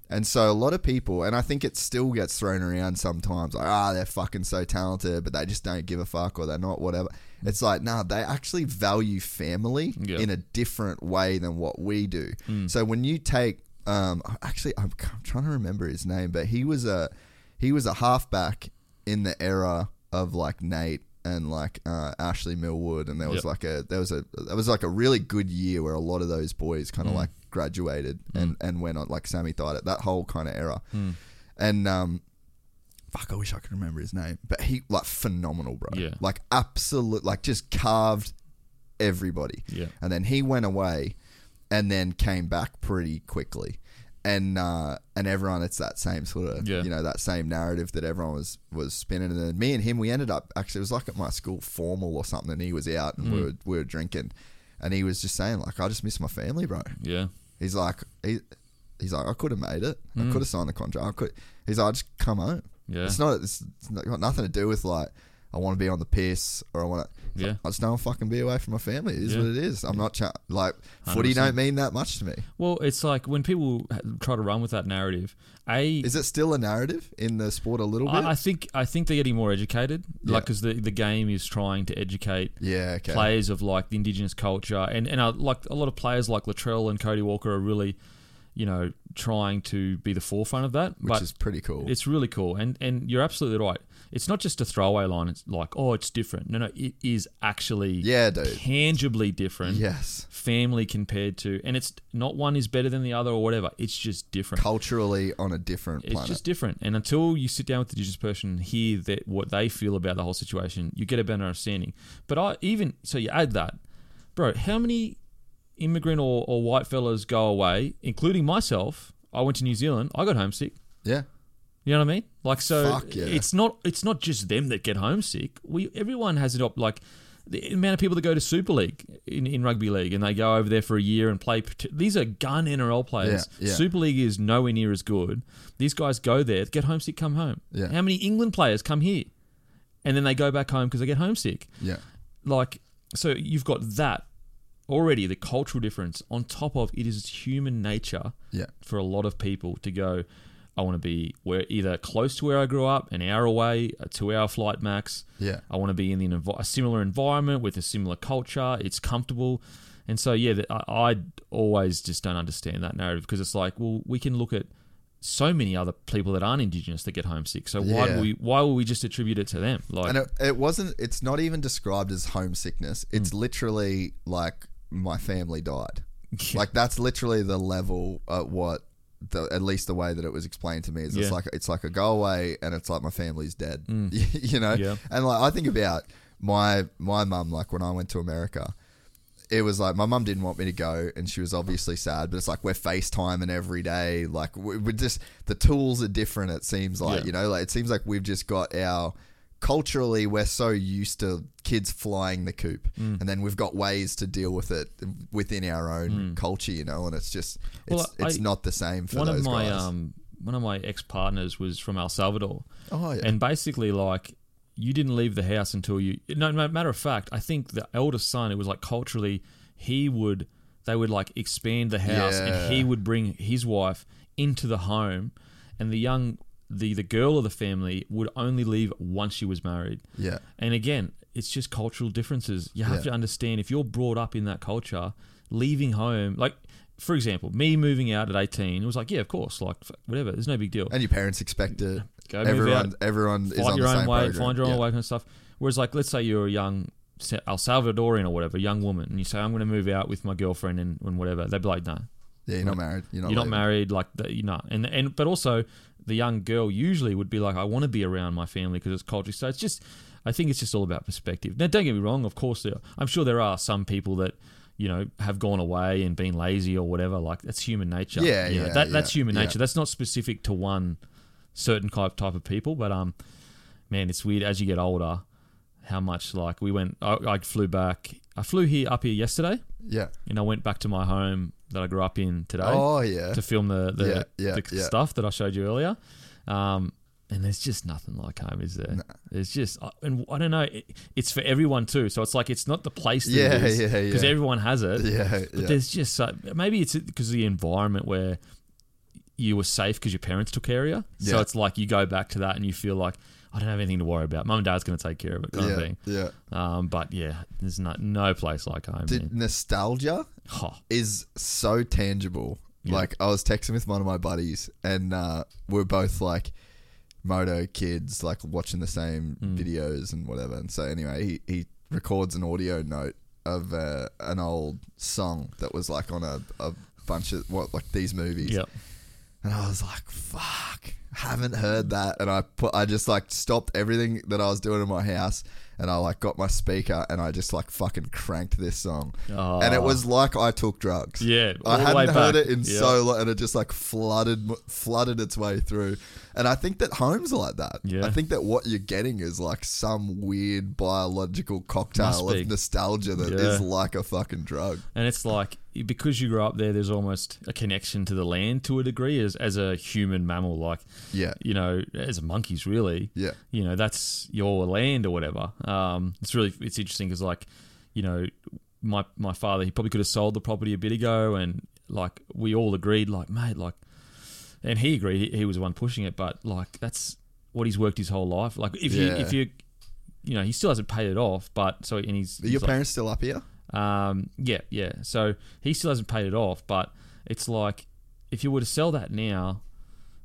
And so a lot of people, and I think it still gets thrown around sometimes, like, ah, they're fucking so talented, but they just don't give a fuck or they're not, whatever. It's like, nah, they actually value family Yeah. in a different way than what we do. Mm. So when you take, um, actually, I'm, I'm trying to remember his name, but he was a he was a halfback in the era of like Nate and like uh, Ashley Millwood, and there was Yep. like a there was a there was like a really good year where a lot of those boys kind of Mm. like graduated and and went on like Sammy Thaiday, that whole kind of era, Mm. and um. Fuck, I wish I could remember his name, but he like phenomenal, bro. Yeah. like absolute, like just carved everybody. Yeah. And then he went away and then came back pretty quickly. And uh, and everyone, it's that same sort of, Yeah. you know, that same narrative that everyone was was spinning. And then me and him, we ended up actually, it was like at my school formal or something. And he was out and we Mm. were we were drinking, and he was just saying like, I just miss my family, bro. Yeah. He's like, he, he's like, I could have made it. I Mm. could have signed the contract. I could. He's like, I just come home. Yeah. It's not. It's, it's got nothing to do with like I want to be on the piss or I want to. Yeah. I just don't fucking be away from my family. It is Yeah. what it is. I'm not cha- like footy 100%. don't mean that much to me. Well, it's like when people try to run with that narrative. A Is it still a narrative in the sport a little bit? I, I think I think they're getting more educated, Yeah. like because the the game is trying to educate Yeah, okay. players of like the indigenous culture, and and uh, like a lot of players like Latrell and Cody Walker are really, you know, trying to be the forefront of that, which is pretty cool. it's really cool, and and you're absolutely right. It's not just a throwaway line. It's like, oh, it's different. No, no, it is actually Yeah, dude. tangibly different. Yes. family compared to, and it's not one is better than the other or whatever. It's just different. Culturally on a different It's just different. And until you sit down with the indigenous person and hear that what they feel about the whole situation, you get a better understanding. But I even so you add that, bro. How many immigrant or, or white fellas go away, including myself? I went to New Zealand. I got homesick. yeah. You know what I mean? Like so, yeah. it's not it's not just them that get homesick. We everyone has it up. Like the amount of people that go to Super League in, in rugby league and they go over there for a year and play. These are gun NRL players. Yeah, yeah. Super League is nowhere near as good. These guys go there, get homesick, come home. Yeah. How many England players come here, and then they go back home because they get homesick? Yeah. like so you've got that already the cultural difference on top of it is human nature Yeah. for a lot of people to go i want to be where either close to where i grew up an hour away a two hour flight max Yeah. i want to be in the a similar environment with a similar culture it's comfortable and so yeah I, I always just don't understand that narrative because it's like well we can look at so many other people that aren't indigenous that get homesick so why Yeah. do we why will we just attribute it to them like And it, it wasn't. It's not even described as homesickness. It's hmm. literally like my family died. [LAUGHS] like that's literally the level at what. The, at least the way that it was explained to me is it's like it's like a go away and it's like my family's dead Mm. [LAUGHS] you know Yeah. and like I think about my my mum like when I went to America it was like my mum didn't want me to go and she was obviously sad but it's like we're FaceTiming every day like we- we're just the tools are different it seems like Yeah. you know like it seems like we've just got our culturally we're so used to kids flying the coop, Mm. and then we've got ways to deal with it within our own culture, you know. And it's just it's Mm. Well, it's I- not the same for one those of my guys. um one of my ex partners was from El Salvador. Oh, yeah. And basically, like you didn't leave the house until you. No, no matter of fact, I think the eldest son. It was like culturally, he would they would like expand the house, Yeah. and he would bring his wife into the home, and the young the the girl of the family would only leave once she was married. Yeah. And again, it's just cultural differences. You have Yeah. to understand if you're brought up in that culture, leaving home, like for example, me moving out at 18, it was like, yeah, of course, like whatever, there's no big deal. and your parents expect it. Go move everyone, out, everyone is find on your the own same way, program. find your own Yeah. way, kind of stuff. Whereas, like, let's say you're a young El Salvadorian or whatever, young woman, and you say, I'm going to move out with my girlfriend and, and whatever, they'd be like, no, Yeah, you're not married. You're not. you're not married, like, the, you know, and and but also the young girl usually would be like, I want to be around my family because it's culture. So it's just, I think it's just all about perspective. Now, don't get me wrong, of course, there, I'm sure there are some people that. You know, have gone away and been lazy or whatever. Like that's human nature. Yeah, You know, yeah, that's yeah, human yeah. nature. That's not specific to one certain type type of people. But um, man, it's weird as you get older how much like we went. I, I flew back. I flew here up here yesterday, Yeah. and I went back to my home that I grew up in today. Oh, yeah. to film the the, Yeah, yeah, the yeah. stuff that I showed you earlier. Um, and there's just nothing like home, is there? There's just, I- and I don't know. It, it's for everyone too. So it's like it's not the place. That Yeah, is, yeah, yeah. Because everyone has it. Yeah, But yeah. there's just so, maybe it's because of the environment where you were safe because your parents took care of you. So it's like you go back to that and you feel like I don't have anything to worry about. Mum and dad's going to take care of it, kind Yeah, of thing. yeah. Um, but yeah, there's no no place like home. Did nostalgia Oh. is so tangible. Yeah. Like I was texting with one of my buddies, and uh, we're both like moto kids, like watching the same Mm. videos and whatever. And so anyway, he he records an audio note of uh, an old song that was like on a, a bunch of what like these movies. Yep. And I was like, "Fuck, haven't heard that." And I put, I just like stopped everything that I was doing in my house, and I like got my speaker and I just like fucking cranked this song, Oh. and it Oh. was like I took drugs. Yeah, all I hadn't heard it in so long, and it just like flooded, flooded its way through. And I think that homes are like that. Yeah. I think that what you're getting is like some weird biological cocktail of nostalgia that is Yeah. like a fucking drug. And it's like because you grew up there, there's almost a connection to the land to a degree as as a human mammal. Like, Yeah. you know, as monkeys, really. Yeah. You know, that's your land or whatever. Um, it's really it's interesting because like, you know, my my father he probably could have sold the property a bit ago, and like we all agreed, like mate, like, and he agreed he, he was the one pushing it, but like that's what he's worked his whole life. Like if you if you you know he still hasn't paid it off, but so and he's Are your he's like- parents still up here? Um, yeah, yeah. So he still hasn't paid it off, but it's like if you were to sell that now,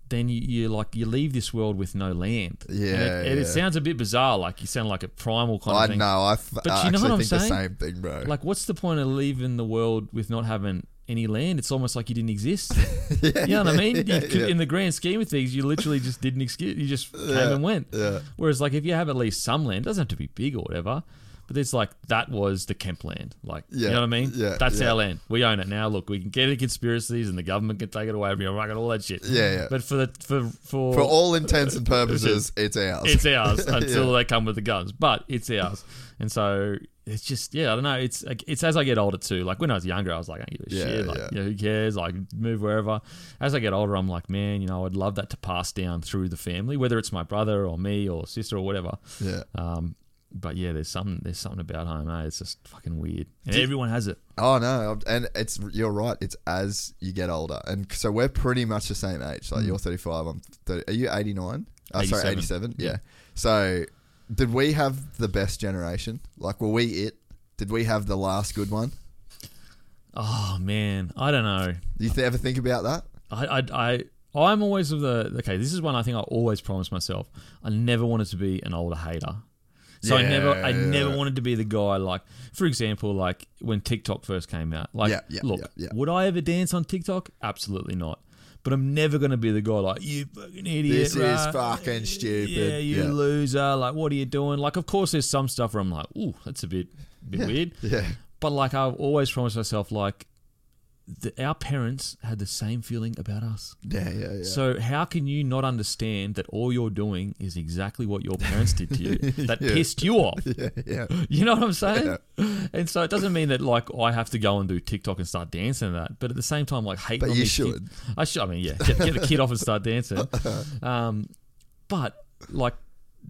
then you, you like you leave this world with no land. Yeah, and it, and it sounds a bit bizarre. Like you sound like a primal kind I of thing. know. I, f- But I you know what I'm think the saying? same thing, bro. Like, what's the point of leaving the world with not having any land? It's almost like you didn't exist. yeah, [LAUGHS] You know what I mean? yeah, could- yeah. In the grand scheme of things, you literally just didn't exist. You just came and went. yeah. Whereas, like, if you have at least some land, it doesn't have to be big or whatever. But it's like that was the Kemp land. Like, you Yeah, know what I mean? yeah, That's yeah. our land. We own it now. Look, we can get into conspiracies, and the government can take it away. We can all that shit. Yeah, yeah. But for the for for For all intents and purposes, [LAUGHS] it's ours. it's ours [LAUGHS] until Yeah. they come with the guns. But it's ours, and so it's just yeah. I don't know. It's like, it's as I get older too. Like when I was younger, I was like, I don't give a shit. Like yeah. you know, who cares? Like move wherever. As I get older, I'm like, man, you know, I'd love that to pass down through the family, whether it's my brother or me or sister or whatever. Yeah. Um, but yeah, there's something there's something about home. Eh? It's just fucking weird, and everyone has it. Oh no, and it's you're right. It's as you get older, and so we're pretty much the same age. Like Mm. you're 35, I'm 30. Are you 89? Oh, sorry, 87. 87. Yeah. So, did we have the best generation? Like, were we it? Did we have the last good one? Oh man, I don't know. Do you th- ever think about that? I, I, I, I'm always of the okay. This is one I think I always promised myself. I never wanted to be an older hater. So I never, I never wanted to be the guy like, for example, like when TikTok first came out. Like, Yeah, yeah, look, yeah, yeah. would I ever dance on TikTok? Absolutely not. But I'm never going to be the guy like you fucking idiot. This is right? fucking stupid. Yeah, you Yeah. loser. Like, what are you doing? Like, of course, there's some stuff where I'm like, ooh, that's a bit, bit weird. Yeah. But like, I've always promised myself, like, the, our parents had the same feeling about us. Yeah, yeah, yeah. So how can you not understand that all you're doing is exactly what your parents did to you [LAUGHS] that Yeah. pissed you off? [LAUGHS] yeah, yeah. [LAUGHS] You know what I'm saying? Yeah. And so it doesn't mean that like I have to go and do TikTok and start dancing and that, but at the same time, like hate. But on you should. Kids, I should. I mean, yeah, get, get the kid off and start dancing. Um, but like,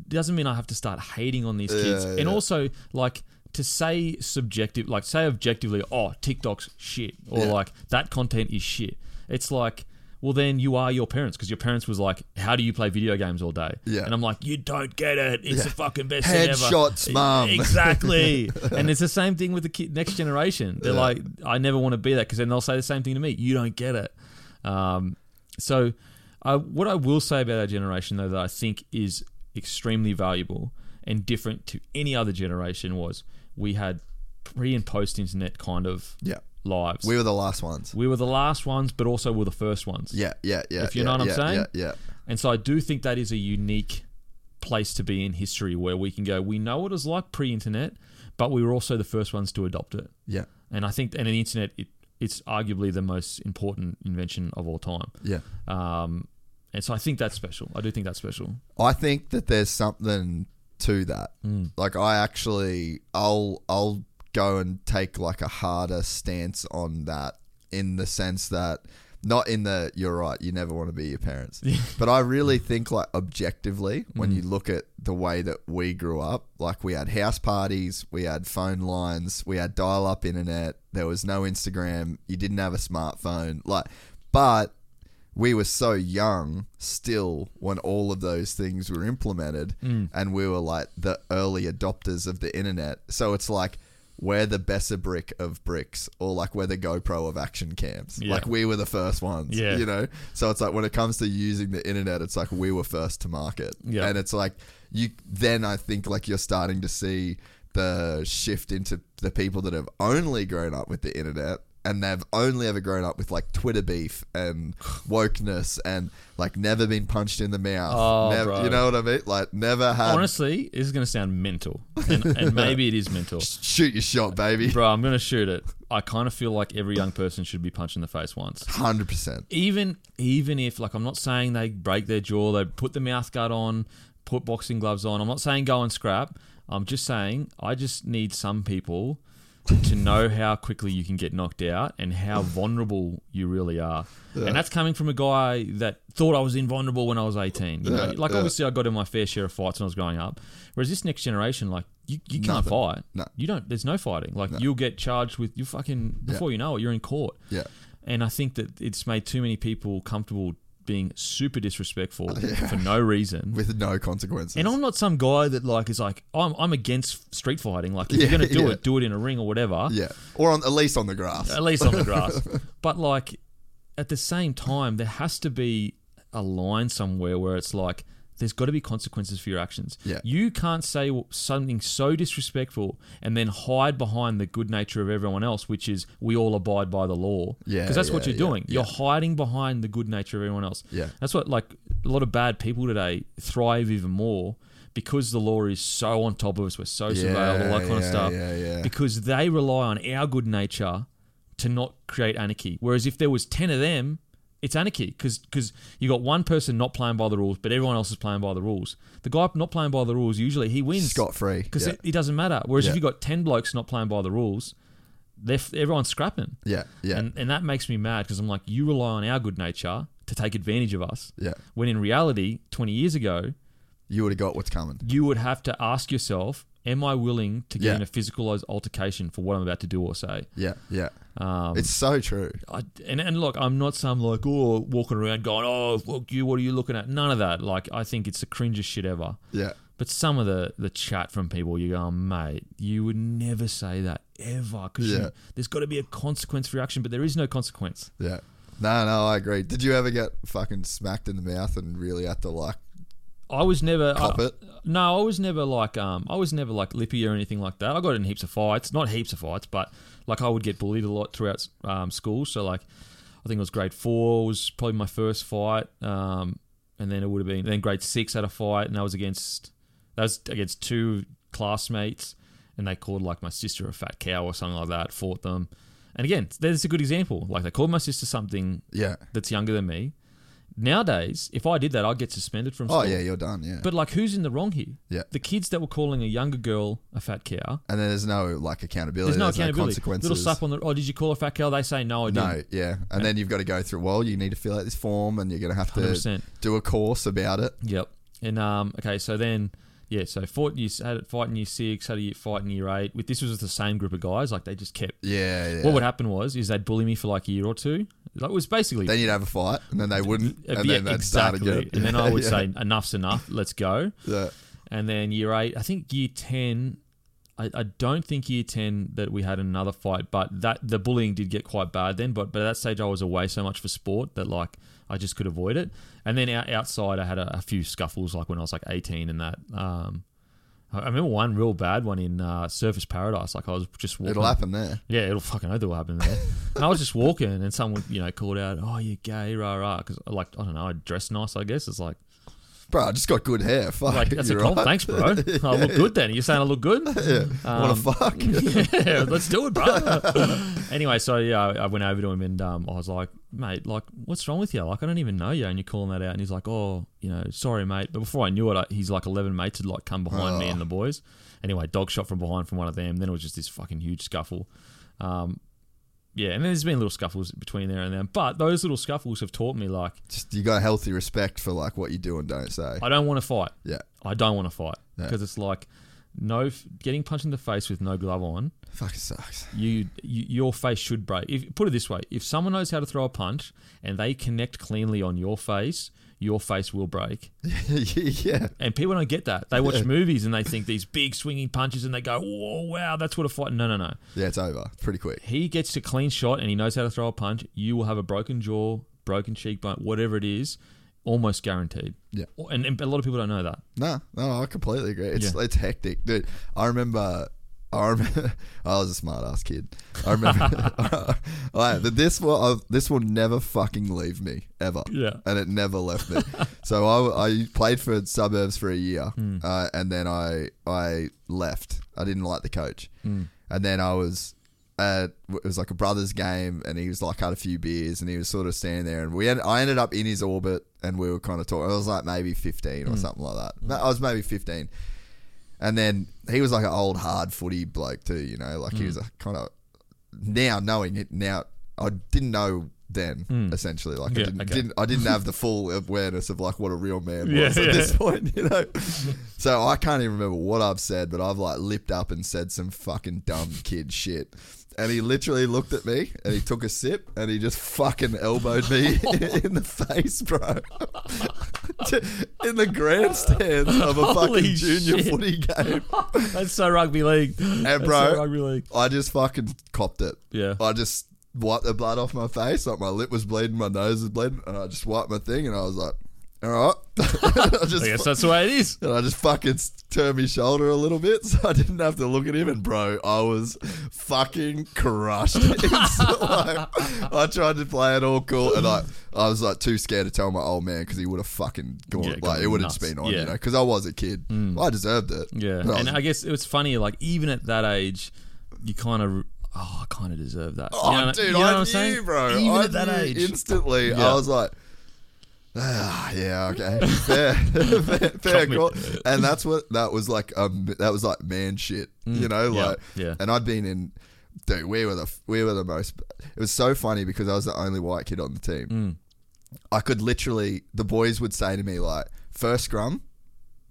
doesn't mean I have to start hating on these kids. Yeah, And also, like, to say subjective, like, say objectively, oh, TikTok's shit, or Yeah. like that content is shit. It's like. Well, then you are your parents because your parents was like, "How do you play video games all day?" Yeah. and I'm like, "You don't get it. It's the fucking best thing ever." Headshots, mum. [LAUGHS] Exactly. [LAUGHS] and it's the same thing with the kid, next generation. They're Yeah. like, I never want to be that because then they'll say the same thing to me. You don't get it. Um, so, uh, what I will say about our generation, though, that I think is extremely valuable and different to any other generation was we had pre and post internet kind of Yeah. lives. We were the last ones. We were the last ones, but also were the first ones. Yeah, yeah, yeah. If you yeah, know what I'm saying? Yeah, yeah. And so I do think that is a unique place to be in history where we can go, we know what it's like pre internet, but we were also the first ones to adopt it. Yeah. And I think, and the internet, it, it's arguably the most important invention of all time. Yeah. Um, and so I think that's special. I do think that's special. I think that there's something to that. Mm. Like I actually I'll I'll go and take like a harder stance on that in the sense that not in the you're right, you never want to be your parents. [LAUGHS] but I really think like objectively when Mm. you look at the way that we grew up, like we had house parties, we had phone lines, we had dial up internet, there was no Instagram, you didn't have a smartphone. Like but we were so young still when all of those things were implemented Mm. and we were like the early adopters of the internet so it's like we're the Besser brick of bricks or like we're the GoPro of action cams Yeah. like we were the first ones Yeah. you know so it's like when it comes to using the internet it's like we were first to market Yeah. and it's like you then I think like you're starting to see the shift into the people that have only grown up with the internet and they've only ever grown up with like Twitter beef and wokeness and like never been punched in the mouth. Oh, never, you know what I mean? Like never had. Honestly, this is going to sound mental. And, and [LAUGHS] maybe it is mental. shoot your shot, baby. Bro, I'm going to shoot it. I kind of feel like every young person should be punched in the face once. Hundred percent. even even if like I'm not saying they break their jaw, they put the mouth guard on, put boxing gloves on. I'm not saying go and scrap. I'm just saying I just need some people to know how quickly you can get knocked out and how vulnerable you really are. And that's coming from a guy that thought I was invulnerable when I was 18. You know, like yeah. obviously I got in my fair share of fights when I was growing up. Whereas this next generation, like you, you can't Nothing. fight. No. You don't. There's no fighting. Like you'll get charged with you fucking before you know it. You're in court. Yeah. And I think that it's made too many people comfortable being super disrespectful [LAUGHS] for no reason. With no consequences. and I'm not some guy that like is like I'm I'm against street fighting. Like if Yeah, you're gonna [LAUGHS] do yeah. it, do it in a ring or whatever. yeah, or on, at least on the grass. At least on the grass. [LAUGHS] but like at the same time, there has to be a line somewhere where it's like there's got to be consequences for your actions. Yeah. You can't say something so disrespectful and then hide behind the good nature of everyone else, which is we all abide by the law. Yeah, Because that's what you're yeah, doing. You're hiding behind the good nature of everyone else. Yeah. That's what like a lot of bad people today thrive even more because the law is so on top of us. We're so surveilled, all that kind of yeah, stuff. yeah, yeah. Because they rely on our good nature to not create anarchy. Whereas if there was ten of them, it's anarchy because because you got one person not playing by the rules, but everyone else is playing by the rules. The guy not playing by the rules usually he wins Scot-free, because yeah. it, it doesn't matter. Whereas Yeah. if you got ten blokes not playing by the rules, they're everyone's scrapping. Yeah, yeah. and and that makes me mad because I'm like, you rely on our good nature to take advantage of us. Yeah. When in reality, twenty years ago, you would have got what's coming. you would have to ask yourself, am I willing to get Yeah. in a physical altercation for what I'm about to do or say? Yeah, yeah. Um, it's so true. I, and, and look, I'm not some like, oh, walking around going, oh, look, you, what are you looking at? None of that. Like, I think it's the cringest shit ever. Yeah. But some of the, the chat from people, you go, mate, you would never say that ever because Yeah. there's got to be a consequence for your action, but there is no consequence. Yeah. No, no, I agree. Did you ever get fucking smacked in the mouth and really had to like I was never Cop I- it? No, I was never like um, I was never like lippy or anything like that. I got in heaps of fights, not heaps of fights, but like I would get bullied a lot throughout um, school. So like, I think it was grade four was probably my first fight, um, and then it would have been then grade six had a fight, and that was against that was against two classmates, and they called like my sister a fat cow or something like that. Fought them, And again, there's a good example. Like they called my sister something Yeah. that's younger than me. Nowadays, if I did that, I'd get suspended from school. Oh yeah, you're done. Yeah. But like, who's in the wrong here? Yeah. The kids that were calling a younger girl a fat cow. and then there's no like accountability. There's no accountability. consequences. Little slap on the. Oh, did you call a fat cow? They say no, I didn't. No, yeah, and then you've got to go through. Well, you need to fill out this form, and you're going to have to 100%. do a course about it. Yep. And um, okay, so then yeah, so fought in year, had it fight in year six, had a year, fight in year eight. With this was the same group of guys. Like they just kept. Yeah, yeah. What would happen was is they'd bully me for like a year or two. Like, it was basically Then you'd have a fight, and then they wouldn't, Uh, and yeah, then they'd exactly. start again. And then I would [LAUGHS] Yeah. say enough's enough. Let's go. Yeah. And then year eight, I think year ten. I, I don't think year ten that we had another fight, but that the bullying did get quite bad then. But but at that stage, I was away so much for sport that like I just could avoid it. And then out, outside, I had a, a few scuffles like when I was like eighteen and that. Um, I remember one real bad one in uh, Surfers Paradise. Like I was just walking. It'll happen there. Yeah, it'll fucking will happen there. and I was just walking, and someone you know called out, "Oh, you're gay, rah rah," because like I don't know, I dress nice. I guess it's like Bro, I just got good hair. Fuck, like that's a right. Thanks, bro. [LAUGHS] I look good then. You're saying I look good? Yeah. Um, Want to fuck? [LAUGHS] yeah, let's do it, bro. [LAUGHS] anyway, so yeah, I went over to him and um, I was like, mate, like, what's wrong with you? Like, I don't even know you, and you're calling that out. And he's like, oh, you know, sorry, mate. But before I knew it, I, he's like 11 mates had like come behind me Oh. and the boys. Anyway, dog shot from behind from one of them. Then it was just this fucking huge scuffle. Um, yeah, and there's been little scuffles between there and then, but those little scuffles have taught me like Just you got a healthy respect for like what you do and don't say. I don't want to fight. Yeah. I don't want to fight Yeah. because it's like no getting punched in the face with no glove on. Fucking sucks. You, you your face should break. If put it this way, if someone knows how to throw a punch and they connect cleanly on your face, your face will break. [LAUGHS] yeah. And people don't get that. They watch movies and they think these big swinging punches and they go, "Whoa, wow, that's what a fight." No, no, no. Yeah, it's over. Pretty quick. He gets a clean shot and he knows how to throw a punch. You will have a broken jaw, broken cheekbone, whatever it is, almost guaranteed. Yeah. And, and a lot of people don't know that. No, no, I completely agree. It's Yeah. it's hectic, dude. I remember. I remember. [LAUGHS] I was a smart ass kid. I remember. [LAUGHS] I, this will I, this will never fucking leave me ever. Yeah. and it never left me. [LAUGHS] so I, I played for suburbs for a year, Hmm. uh, and then I I left. I didn't like the coach, Hmm. and then I was. At, it was like a brothers game, and he was like had a few beers, and he was sort of standing there, and we had, I ended up in his orbit, and we were kind of talking. I was like maybe fifteen Hmm. or something like that. I was maybe fifteen, and then he was like an old hard footy bloke too, you know, like Hmm. he was a kind of now knowing it now. I didn't know then essentially, like Hmm. Yeah, I didn't, okay. didn't I didn't have the [LAUGHS] full awareness of like what a real man was Yeah, at yeah. this point, you know. [LAUGHS] so I can't even remember what I've said, but I've like lipped up and said some fucking dumb kid shit. And he literally looked at me and he took a sip and he just fucking elbowed me [LAUGHS] [LAUGHS] in the face, bro. [LAUGHS] in the grandstand of a Holy fucking junior shit. footy game. That's so rugby league. And That's bro, so rugby league. I just fucking copped it. Yeah. I just wiped the blood off my face, like my lip was bleeding, my nose was bleeding, and I just wiped my thing, and I was like, all right. [LAUGHS] I just I guess that's the way it is. and I just fucking turned my shoulder a little bit [LAUGHS] so I didn't have to look at him. And bro, I was fucking crushed. [LAUGHS] Like, I tried to play it all cool, and I, I was like too scared to tell my old man because he would have fucking gone Yeah, like it would have just been on, Yeah. Mm. you know, because I was a kid. I deserved it. Yeah, But I and was- I guess it was funny. Like even at that age, you kind of, oh, I kind of deserve that. Oh, You know- dude, you know I what I'm knew, saying? bro. Even I at that age, instantly. Yeah. I was like, ah, yeah, okay, [LAUGHS] fair, fair, [LAUGHS] fair call. And that's what that was like. Um, that was like man shit, you know, Mm. yeah, like, yeah. And I'd been in, dude. We were the we were the most. It was so funny because I was the only white kid on the team. Mm. I could literally, the boys would say to me like, first scrum.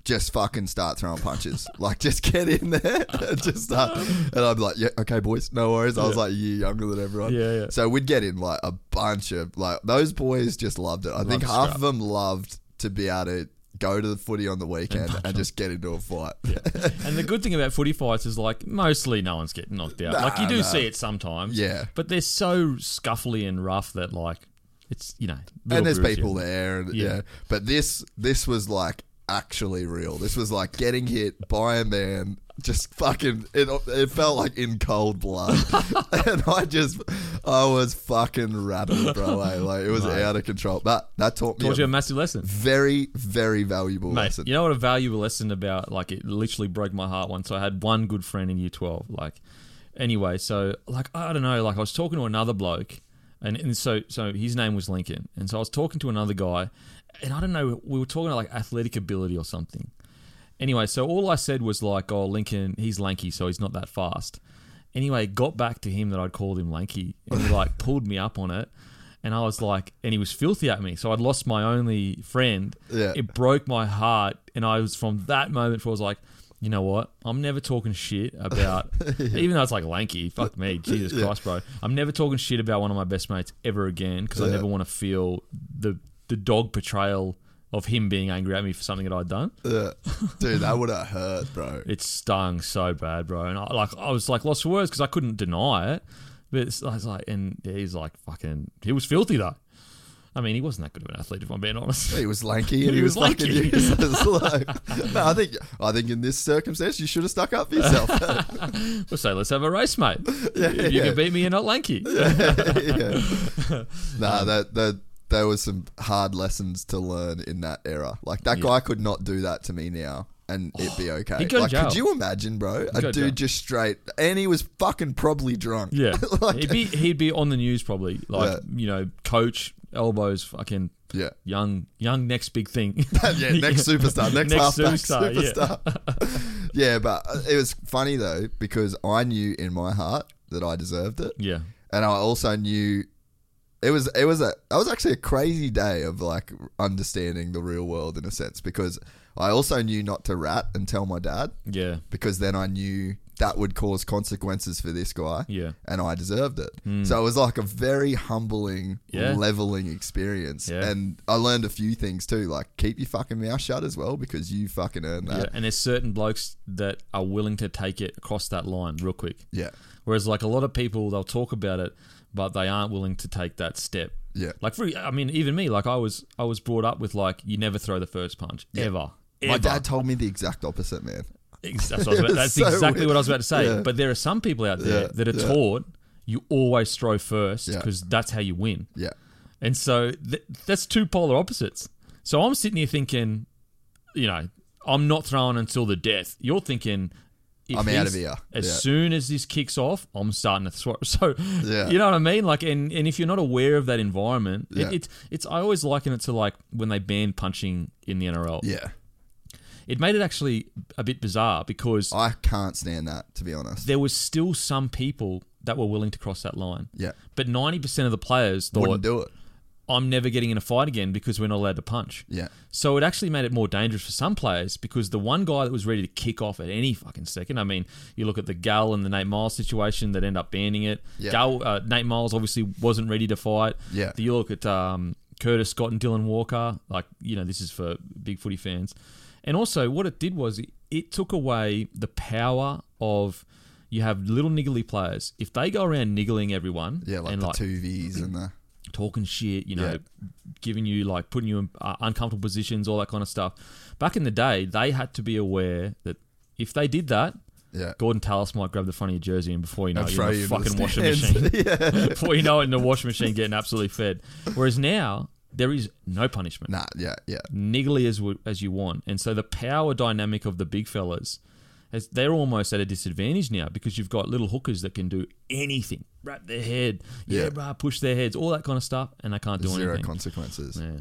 Just fucking start throwing punches. [LAUGHS] like, just get in there [LAUGHS] and just start. And I'd be like, yeah, okay, boys, no worries. I was like year younger than everyone. Yeah, yeah. So we'd get in like a bunch of like those boys just loved it. I think half scrap. of them loved to be able to go to the footy on the weekend and, just get into a fight. And the good thing about footy fights is like mostly no one's getting knocked out. like you do nah. see it sometimes. Yeah. But they're so scuffly and rough that like it's you know. and there's people there, and yeah. Yeah. But this this was like actually real. This was like getting hit by a man. Just fucking, it, it felt like in cold blood, [LAUGHS] and I just, I was fucking rattled, bro. eh? Like it was Mate. out of control. But that taught me Taught a you a massive lesson. very, very valuable Mate, lesson. you know what a valuable lesson about like it literally broke my heart once. I had one good friend in year twelve. Like Anyway, so like I don't know, like I was talking to another bloke, and, and so so his name was Lincoln, and so I was talking to another guy, and I don't know, we were talking about like athletic ability or something. Anyway, so all I said was like, "Oh, Lincoln, he's lanky, so he's not that fast." Anyway, got back to him that I'd called him lanky, and he like [LAUGHS] pulled me up on it, and I was like, and he was filthy at me, so I'd lost my only friend. Yeah. It broke my heart, and I was from that moment I was like, you know what? I'm never talking shit about, [LAUGHS] even though it's like lanky. Fuck me, [LAUGHS] Jesus Yeah. Christ, bro. I'm never talking shit about one of my best mates ever again because I never want to feel the the dog portrayal of him being angry at me for something that I'd done. Yeah. Dude, that would have hurt, bro. It stung so bad, bro. And I like I was like lost for words because I couldn't deny it. But it's, I was like, and he's like fucking. He was filthy though. I mean, he wasn't that good of an athlete, if I'm being honest. He was lanky and [LAUGHS] He he, was, was lanky. [LAUGHS] useless. like, [LAUGHS] no, I think I think in this circumstance you should have stuck up for yourself. Well, so let's have a race, mate. Yeah, if you yeah. can beat me, you're not lanky. yeah. Nah, that that there was some hard lessons to learn in that era. Like that guy could not do that to me now. And it'd be [SIGHS] okay. he'd go to like, jail. could you imagine, bro? go A dude jail. just straight, and he was fucking probably drunk. Yeah, [LAUGHS] Like- he'd be he'd be on the news probably, like Yeah. you know, coach elbows, fucking Yeah. young young next big thing. [LAUGHS] yeah, next [LAUGHS] superstar, next, halfback superstar, yeah. superstar. Yeah. but uh, it was funny though because I knew in my heart that I deserved it, Yeah, and I also knew it was it was a that was actually a crazy day of like understanding the real world in a sense because I also knew not to rat and tell my dad yeah, because then I knew that would cause consequences for this guy. Yeah. And I deserved it. Hmm. So it was like a very humbling, Yeah. leveling experience. Yeah. And I learned a few things too, like keep your fucking mouth shut as well because you fucking earned yeah. that. And there's certain blokes that are willing to take it across that line real quick. Yeah. Whereas like a lot of people, they'll talk about it, but they aren't willing to take that step. Yeah. Like for I mean, even me, like I was I was brought up with like you never throw the first punch ever. My Ever. dad told me the exact opposite, man. That's, [LAUGHS] what about- that's so exactly weird. what I was about to say. Yeah. But there are some people out there Yeah, that are yeah. taught you always throw first Yeah. because that's how you win. Yeah. And so th- that's two polar opposites. So I'm sitting here thinking, you know, I'm not throwing until the death. You're thinking, I'm out of here. As Yeah. soon as this kicks off, I'm starting to throw. [LAUGHS] So, Yeah. you know what I mean? Like, and, and if you're not aware of that environment, Yeah. it, it's it's. I always liken it to like when they banned punching in the NRL. Yeah. It made it actually a bit bizarre because I can't stand that, to be honest. there was still some people that were willing to cross that line. Yeah. But 90% of the players thought, Wouldn't do it. I'm never getting in a fight again because we're not allowed to punch. Yeah. So it actually made it more dangerous for some players because the one guy that was ready to kick off at any fucking second. I mean, you look at the Gal and the Nate Myles situation that end up banning it. Yeah. Gal, uh, Nate Myles obviously wasn't ready to fight. Yeah. You look at um, Curtis Scott and Dylan Walker. Like you know, this is for big footy fans. And also, what it did was it, it took away the power of. You have little niggly players. If they go around niggling everyone, Yeah, like and the two Vs and the. Talking shit, you know, Yeah. giving you like putting you in uh, uncomfortable positions, all that kind of stuff. Back in the day, they had to be aware that if they did that, Yeah. Gordon Tallis might grab the front of your jersey and before you know And it, you're in you a fucking washing machine. [LAUGHS] Yeah. [LAUGHS] before you know it, in the washing machine getting absolutely fed. Whereas now, there is no punishment. Nah, yeah, yeah. Niggly as, as you want. And so the power dynamic of the big fellas, they're almost at a disadvantage now because you've got little hookers that can do anything. Wrap their head, yeah, Yeah. push their heads, all that kind of stuff, and they can't do Zero anything. consequences. Yeah.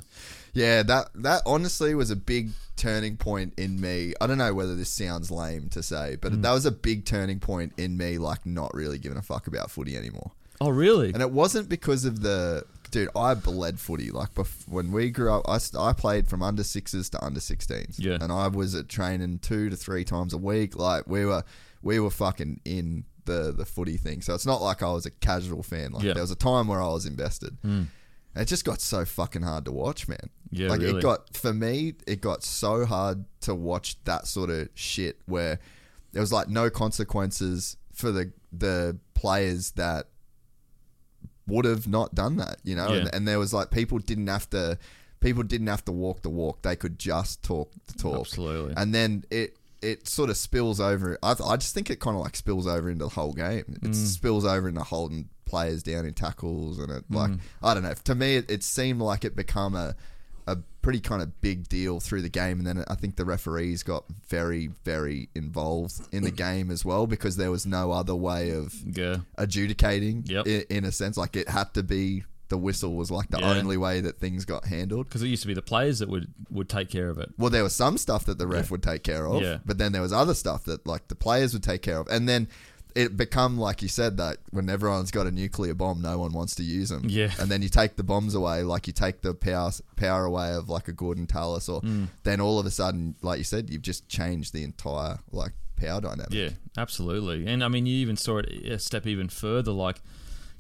Yeah, that that honestly was a big turning point in me. I don't know whether this sounds lame to say, but Mm. that was a big turning point in me, like not really giving a fuck about footy anymore. Oh, really? And it wasn't because of the dude. I bled footy. Like bef- when we grew up, I, st- I played from under sixes to under 16s. Yeah. and I was at training two to three times a week. Like we were, we were fucking in the the footy thing. So it's not like I was a casual fan. Like Yeah. there was a time where I was invested. Hmm. And it just got so fucking hard to watch, man. Yeah, like really. it got for me, it got so hard to watch that sort of shit where there was like no consequences for the the players that would have not done that, you know, Yeah. and, and there was like people didn't have to people didn't have to walk the walk; they could just talk the talk. Absolutely. and then it it sort of spills over. I, I just think it kind of like spills over into the whole game. It Mm. spills over into holding players down in tackles, and it like Mm. I don't know. To me, it, it seemed like it become a a pretty kind of big deal through the game, and then I think the referees got very, very involved in the game as well because there was no other way of Yeah. adjudicating. Yep. i- in a sense, like it had to be the whistle was like the Yeah. only way that things got handled. Because it used to be the players that would, would take care of it. Well, there was some stuff that the ref Yeah. would take care of, Yeah. but then there was other stuff that like the players would take care of, and then it become like you said that when everyone's got a nuclear bomb, no one wants to use them. Yeah. and then you take the bombs away, like you take the power power away of like a Gordon Tallis, or Mm. then all of a sudden, like you said, you've just changed the entire like power dynamic. Yeah, absolutely. And I mean, you even saw it a step even further. Like,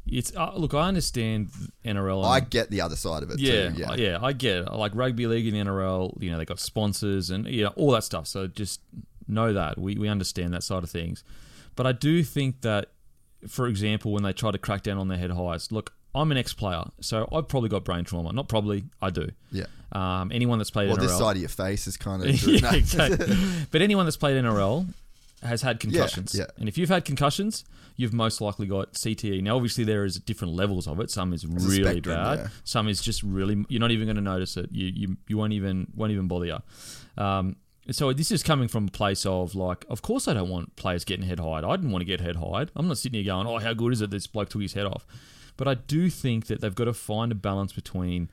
it's uh, look, I understand NRL. I get the other side of it yeah, too. Yeah, yeah, I get it. Like rugby league and the NRL, you know, they got sponsors and you know all that stuff. So just know that we we understand that side of things. But I do think that, for example, when they try to crack down on their head highs, look. I'm an ex-player, so I've probably got brain trauma. Not probably, I do. Yeah. Um, anyone that's played Well, NRL, this side of your face is kind of [LAUGHS] yeah, exactly. But anyone that's played NRL has had concussions. yeah. And if you've had concussions, you've most likely got CTE. Now, obviously, there is different levels of it. Some is really spectrum, bad. yeah. Some is just really you're not even going to notice it. You you, you won't even won't even bother you. Um, so this is coming from a place of like, of course I don't want players getting head high. I didn't want to get head high. I'm not sitting here going, oh, how good is it this bloke took his head off. But I do think that they've got to find a balance between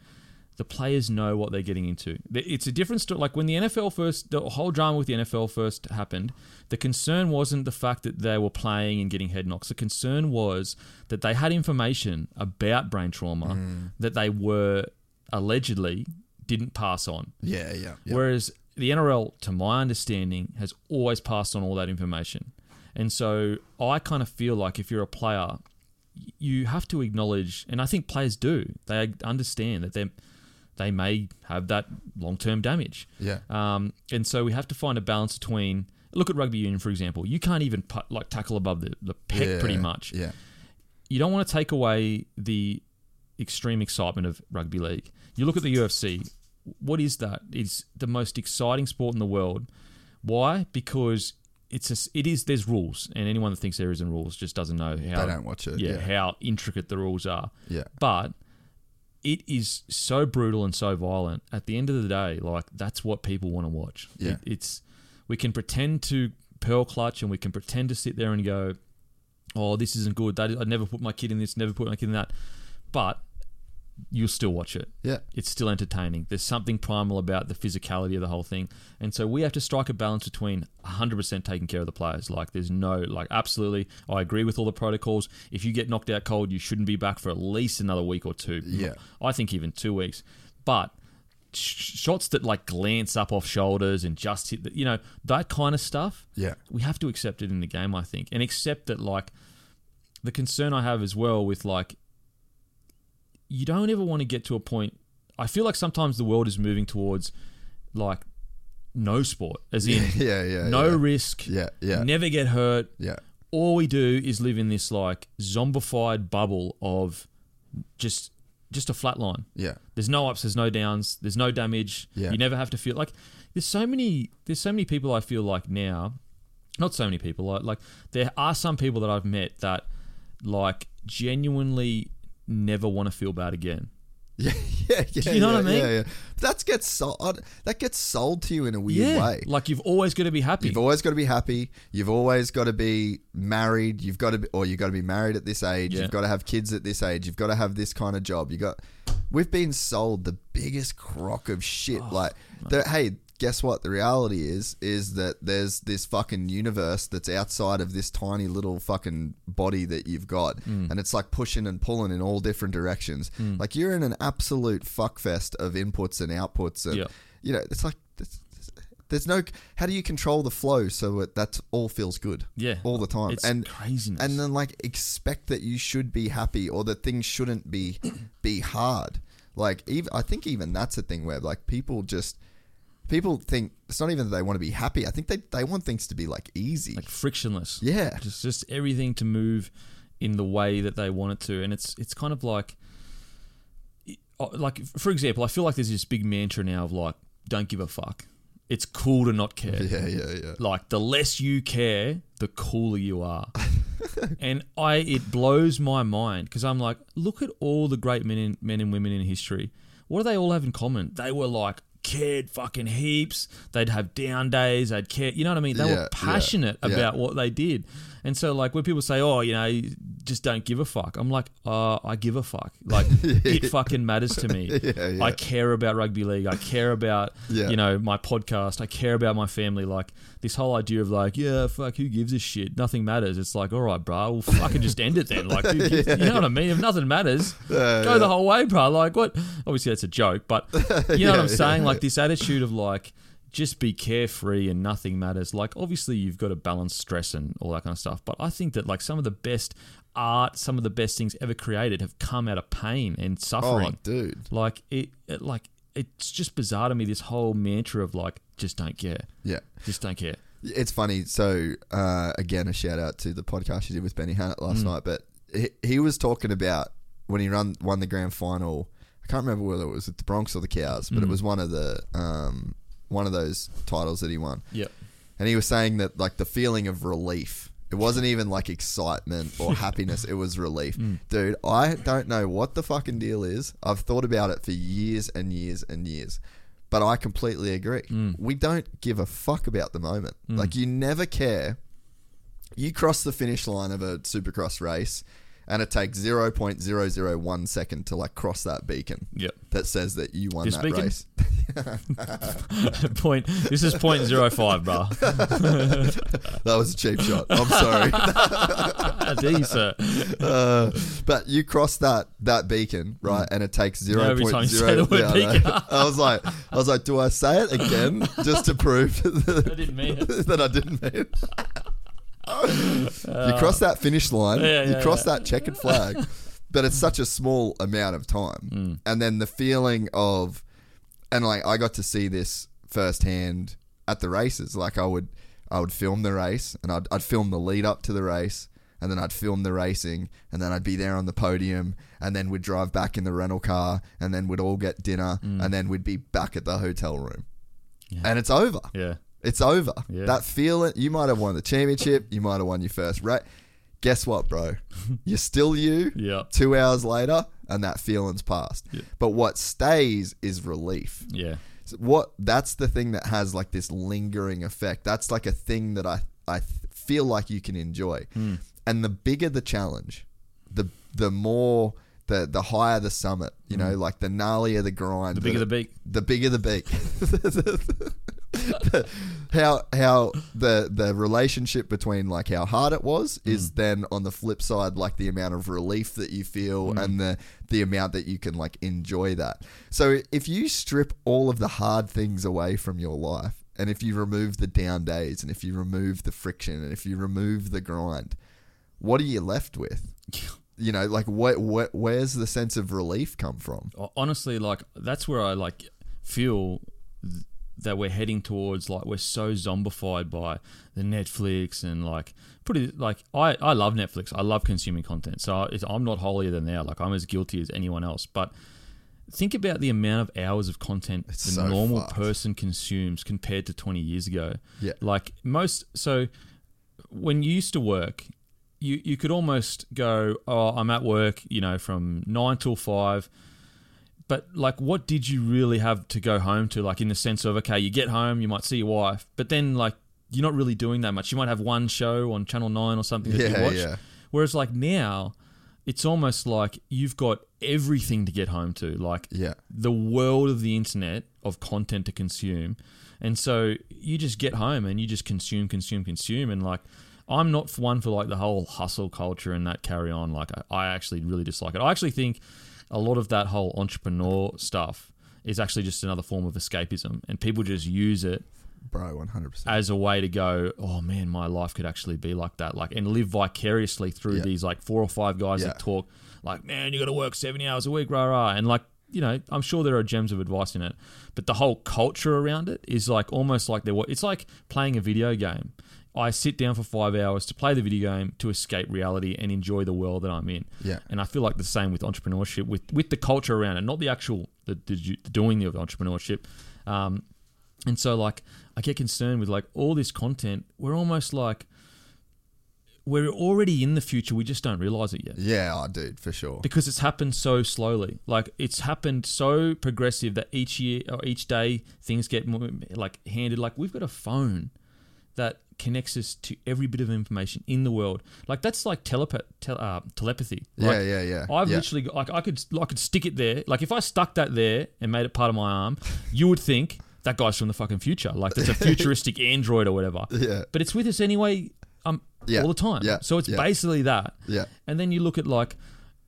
the players know what they're getting into. It's a different story. Like when the NFL first, the whole drama with the NFL first happened, the concern wasn't the fact that they were playing and getting head knocks. The concern was that they had information about brain trauma mm. that they were allegedly didn't pass on. yeah, yeah, yeah. Whereas the NRL, to my understanding, has always passed on all that information. And so I kind of feel like if you're a player, you have to acknowledge, and I think players do, they understand that they they may have that long term damage. Yeah. Um, and so we have to find a balance between. Look at rugby union, for example. You can't even put, like tackle above the, the pec Yeah, pretty much Yeah, you don't want to take away the extreme excitement of rugby league. You look at the UFC. What is that? It's the most exciting sport in the world. Why? Because it's a, it is there's rules, and anyone that thinks there isn't rules just doesn't know how They don't watch it, Yeah, yeah. how intricate the rules are. Yeah. but it is so brutal and so violent. At the end of the day, like that's what people want to watch. Yeah. It- it's we can pretend to pearl clutch and we can pretend to sit there and go, oh, this isn't good. That I'd never put my kid in this, never put my kid in that. But you'll still watch it. Yeah. It's still entertaining. There's something primal about the physicality of the whole thing. And so we have to strike a balance between 100% taking care of the players. Like, there's no, like, absolutely, I agree with all the protocols. If you get knocked out cold, you shouldn't be back for at least another week or two. Yeah. I think even two weeks. But sh- shots that, like, glance up off shoulders and just hit, the, you know, that kind of stuff yeah, we have to accept it in the game, I think, and accept that like the concern I have as well with like you don't ever want to get to a point. I feel like sometimes the world is moving towards like no sport, as in [LAUGHS] yeah, yeah. no yeah. risk, Yeah, yeah. never get hurt. Yeah, All we do is live in this like zombified bubble of just just a flat line. yeah, There's no ups, there's no downs, there's no damage. Yeah. You never have to feel like there's so many there's so many people I feel like now, not so many people, like, like there are some people that I've met that like genuinely never want to feel bad again. [LAUGHS] yeah, yeah, yeah. you know yeah, what I mean? Yeah, yeah. That gets sold. That gets sold to you in a weird way. Like you've always got to be happy. You've always got to be happy. You've always got to be married. You've got to be, or you've got to be married at this age. Yeah. You've got to have kids at this age. You've got to have this kind of job. You got. We've been sold the biggest crock of shit. Oh, like, the, hey, guess what? The reality is, is that there's this fucking universe that's outside of this tiny little fucking body that you've got, Mm. and it's like pushing and pulling in all different directions. Like you're in an absolute fuckfest of inputs and outputs, and Yeah. you know, it's like. It's, there's no. How do you control the flow so it, that all feels good? Yeah. all the time. It's and craziness. And then like expect that you should be happy or that things shouldn't be be hard. Like even I think even that's a thing where like people just people think it's not even that they want to be happy. I think they they want things to be like easy. like frictionless. Yeah. just just everything to move in the way that they want it to, and it's it's kind of like, uh, like for example, I feel like there's this big mantra now of like, don't give a fuck. It's cool to not care. yeah, yeah, yeah. Like the less you care, the cooler you are. [LAUGHS] and I it blows my mind because I'm like, look at all the great men and, men and women in history. what do they all have in common? They were like cared fucking heaps. They'd have down days. They'd care. You know what I mean? They Yeah, were passionate yeah. about what they did. And so, like, when people say, "Oh, you know, just don't give a fuck," I'm like, "Uh, I give a fuck. Like, [LAUGHS] it fucking matters to me. [LAUGHS] Yeah, yeah. I care about rugby league. I care about, Yeah. you know, my podcast. I care about my family. Like, this whole idea of like, yeah, fuck, who gives a shit? Nothing matters. It's like, all right, bro, well, fucking just end it then. Like, who gives, [LAUGHS] you know what I mean? If nothing matters, go the whole way, bro. Like, what? Obviously, that's a joke, but you know what I'm saying? Like, this attitude of like, just be carefree and nothing matters. Like, obviously, you've got to balance stress and all that kind of stuff. But I think that like some of the best art, some of the best things ever created have come out of pain and suffering. Oh, dude. Like it, it, like it's just bizarre to me. This whole mantra of like, just don't care, Yeah. just don't care. It's funny. So uh, again, a shout out to the podcast you did with Benny Hannant Mm. last night. But he, he was talking about when he run won the grand final. I can't remember whether it was the Bronx or the Cows, but it Mm. was one of the um, one of those titles that he won. Yep. And he was saying that like the feeling of relief. It wasn't even like excitement or [LAUGHS] happiness. It was relief. Mm. Dude, I don't know what the fucking deal is. I've thought about it for years and years and years. But I completely agree. Mm. We don't give a fuck about the moment. Like you never care. You cross the finish line of a supercross race and it takes 0.001 second to like cross that beacon Yep. that says that you won This that beacon? race. [LAUGHS] point. This is point zero five, bro. [LAUGHS] That was a cheap shot. I'm sorry. [LAUGHS] Dare sir? Uh, but you cross that that beacon, right? And it takes zero point time you say zero. the word Yeah, I I was like, I was like, do I say it again just to prove that, I didn't mean it. that I didn't mean it? You cross that finish line, Yeah, you yeah, cross yeah. that checkered flag, [LAUGHS] but it's such a small amount of time, Mm. and then the feeling of, and like I got to see this firsthand at the races. Like I would, I would film the race, and I'd, I'd film the lead up to the race, and then I'd film the racing, and then I'd be there on the podium, and then we'd drive back in the rental car, and then we'd all get dinner, Mm. and then we'd be back at the hotel room, and it's over. Yeah. It's over. Yeah. That feeling, you might have won the championship, you might have won your first race. Guess what, bro? [LAUGHS] You're still you. Yeah. Two hours later, and that feeling's passed. But what stays is relief. Yeah. So what that's the thing that has like this lingering effect. That's like a thing that I I feel like you can enjoy. Hmm. And the bigger the challenge, the the more the the higher the summit. You know, like the gnarlier the grind. The bigger that the beak. The bigger the beak. [LAUGHS] [LAUGHS] [LAUGHS] how how the the relationship between like how hard it was Hmm. is then on the flip side like the amount of relief that you feel Hmm. and the the amount that you can like enjoy that. So if you strip all of the hard things away from your life and if you remove the down days and if you remove the friction and if you remove the grind, what are you left with? [LAUGHS] You know, like what, what where's the sense of relief come from? honestly, like that's where I like feel that we're heading towards. Like we're so zombified by the Netflix and like it like I I love Netflix. I love consuming content, so it's, I'm not holier than thou. Like I'm as guilty as anyone else, but. Think about the amount of hours of content the so normal fucked. person consumes compared to 20 years ago. Yeah. Like most, so when you used to work, you, you could almost go, oh, I'm at work, you know, from nine till five. But like, what did you really have to go home to? Like, in the sense of, okay, you get home, you might see your wife, but then like, you're not really doing that much. You might have one show on Channel Nine or something that Yeah, you watch. yeah. Whereas like now, it's almost like you've got everything to get home to. Like, Yeah. the world of the internet of content to consume. And so you just get home and you just consume, consume, consume. And like, I'm not one for like the whole hustle culture and that carry on. Like, I, I actually really dislike it. I actually think a lot of that whole entrepreneur stuff is actually just another form of escapism. And people just use it Bro, 100%. as a way to go, oh man, my life could actually be like that, like and live vicariously through Yeah. these like four or five guys Yeah. that talk like, man, you got to work seventy hours a week, rah rah, and like you know, I'm sure there are gems of advice in it, but the whole culture around it is like almost like there. It's like playing a video game. I sit down for five hours to play the video game to escape reality and enjoy the world that I'm in. Yeah. And I feel like the same with entrepreneurship, with with the culture around it, not the actual the, the, the doing of entrepreneurship. Um, and so like I get concerned with like all this content. We're almost like we're already in the future. We just don't realize it yet. Yeah, oh, dude, for sure. because it's happened so slowly. Like it's happened so progressive that each year or each day things get more, like handed. Like we've got a phone that connects us to every bit of information in the world. Like that's like telepa- tel- uh, telepathy. Like, Yeah, yeah, yeah. I've Yeah. literally got- like I could I could stick it there. Like if I stuck that there and made it part of my arm, you would think that guy's from the fucking future. Like that's a [LAUGHS] futuristic android or whatever. Yeah. But it's with us anyway. Um, Yeah, all the time. yeah, So it's yeah. basically that. Yeah. And then you look at like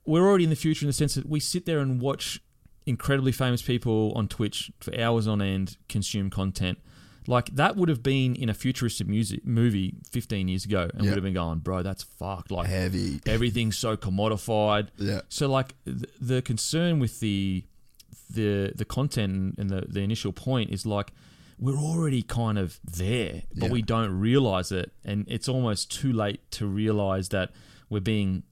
we're already in the future in the sense that we sit there and watch incredibly famous people on Twitch for hours on end consume content. Like that would have been in a futuristic music movie 15 years ago, and Yeah. would have been going, bro, that's fucked. Like Heavy. everything's so commodified. Yeah. So like the, the concern with the the the content and the the initial point is like we're already kind of there, but Yeah. we don't realize it, and it's almost too late to realize that we're being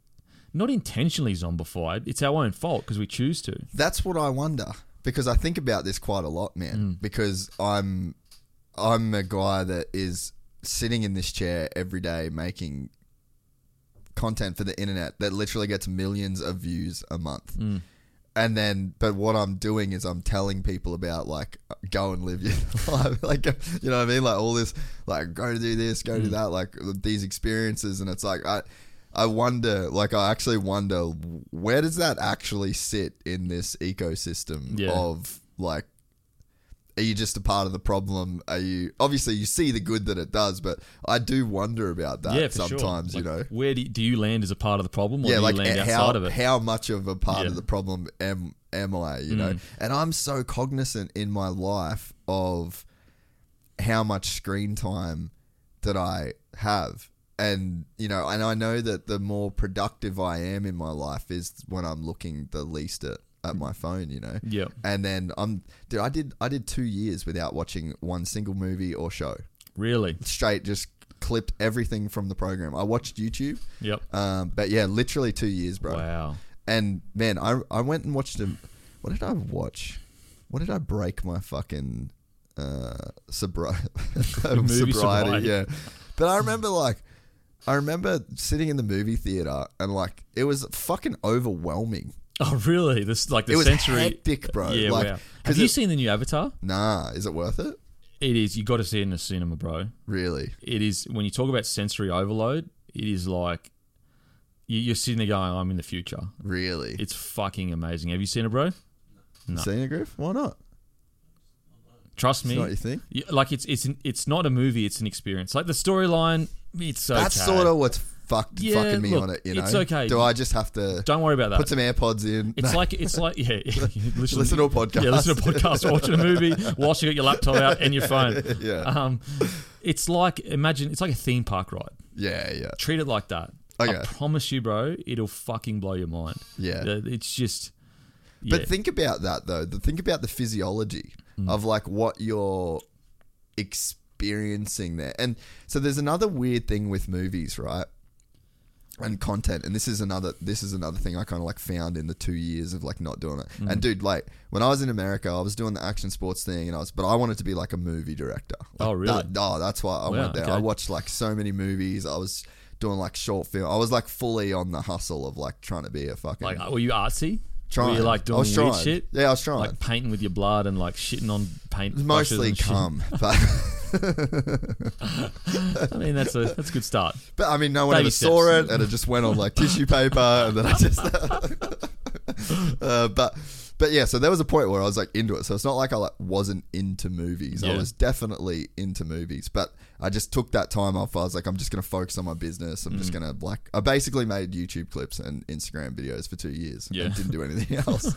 not intentionally zombified. It's our own fault because we choose to. That's what I wonder because I think about this quite a lot, man. Mm. Because I'm I'm a guy that is sitting in this chair every day making content for the internet that literally gets millions of views a month. Mm. And then, but what I'm doing is I'm telling people about like go and live your [LAUGHS] life, like you know what I mean, like all this, like go do this, go do Mm. that, like these experiences, and it's like I, I wonder, like I actually wonder where does that actually sit in this ecosystem Yeah. of like are you just a part of the problem? Are you obviously you see the good that it does, but I do wonder about that yeah, sometimes. sure. You know, where do you, do you land as a part of the problem, or yeah, do like you land how outside of it? how much of a part Yeah. of the problem am am I? You know, Mm. and I'm so cognizant in my life of how much screen time that I have. And you know, and I know that the more productive I am in my life is when I'm looking the least at, at my phone, you know. Yeah. And then I'm dude, I did I did two years without watching one single movie or show. Really? Straight just clipped everything from the program. I watched YouTube. Yep. Um, but yeah, literally two years, bro. Wow. And man, I I went and watched him. What did I watch? What did I break my fucking uh, sobri- [LAUGHS] movie sobriety? sobriety. Yeah, but I remember like. I remember sitting in the movie theater and like it was fucking overwhelming. [LAUGHS] Oh, really? This like the It was sensory hectic, bro. Yeah, Like, wow. Have you it- seen the new Avatar? Nah, is it worth it? It is. You got to see it in the cinema, bro. Really? It is. When you talk about sensory overload, it is like you- you're sitting there going, "I'm in the future." Really? It's fucking amazing. Have you seen it, bro? No. Seen it, Griff? Why not? Trust me. It's not your thing? Like it's it's an, it's not a movie. It's an experience. Like the storyline, it's okay. That's sort of what's fucked Yeah, fucking me look, on it. You know, it's okay. Do I just have to? Don't worry about that. Put some AirPods in. It's like it's like yeah. [LAUGHS] listen, Listen to a podcast. Yeah, listen to a podcast, [LAUGHS] watching a movie whilst you got your laptop out and your phone. [LAUGHS] Yeah. Um, it's like imagine it's like a theme park ride. yeah, yeah. Treat it like that. Okay. I promise you, bro, it'll fucking blow your mind. Yeah. It's just. Yeah. But think about that though. The think about the physiology Mm. of like what you're experiencing there. And so there's another weird thing with movies, right? And content, and this is another this is another thing I kind of like found in the two years of like not doing it. Mm. And dude, like when I was in America, I was doing the action sports thing, and I was, but I wanted to be like a movie director. Like, Oh, really? that- oh, that's why I Wow, went there. okay. I watched like so many movies. I was doing like short film. I was like fully on the hustle of like trying to be a fucking Like, were you artsy? Trying. Were you like I was weird trying. shit? Yeah, I was trying. Like painting with your blood and like shitting on paint. mostly cum, [LAUGHS] but I mean, that's a that's a good start. but I mean, no one Baby ever saw steps. it, and it just went on like tissue paper, and then I just. [LAUGHS] [LAUGHS] uh, but but yeah, so there was a point where I was like into it. So it's not like I like wasn't into movies. I was definitely into movies, but I just took that time off. I was like, I'm just gonna focus on my business. I'm Mm. just gonna like. I basically made YouTube clips and Instagram videos for two years. Yeah. and didn't do anything [LAUGHS] else.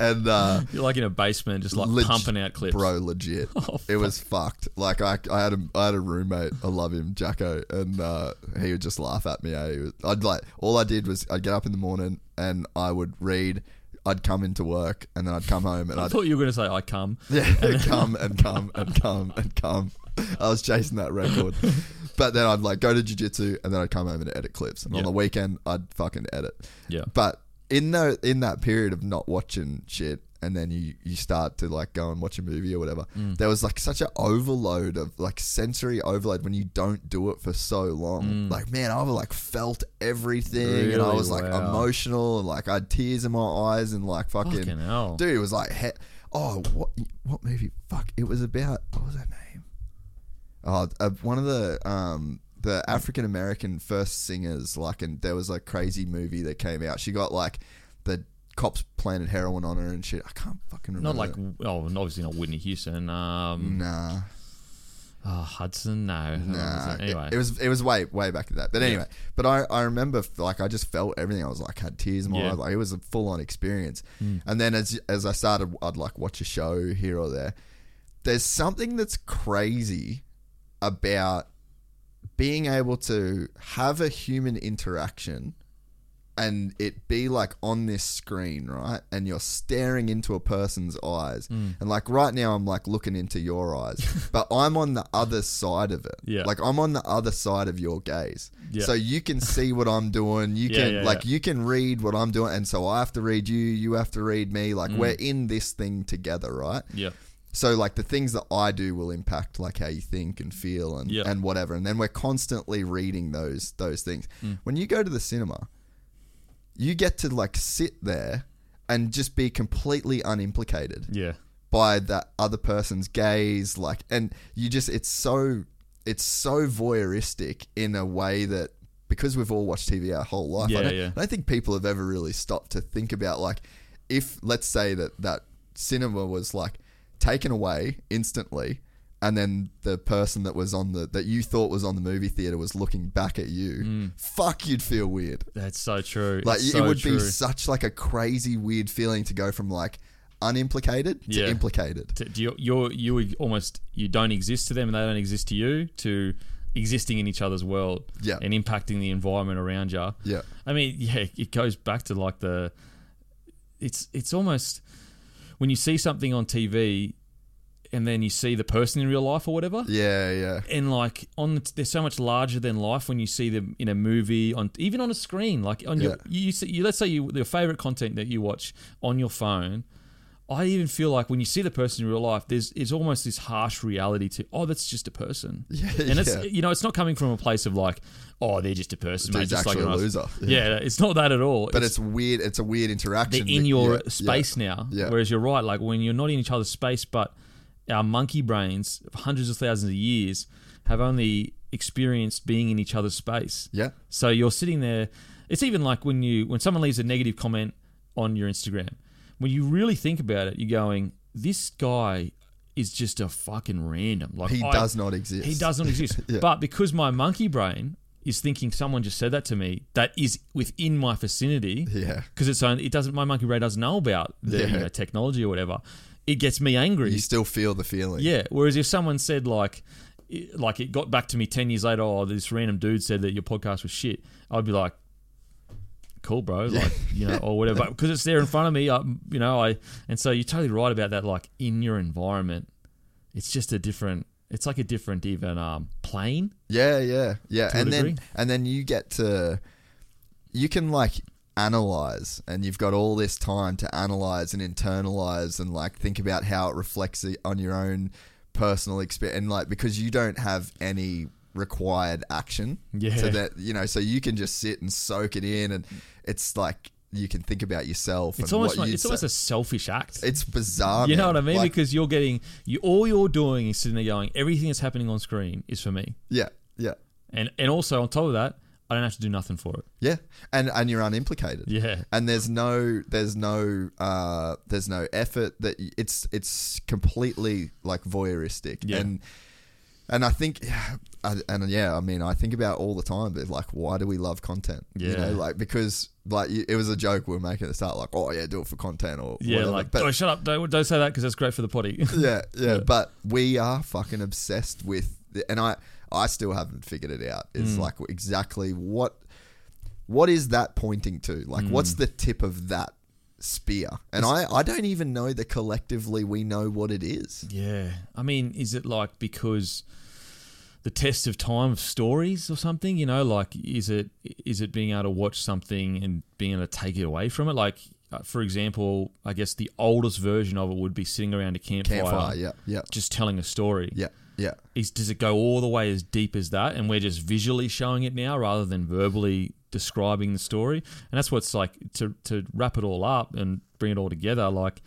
and uh, You're like in a basement, just like Leg- pumping out clips. Bro, legit. [LAUGHS] Oh, it was fucked. Like I, I had a, I had a roommate. I love him, Jacko, and uh, he would just laugh at me. Eh? Was- I'd like all I did was I'd get up in the morning and I would read. I'd come into work and then I'd come home and I I'd thought you were going to say I come. [LAUGHS] yeah, [LAUGHS] come and come and come and come. I was chasing that record. [LAUGHS] But then I'd like go to jiu-jitsu and then I'd come home and edit clips. And on the weekend I'd fucking edit. Yeah. But in the in that period of not watching shit, and then you you start to like go and watch a movie or whatever. Mm. There was like such an overload of like sensory overload when you don't do it for so long. Like man, I like felt everything, and I Mm. Was like Wow. emotional, and like I had tears in my eyes, and like fucking, Fucking hell. dude, it was like he- oh what what movie? Fuck, it was about what was that name? Oh, uh, one of the um the African American first singers. Like, and there was a crazy movie that came out. She got like the cops planted heroin on her and shit. I can't fucking remember. Not like oh, and obviously not Whitney Houston. Um, nah, oh, Hudson. No. nah. It- Anyway, it, was it was way way back to that. But Yeah. anyway, but I I remember like I just felt everything. I was like had tears in my Yeah. eyes. Like it was a full on experience. Mm. And then as as I started, I'd like watch a show here or there. There's something that's crazy about being able to have a human interaction and it be like on this screen, right? And you're staring into a person's eyes. Mm. And like right now, I'm like looking into your eyes, [LAUGHS] but I'm on the other side of it. Yeah. Like I'm on the other side of your gaze. Yeah. So you can [LAUGHS] see what I'm doing. You Yeah, can, yeah, like, you can read what I'm doing. And so I have to read you. You have to read me. Like, Mm. we're in this thing together, right? yeah. So like the things that I do will impact like how you think and feel and Yeah. and whatever. And then we're constantly reading those those things. Mm. When you go to the cinema, you get to like sit there and just be completely unimplicated Yeah. by that other person's gaze like and you just it's so it's so voyeuristic in a way that because we've all watched TV our whole life Yeah, I, don't, yeah. I don't think people have ever really stopped to think about like if let's say that that cinema was like taken away instantly and then the person that was on the that you thought was on the movie theater was looking back at you fuck you'd feel weird That's so true. like Mm. It's it so would true. be such like a crazy weird feeling to go from like unimplicated to Yeah. implicated. to, do you, you're you almost you don't exist to them and they don't exist to you to existing in each other's world Yeah. and impacting the environment around you Yeah. i mean yeah it goes back to like the it's it's almost when you see something on tv and then you see the person in real life or whatever Yeah, yeah. and like on the, they're so much larger than life when you see them in a movie on even on a screen like on your Yeah. you, see you let's say you your favorite content that you watch on your phone I even feel like when you see the person in real life, there's is almost this harsh reality to, oh, that's just a person. [LAUGHS] Yeah, and it's yeah. you know, it's not coming from a place of like, oh, they're just a person, mate, Dude's just actually like a loser. Yeah. it's not that at all. But it's, weird. It's a weird interaction. they're in your yeah, yeah, space now. Yeah. Whereas you're right, like when you're not in each other's space, but our monkey brains, for hundreds of thousands of years, have only experienced being in each other's space. Yeah. So you're sitting there. It's even like when you when someone leaves a negative comment on your Instagram. When you really think about it, you're going, "This guy is just a fucking random." Like He I- does not exist. He does not exist. [LAUGHS] Yeah. But because my monkey brain is thinking someone just said that to me, that is within my vicinity. Yeah. Because it's own, it doesn't. My monkey brain doesn't know about the you know, technology or whatever. It gets me angry. You still feel the feeling. Yeah. Whereas if someone said like, like it got back to me ten years later, oh, this random dude said that your podcast was shit, I'd be like, cool, bro, like you know, or whatever, [LAUGHS] because it's there in front of me. I, you know, I and so you're totally right about that. Like in your environment, it's just a different. It's like a different even um plane. Yeah, yeah, yeah. And then and then you get to you can like analyze and you've got all this time to analyze and internalize and like think about how it reflects on your own personal experience and like because you don't have any required action Yeah. so that you know so you can just sit and soak it in and it's like you can think about yourself It's almost like, it's almost a selfish act. it's bizarre you know man. what I mean? Like, because you're getting you all you're doing is sitting there going, everything that's happening on screen is for me, yeah yeah and and also on top of that, I don't have to do nothing for it. Yeah, and and you're unimplicated. Yeah. and there's no there's no uh there's no effort that y- it's it's completely like voyeuristic Yeah. and and I think [SIGHS] I- and yeah I mean I think about it all the time but like why do we love content you Yeah. know like because like you- it was a joke we were making at the start like oh yeah do it for content or Yeah, whatever. like but oh, shut up! Don't don't say that because that's great for the potty. yeah, yeah, [LAUGHS] Yeah. But we are fucking obsessed with, the, and I, I still haven't figured it out. It's Mm. like exactly what, what is that pointing to? Like, what's Mm. the tip of that spear? And I, I don't even know that collectively we know what it is. Yeah. I mean, is it like because the test of time of stories or something? You know, like is it is it being able to watch something and being able to take it away from it? Like uh, for example, I guess the oldest version of it would be sitting around a campfire, Campfire, yeah, yeah. just telling a story. Yeah, yeah. Is does it go all the way as deep as that, and we're just visually showing it now rather than verbally describing the story? And that's what's like to to wrap it all up and bring it all together. Like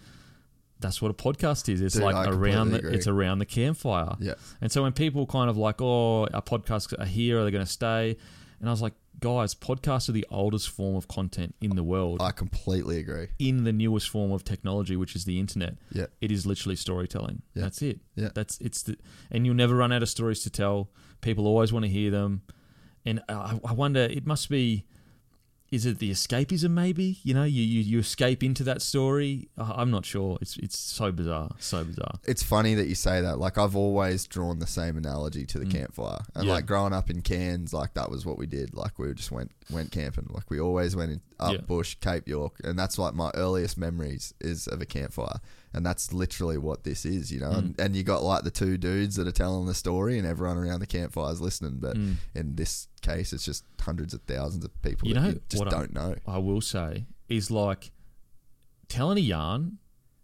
that's what a podcast is. It's Dude, like I around the agree. it's around the campfire. Yeah. And so when people kind of like, oh, our podcasts are here, are they going to stay? And I was like, guys, podcasts are the oldest form of content in the world. I completely agree. in the newest form of technology, which is the internet. Yeah. It is literally storytelling. Yeah. That's it. Yeah. That's it's the and you'll never run out of stories to tell. People always want to hear them. And I, I wonder it must be is it the escapism maybe? You know, you, you, you escape into that story. I'm not sure. It's it's so bizarre. So bizarre. It's funny that you say that. Like I've always drawn the same analogy to the campfire, and Mm. Yeah. like growing up in Cairns, like that was what we did. Like we just went went camping. Like we always went in, up Yeah. bush, Cape York, and that's like my earliest memories is of a campfire, and that's literally what this is, you know. Mm. And, and you got like the two dudes that are telling the story, and everyone around the campfire is listening. But in this case, it's just hundreds of thousands of people Mm. You that know you just don't I, know. I will say is like telling a yarn.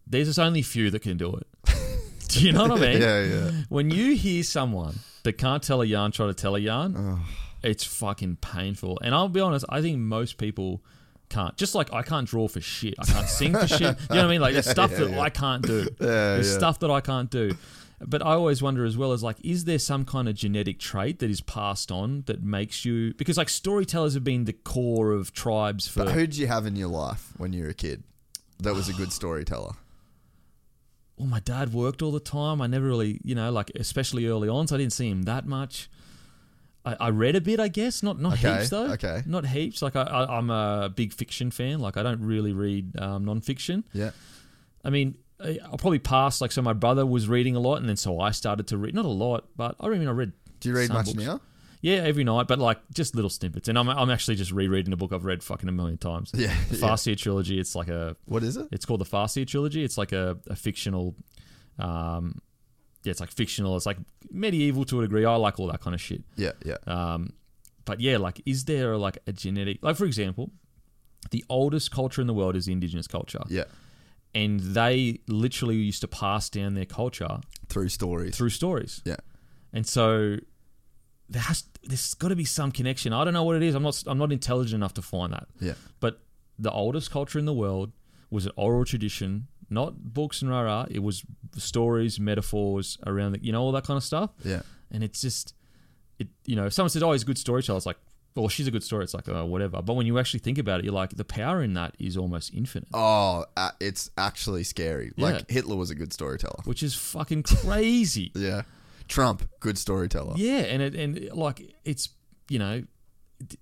There's just only few that can do it. [LAUGHS] do you know what I mean? Yeah, yeah. When you hear someone that can't tell a yarn try to tell a yarn, Oh. it's fucking painful. And I'll be honest, I think most people can't. Just like I can't draw for shit. I can't sing for shit. You know what I mean? Like there's [LAUGHS] stuff that I can't do. [LAUGHS] there's yeah. stuff that I can't do. But I always wonder as well as like, is there some kind of genetic trait that is passed on that makes you because like storytellers have been the core of tribes for But who did you have in your life when you were a kid that was a good [SIGHS] storyteller? well, my dad worked all the time. I never really, you know, like especially early on, so I didn't see him that much. I, I read a bit, I guess, not not Okay, heaps though. okay. not heaps. Like I, I, I'm a big fiction fan. Like I don't really read um, non-fiction. Yeah. I mean, I- I'll probably pass. Like so, my brother was reading a lot, and then so I started to read. Not a lot, but I mean, I read. Do you read much books. now? Yeah, every night, but like just little snippets. And I'm, I'm actually just rereading a book I've read fucking a million times. Yeah, the yeah. Trilogy. It's like a What is it? it's called the Farseer trilogy. It's like a, a fictional, um, yeah, it's like fictional. It's like medieval to a degree. I like all that kind of shit. Yeah, yeah. Um, but yeah, like, is there like a genetic, like for example, the oldest culture in the world is the indigenous culture, yeah. and they literally used to pass down their culture Through stories. through stories. Yeah. And so there has there's got to be some connection. I don't know what it is. I'm not I'm not intelligent enough to find that. Yeah. But the oldest culture in the world was an oral tradition, not books and rah rah. It was stories, metaphors around the, you know all that kind of stuff. Yeah. And it's just it you know if someone says oh he's a good storyteller, it's like well she's a good story. It's like oh, whatever. But when you actually think about it, you're like the power in that is almost infinite, Oh, uh, it's actually scary. Yeah. Like Hitler was a good storyteller. which is fucking crazy. [LAUGHS] Yeah. Trump, good storyteller. Yeah, and it, and like it's you know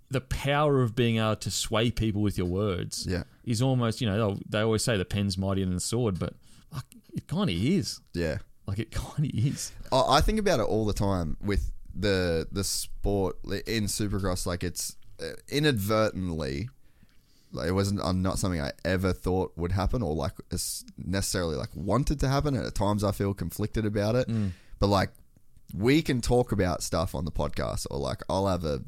the power of being able to sway people with your words Yeah. is almost you know they'll- always say the pen's mightier than the sword, but like, it kind of is. Yeah. Like it kind of is. I think about it all the time with the the sport in Supercross. Like it's uh, inadvertently, like it wasn't not something I ever thought would happen or like necessarily like wanted to happen. And at times I feel conflicted about it. But like we can talk about stuff on the podcast, or like I'll have a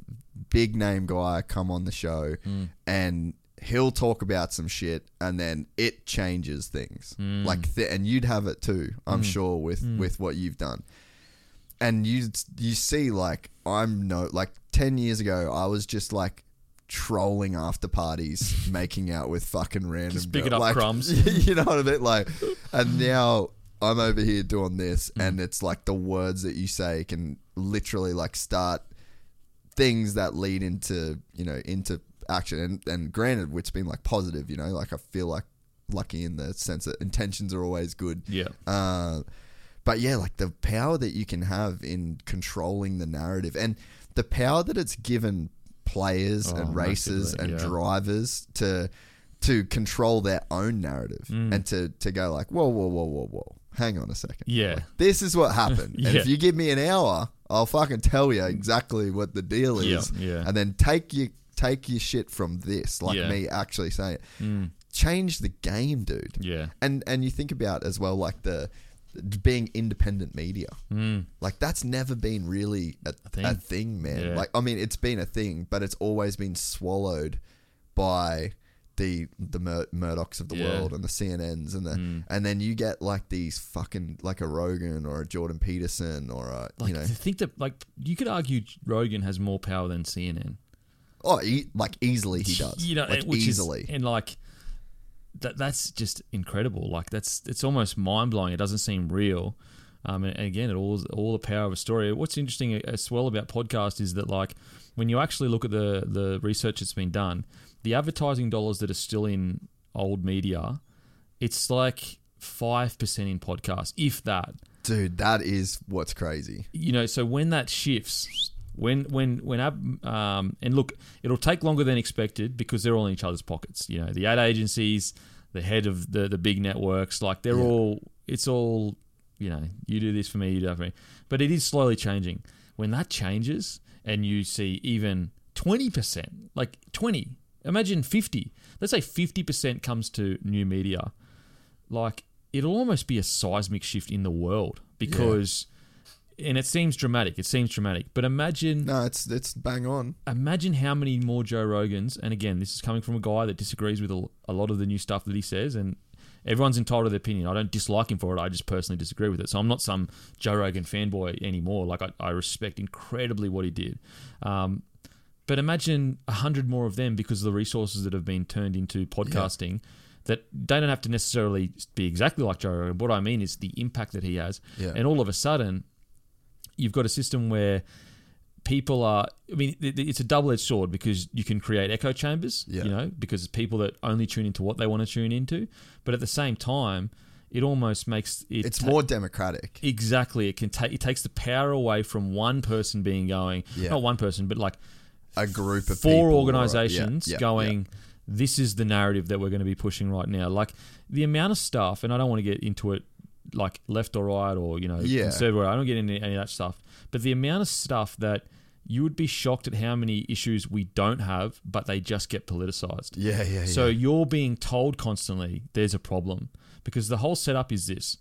big name guy come on the show hmm. and he'll talk about some shit and then it changes things. Hmm. Like th- and you'd have it too i'm hmm. sure with with what you've done. And you you see like i'm no like 10 years ago i was just like trolling after parties [LAUGHS] making out with fucking random Just picking girl- up like, crumbs. [LAUGHS] you know what i mean? Like and now i'm over here doing this Mm. and it's like the words that you say can literally like start things that lead into you know into action and, and granted it's been like positive you know like i feel like lucky in the sense that intentions are always good Yeah. uh, but yeah like the power that you can have in controlling the narrative and the power that it's given players Oh, and races and yeah. drivers to to control their own narrative Mm. and to to go like whoa whoa whoa whoa whoa hang on a second Yeah. this is what happened. [LAUGHS] And Yeah. if you give me an hour, I'll fucking tell you exactly what the deal is. yeah. And then take your take your shit from this, like Yeah. me actually saying it. Mm. Change the game, dude. Yeah. And and you think about as well like the being independent media. Mm. Like that's never been really a, a, thing. thing. man. Yeah. Like I mean it's been a thing, but it's always been swallowed by the the Mur- Murdochs of the Yeah. world and the CNNs and the Mm. and then you get like these fucking like a Rogan or a Jordan Peterson or a Like you know to think that like you could argue Rogan has more power than CNN. oh e- like easily he does You know, like which easily is, and like that that's just incredible. Like that's it's almost mind blowing. It doesn't seem real. Um, and again, it all all the power of a story. What's interesting as well about podcast is that like when you actually look at the the research that's been done, the advertising dollars that are still in old media, it's like five percent in podcast, if that. dude that is what's crazy you know, so when that shifts, when when when um, and look, it'll take longer than expected because they're all in each other's pockets. You know, the ad agencies, the head of the the big networks, like they're Yeah. all. It's all, you know, you do this for me, you do that for me. But it is slowly changing. When that changes, and you see even twenty percent, like twenty, imagine fifty. Let's say fifty percent comes to new media. Like it'll almost be a seismic shift in the world because and it seems dramatic it seems dramatic but imagine no it's it's bang on. imagine how many more joe rogans and again this is coming from a guy that disagrees with a, a lot of the new stuff that he says and everyone's entitled to their opinion. I don't dislike him for it i just personally disagree with it. So i'm not some joe rogan fanboy anymore. Like i, I respect incredibly what he did. Um, but imagine a hundred more of them because of the resources that have been turned into podcasting that they don't have to necessarily be exactly like Joe Rogan. What I mean is the impact that he has. Yeah. And all of a sudden, you've got a system where people are. I mean, it's a double-edged sword because you can create echo chambers. Yeah. You know, because it's people that only tune into what they want to tune into. But at the same time, it almost makes it. it's ta- more democratic Exactly. It can take. It takes the power away from one person being going. Yeah. Not one person, but like a group of four people or- yeah, organizations yeah, going this is the narrative that we're going to be pushing right now. Like the amount of stuff and i don't want to get into it like left or right or you know conservative i don't get into any of that stuff but the amount of stuff that you would be shocked at how many issues we don't have but they just get politicized. Yeah yeah yeah. So you're being told constantly there's a problem because the whole setup is this.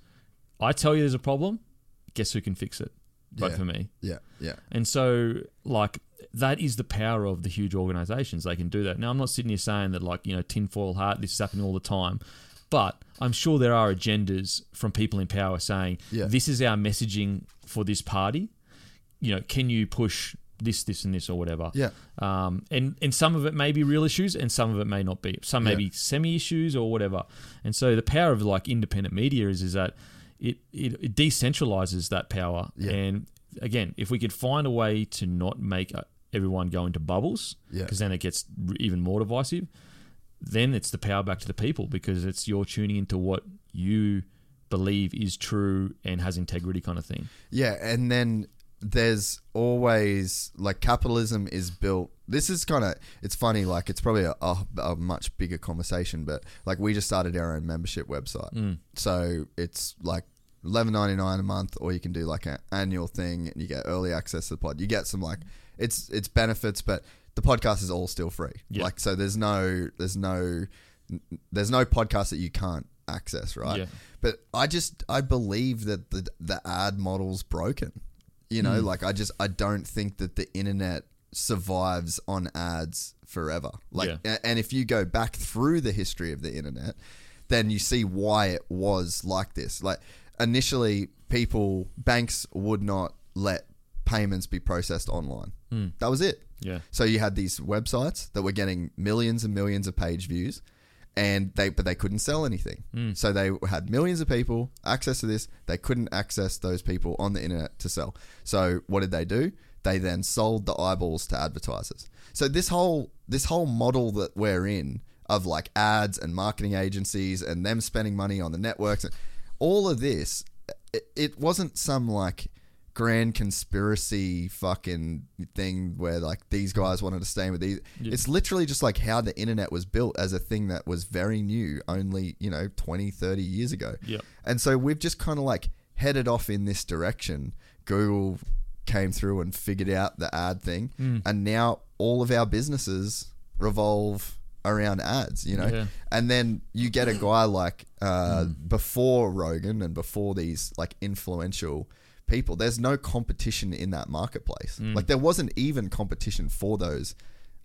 I tell you there's a problem guess who can fix it? Vote Yeah. for me. Yeah yeah. And so, like, that is the power of the huge organizations. They can do that. Now, I'm not sitting here saying that, like, you know, tinfoil hat, this is happening all the time. But I'm sure there are agendas from people in power saying, Yeah. this is our messaging for this party. You know, can you push this, this, and this, or whatever? Yeah. Um, and, and some of it may be real issues and some of it may not be. Some may Yeah. be semi issues or whatever. And so the power of, like, independent media is, is that it, it, it decentralizes that power. Yeah. And again, if we could find a way to not make everyone go into bubbles, Yeah. because then it gets even more divisive, then it's the power back to the people because it's you're tuning into what you believe is true and has integrity kind of thing. Yeah, and then there's always like capitalism is built. This is kind of it's funny. Like it's probably a, a, a much bigger conversation, but like we just started our own membership website, mm. so it's like eleven ninety nine a month, or you can do like an annual thing, and you get early access to the pod. You get some like it's it's benefits, but the podcast is all still free. Yeah. Like so, there's no there's no there's no podcast that you can't access, right? Yeah. But I just I believe that the the ad model's broken. You know, Hmm. like I just I don't think that the internet survives on ads forever. Like Yeah. and if you go back through the history of the internet, then you see why it was like this. Like initially people banks would not let payments be processed online. Hmm. That was it. Yeah. So you had these websites that were getting millions and millions of page views, and they but they couldn't sell anything. Hmm. So they had millions of people access to this. They couldn't access those people on the internet to sell. So what did they do? They then sold the eyeballs to advertisers. So this whole this whole model that we're in of like ads and marketing agencies and them spending money on the networks, and all of this, it, it wasn't some like grand conspiracy fucking thing where like these guys wanted to stay with these. It's literally just like how the internet was built as a thing that was very new only, you know, 20, 30 years ago. Yep. And so we've just kind of like headed off in this direction. Google came through and figured out the ad thing. Hmm. And now all of our businesses revolve around ads, you know? Yeah. And then you get a guy like uh, before Rogan and before these like influential people, there's no competition in that marketplace. Like there wasn't even competition for those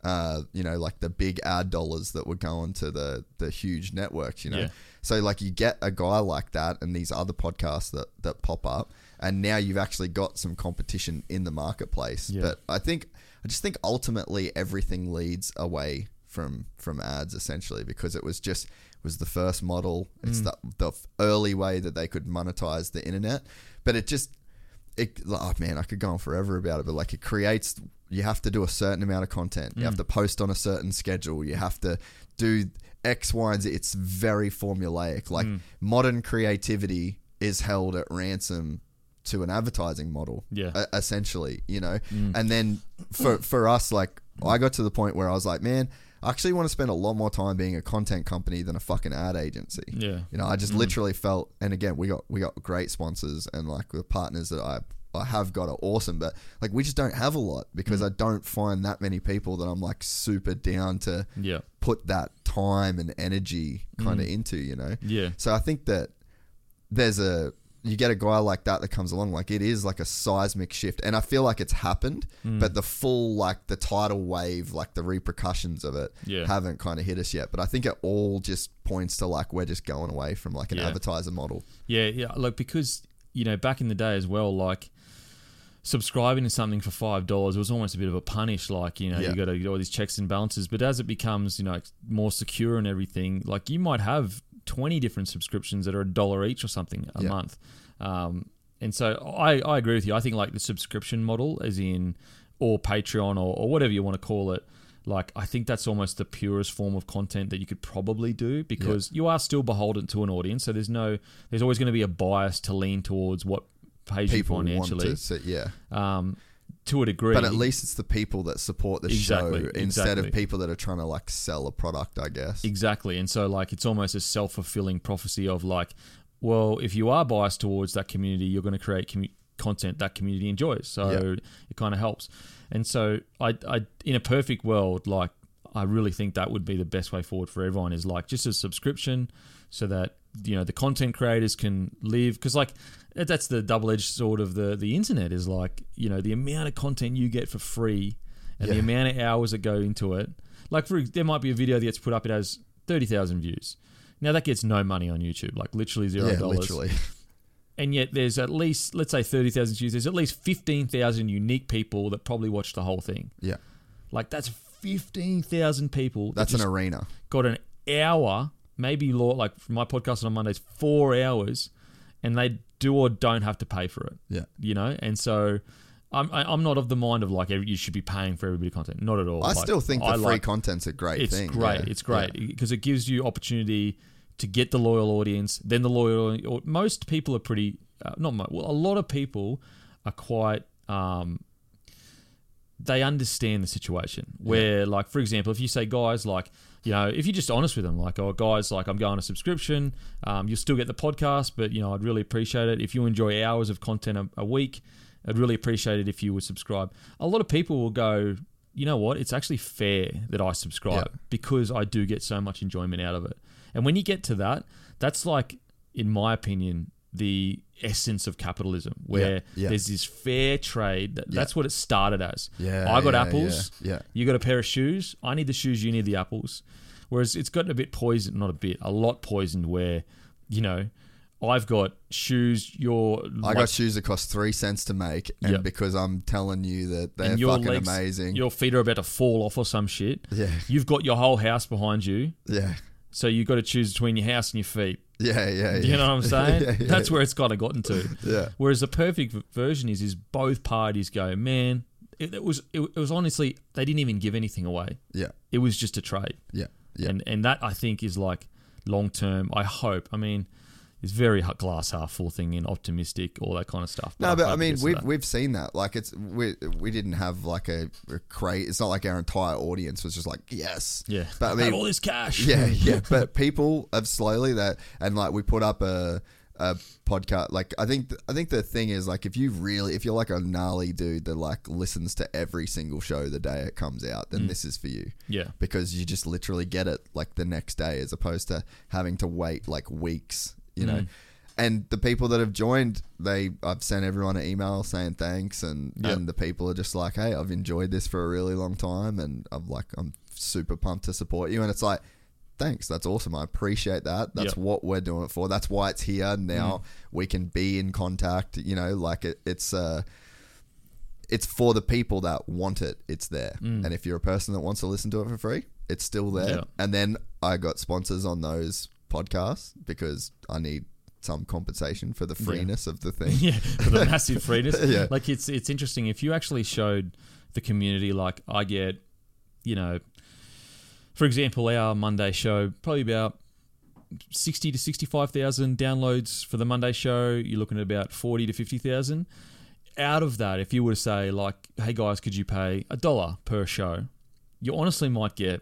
uh, you know, like the big ad dollars that were going to the the huge networks, you know. Yeah. So like you get a guy like that and these other podcasts that that pop up and now you've actually got some competition in the marketplace. Yeah. But I think I just think ultimately everything leads away from from ads essentially because it was just it was the first model. It's the the early way that they could monetize the internet, but it just it oh man, I could go on forever about it, but like it creates you have to do a certain amount of content. You have mm. to post on a certain schedule. You have to do X, Y, and Z. It's very formulaic. Like mm. modern creativity is held at ransom to an advertising model. Yeah. essentially, you know. Mm. And then for for us, like I got to the point where I was like, man, I actually want to spend a lot more time being a content company than a fucking ad agency. Yeah. You know, I just mm. literally felt, and again, we got we got great sponsors and like the partners that I I have got are awesome, but like we just don't have a lot because mm. I don't find that many people that I'm like super down to Yeah. put that time and energy kind of mm. into, you know. Yeah. So I think that there's a you get a guy like that that comes along like it is like a seismic shift and i feel like it's happened Mm. but the full like the tidal wave like the repercussions of it Yeah. haven't kind of hit us yet but i think it all just points to like we're just going away from like an Yeah. advertiser model Yeah, yeah. Look, because you know, back in the day as well, like subscribing to something for five dollars was almost a bit of a punish. Like you know, Yeah. you got to do all these checks and balances. But as it becomes, you know, more secure and everything, like you might have twenty different subscriptions that are a dollar each or something a Yeah. month. Um, and so I, I agree with you. I think like the subscription model, as in or Patreon or, or whatever you want to call it. Like I think that's almost the purest form of content that you could probably do because you are still beholden to an audience. So there's no, there's always going to be a bias to lean towards what pays people you want financially. to sit yeah um, to a degree, but at least it's the people that support the Exactly, show instead exactly. of people that are trying to like sell a product i guess Exactly. And so like it's almost a self-fulfilling prophecy of like, well, if you are biased towards that community, you're going to create commu- content that community enjoys. So Yeah. it kind of helps. And so I I in a perfect world like I really think that would be the best way forward for everyone is like just a subscription so that you know the content creators can live because like that's the double-edged sword of the the internet is like you know the amount of content you get for free and the amount of hours that go into it. Like for there might be a video that gets put up it has 30,000 views. Now that gets no money on YouTube like literally zero yeah dollars. literally. [LAUGHS] And yet there's at least let's say 30,000 views there's at least 15,000 unique people that probably watched the whole thing. Yeah. Like that's 15,000 people that that's an arena. got an hour, maybe law like for my podcast on Mondays, four hours, and they do or don't have to pay for it. Yeah. you know, and so. I'm, I'm not of the mind of like you should be paying for everybody content. Not at all. i Like, still think the I free like- content's a great it's thing great. yeah. It's great Yeah. because it gives you opportunity to get the loyal audience. Then the loyal, or most people are pretty, uh, not mo well, a lot of people are quite. Um, they understand the situation. Where, like, for example, if you say, guys, like, you know, if you're just honest with them, like, oh, guys, like, I'm going a subscription, um, you'll still get the podcast, but, you know, I'd really appreciate it. If you enjoy hours of content a, a week, I'd really appreciate it if you would subscribe. A lot of people will go, you know what? It's actually fair that I subscribe Yeah. because I do get so much enjoyment out of it. And when you get to that, that's like, in my opinion, the essence of capitalism, where yeah. there's this fair trade. That, That's what it started as. Yeah, I got yeah, apples. yeah, yeah. You got a pair of shoes. I need the shoes. You need the apples. Whereas it's gotten a bit poisoned, not a bit, a lot poisoned. Where, you know, I've got shoes. You're I like- got shoes that cost three cents to make, and Yep. because I'm telling you that they're your fucking legs, amazing. Your feet are about to fall off or some shit. Yeah. You've got your whole house behind you, yeah, so you've got to choose between your house and your feet. yeah, yeah, yeah. You know what I'm [LAUGHS] saying? Yeah, yeah, That's where it's kind of gotten to. Yeah. Whereas the perfect version is, is both parties go, man. It, it was it, it was honestly they didn't even give anything away. yeah, It was just a trade. yeah, yeah. And and that I think is like long term. I hope. I mean, it's very glass half full thing and optimistic, all that kind of stuff. No, but I it mean, we've we've seen that. Like, it's we we didn't have like a, a crate. It's not like our entire audience was just like yes. yeah. but I mean, all this cash. [LAUGHS] yeah, yeah. [LAUGHS] But people have slowly that, and like we put up a a podcast. Like I think I think the thing is like if you really if you're like a gnarly dude that like listens to every single show the day it comes out, then this is for you. Mm. Yeah. because you just literally get it like the next day as opposed to having to wait like weeks. You know. and the people that have joined, they I've sent everyone an email saying thanks, and Yep. and the people are just like, hey, I've enjoyed this for a really long time, and I'm like, I'm super pumped to support you, and it's like. Thanks, that's awesome. I appreciate that. That's Yep. what we're doing it for. That's why it's here now. Mm. We can be in contact. You know, like it, it's uh, it's for the people that want it. It's there. Mm. And if you're a person that wants to listen to it for free, it's still there. Yeah. And then I got sponsors on those podcasts because I need some compensation for the Yeah. freeness of the [LAUGHS] thing. yeah, for the massive freeness. [LAUGHS] Yeah. Like it's it's interesting if you actually showed the community like I get, you know, for example, our Monday show probably about sixty to sixty five thousand downloads for the Monday show. You're looking at about forty to fifty thousand. Out of that, if you were to say like, "Hey guys, could you pay a dollar per show?" You honestly might get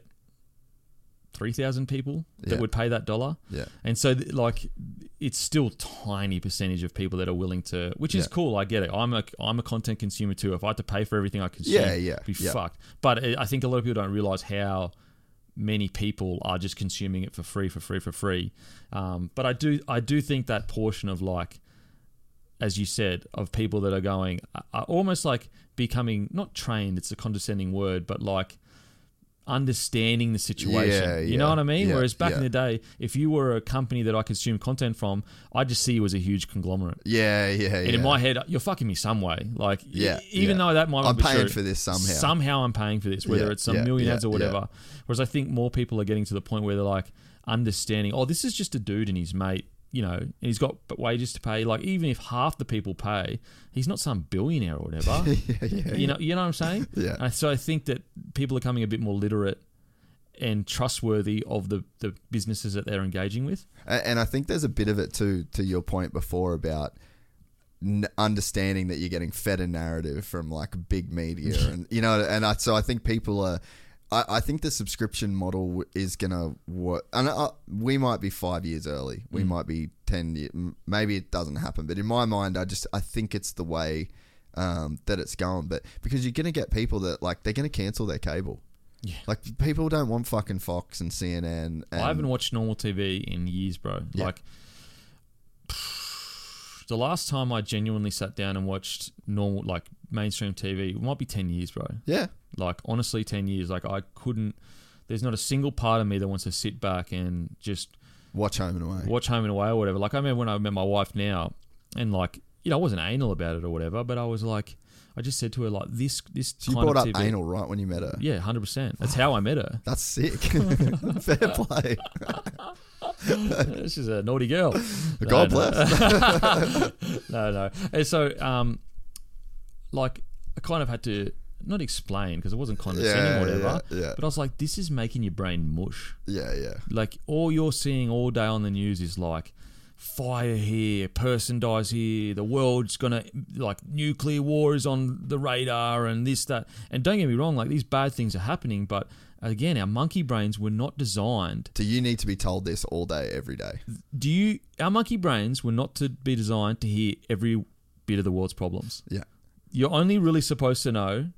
three thousand people that Yeah. would pay that dollar. Yeah. And so, th- like, it's still tiny percentage of people that are willing to, which is Yeah. cool. I get it. I'm a I'm a content consumer too. If I had to pay for everything I consume, Yeah, yeah, be yeah. fucked. But I I think a lot of people don't realize how many people are just consuming it for free, for free, for free. Um, but I do I do think that portion of like, as you said, of people that are going, are- are almost like becoming not trained. It's a condescending word, but like understanding the situation. Yeah, you know what I mean? yeah, Whereas back in the day, if you were a company that I consumed content from, I just see you as a huge conglomerate. Yeah, yeah, And in my head, you're fucking me some way. Like, Yeah, even yeah. though that might I'm be paying true, for this somehow. Somehow I'm paying for this, whether Yeah, it's some yeah, million yeah, ads or yeah. whatever. Whereas I think more people are getting to the point where they're like understanding, oh, this is just a dude and his mate, you know, and he's got wages to pay. Like, even if half the people pay, he's not some billionaire or whatever. [LAUGHS] yeah, You know, you know what I'm saying? [LAUGHS] Yeah. And so I think that people are coming a bit more literate and trustworthy of the, the businesses that they're engaging with. And I think there's a bit of it too, to your point before about n- understanding that you're getting fed a narrative from like big media, [LAUGHS] and you know, and I, so I think people are. I, I think the subscription model is gonna work, and uh, we might be five years early. We Mm. might be ten. Year, maybe it doesn't happen, but in my mind, I just I think it's the way um, that it's going. But because you're gonna get people that like they're gonna cancel their cable. Yeah. Like people don't want fucking Fox and CNN. And, I haven't watched normal TV in years, bro. Yeah. Like [SIGHS] the last time I genuinely sat down and watched normal, like mainstream TV, it might be ten years, bro. Yeah. Like honestly, ten years. Like I couldn't. There's not a single part of me that wants to sit back and just watch Home and Away. watch Home and Away or whatever. Like I remember when I met my wife now, and like you know, I wasn't anal about it or whatever, but I was like, I just said to her like this, this. So you brought up TV anal right when you met her. Yeah, hundred percent. That's how I met her. [LAUGHS] That's sick. [LAUGHS] Fair [LAUGHS] play. She's a naughty girl. God No, no. bless. no, no. And so, um, like, I kind of had to not explain because it wasn't condescending Yeah, or whatever. yeah, yeah. But I was like, this is making your brain mush. yeah, yeah. Like, all you're seeing all day on the news is like, fire here, person dies here, the world's gonna, like, nuclear war is on the radar and this, that. And don't get me wrong, like, these bad things are happening, but again, our monkey brains were not designed Do you need to be told this all day, every day? do you our monkey brains were not to be designed to hear every bit of the world's problems Yeah, you're only really supposed to know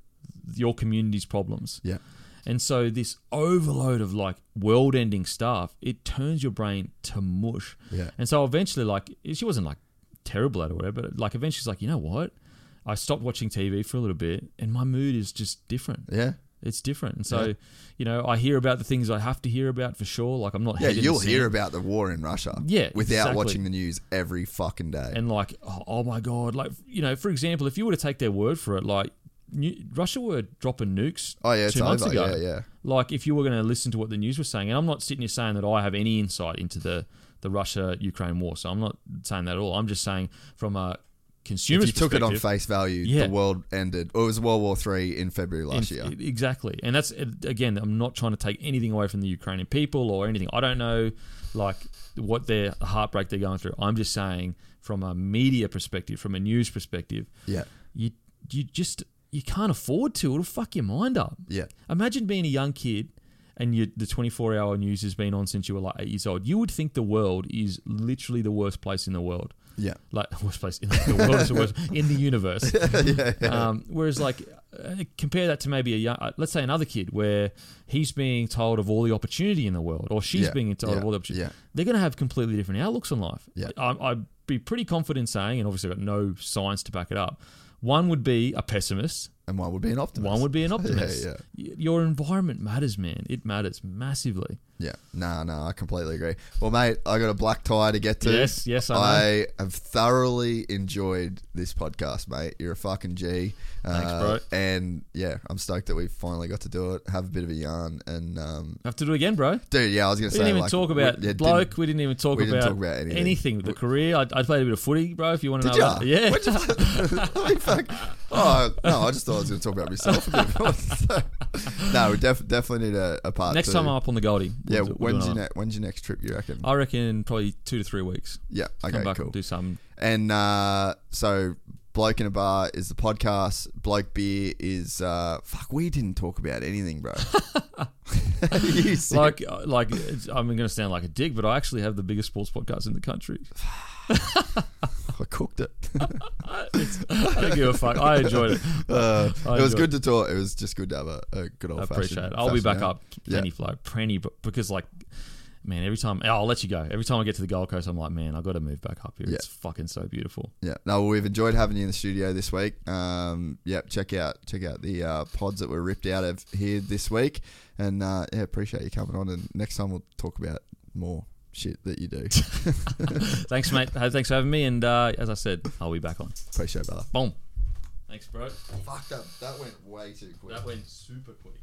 your community's problems yeah, and so this overload of like world ending stuff it turns your brain to mush Yeah. and so eventually like she wasn't like terrible at it or whatever but like eventually she's like you know what i stopped watching tv for a little bit and my mood is just different yeah. it's different and so Yeah. you know i hear about the things i have to hear about for sure like i'm not Yeah, head in the you'll hear about the war in Russia. Yeah, without exactly. watching the news every fucking day. and like oh, oh my god like you know for example if you were to take their word for it like New, Russia were dropping nukes oh yeah, it's two months over. ago Yeah, yeah. like if you were going to listen to what the news was saying and I'm not sitting here saying that I have any insight into the the Russia Ukraine war so I'm not saying that at all I'm just saying from a consumer perspective. If you took it on face value, Yeah. the world ended. Or it was World War Three in February last in- year. Exactly. And that's, again, I'm not trying to take anything away from the Ukrainian people or anything. I don't know, like, what their heartbreak they're going through. I'm just saying, from a media perspective, from a news perspective, Yeah, you, you just, you can't afford to. It'll fuck your mind up. yeah, Imagine being a young kid and you, the 24 hour news has been on since you were like eight years old. You would think the world is literally the worst place in the world. yeah, Like, [LAUGHS] worst place in the world is the worst in the universe. [LAUGHS] yeah, yeah. Um, whereas, like, uh, compare that to maybe a young, uh, let's say another kid where he's being told of all the opportunity in the world, or she's Yeah, being told of all the opportunity. yeah. They're going to have completely different outlooks on life. Yeah. I, I'd be pretty confident saying, and obviously I've got no science to back it up. One would be a pessimist. And one would be an optimist. One would be an [LAUGHS] optimist. yeah, Y- Your environment matters, man. It matters massively. yeah. No, no, I completely agree. Well, mate, I got a black tie to get to. Yes, yes, I know. I have thoroughly enjoyed this podcast, mate. You're a fucking G. Thanks, Uh, bro. And yeah, I'm stoked that we finally got to do it. Have a bit of a yarn, and um, Have to do it again, bro. dude, yeah, I was gonna We say didn't even like, talk we- about yeah, didn't- bloke. we didn't even talk, we didn't about, talk about anything. anything The career. I, I played a bit of footy, bro. If you want to Did know. [LAUGHS] Yeah. When'd you [LAUGHS] fuck. Oh no, I just thought I was going to talk about myself a bit. [LAUGHS] [LAUGHS] no, we def- definitely need a, a part. Next two. time I'm up on the Goldie. Yeah, we'll do- we'll when's your ne- when's your next trip? You reckon? I reckon probably two to three weeks. yeah. Okay. Come back cool. and do something. And uh, so, bloke in a bar is the podcast. Bloke beer is uh, fuck. We didn't talk about anything, bro. [LAUGHS] Like, like I'm going to sound like a dick, but I actually have the biggest sports podcast in the country. [SIGHS] [LAUGHS] I cooked it. I don't give a fuck. I enjoyed it. [LAUGHS] Uh, I it was good to talk. It was just good to have a, a good old. I appreciate it. I'll be back up Yeah. plenty flow, plenty, because like, man, every time I'll let you go. Every time I get to the Gold Coast, I'm like, man, I got to move back up here. Yeah. It's fucking so beautiful. Yeah, no, we've enjoyed having you in the studio this week. Um, yeah, check out check out the uh, pods that were ripped out of here this week, and uh, yeah, appreciate you coming on. And next time we'll talk about more shit that you do. [LAUGHS] [LAUGHS] Thanks, mate. Hey, Thanks for having me. And uh, as I said, I'll be back on. Appreciate it, brother. Boom. Thanks, bro. Fuck that. That went way too quick. That went super quick.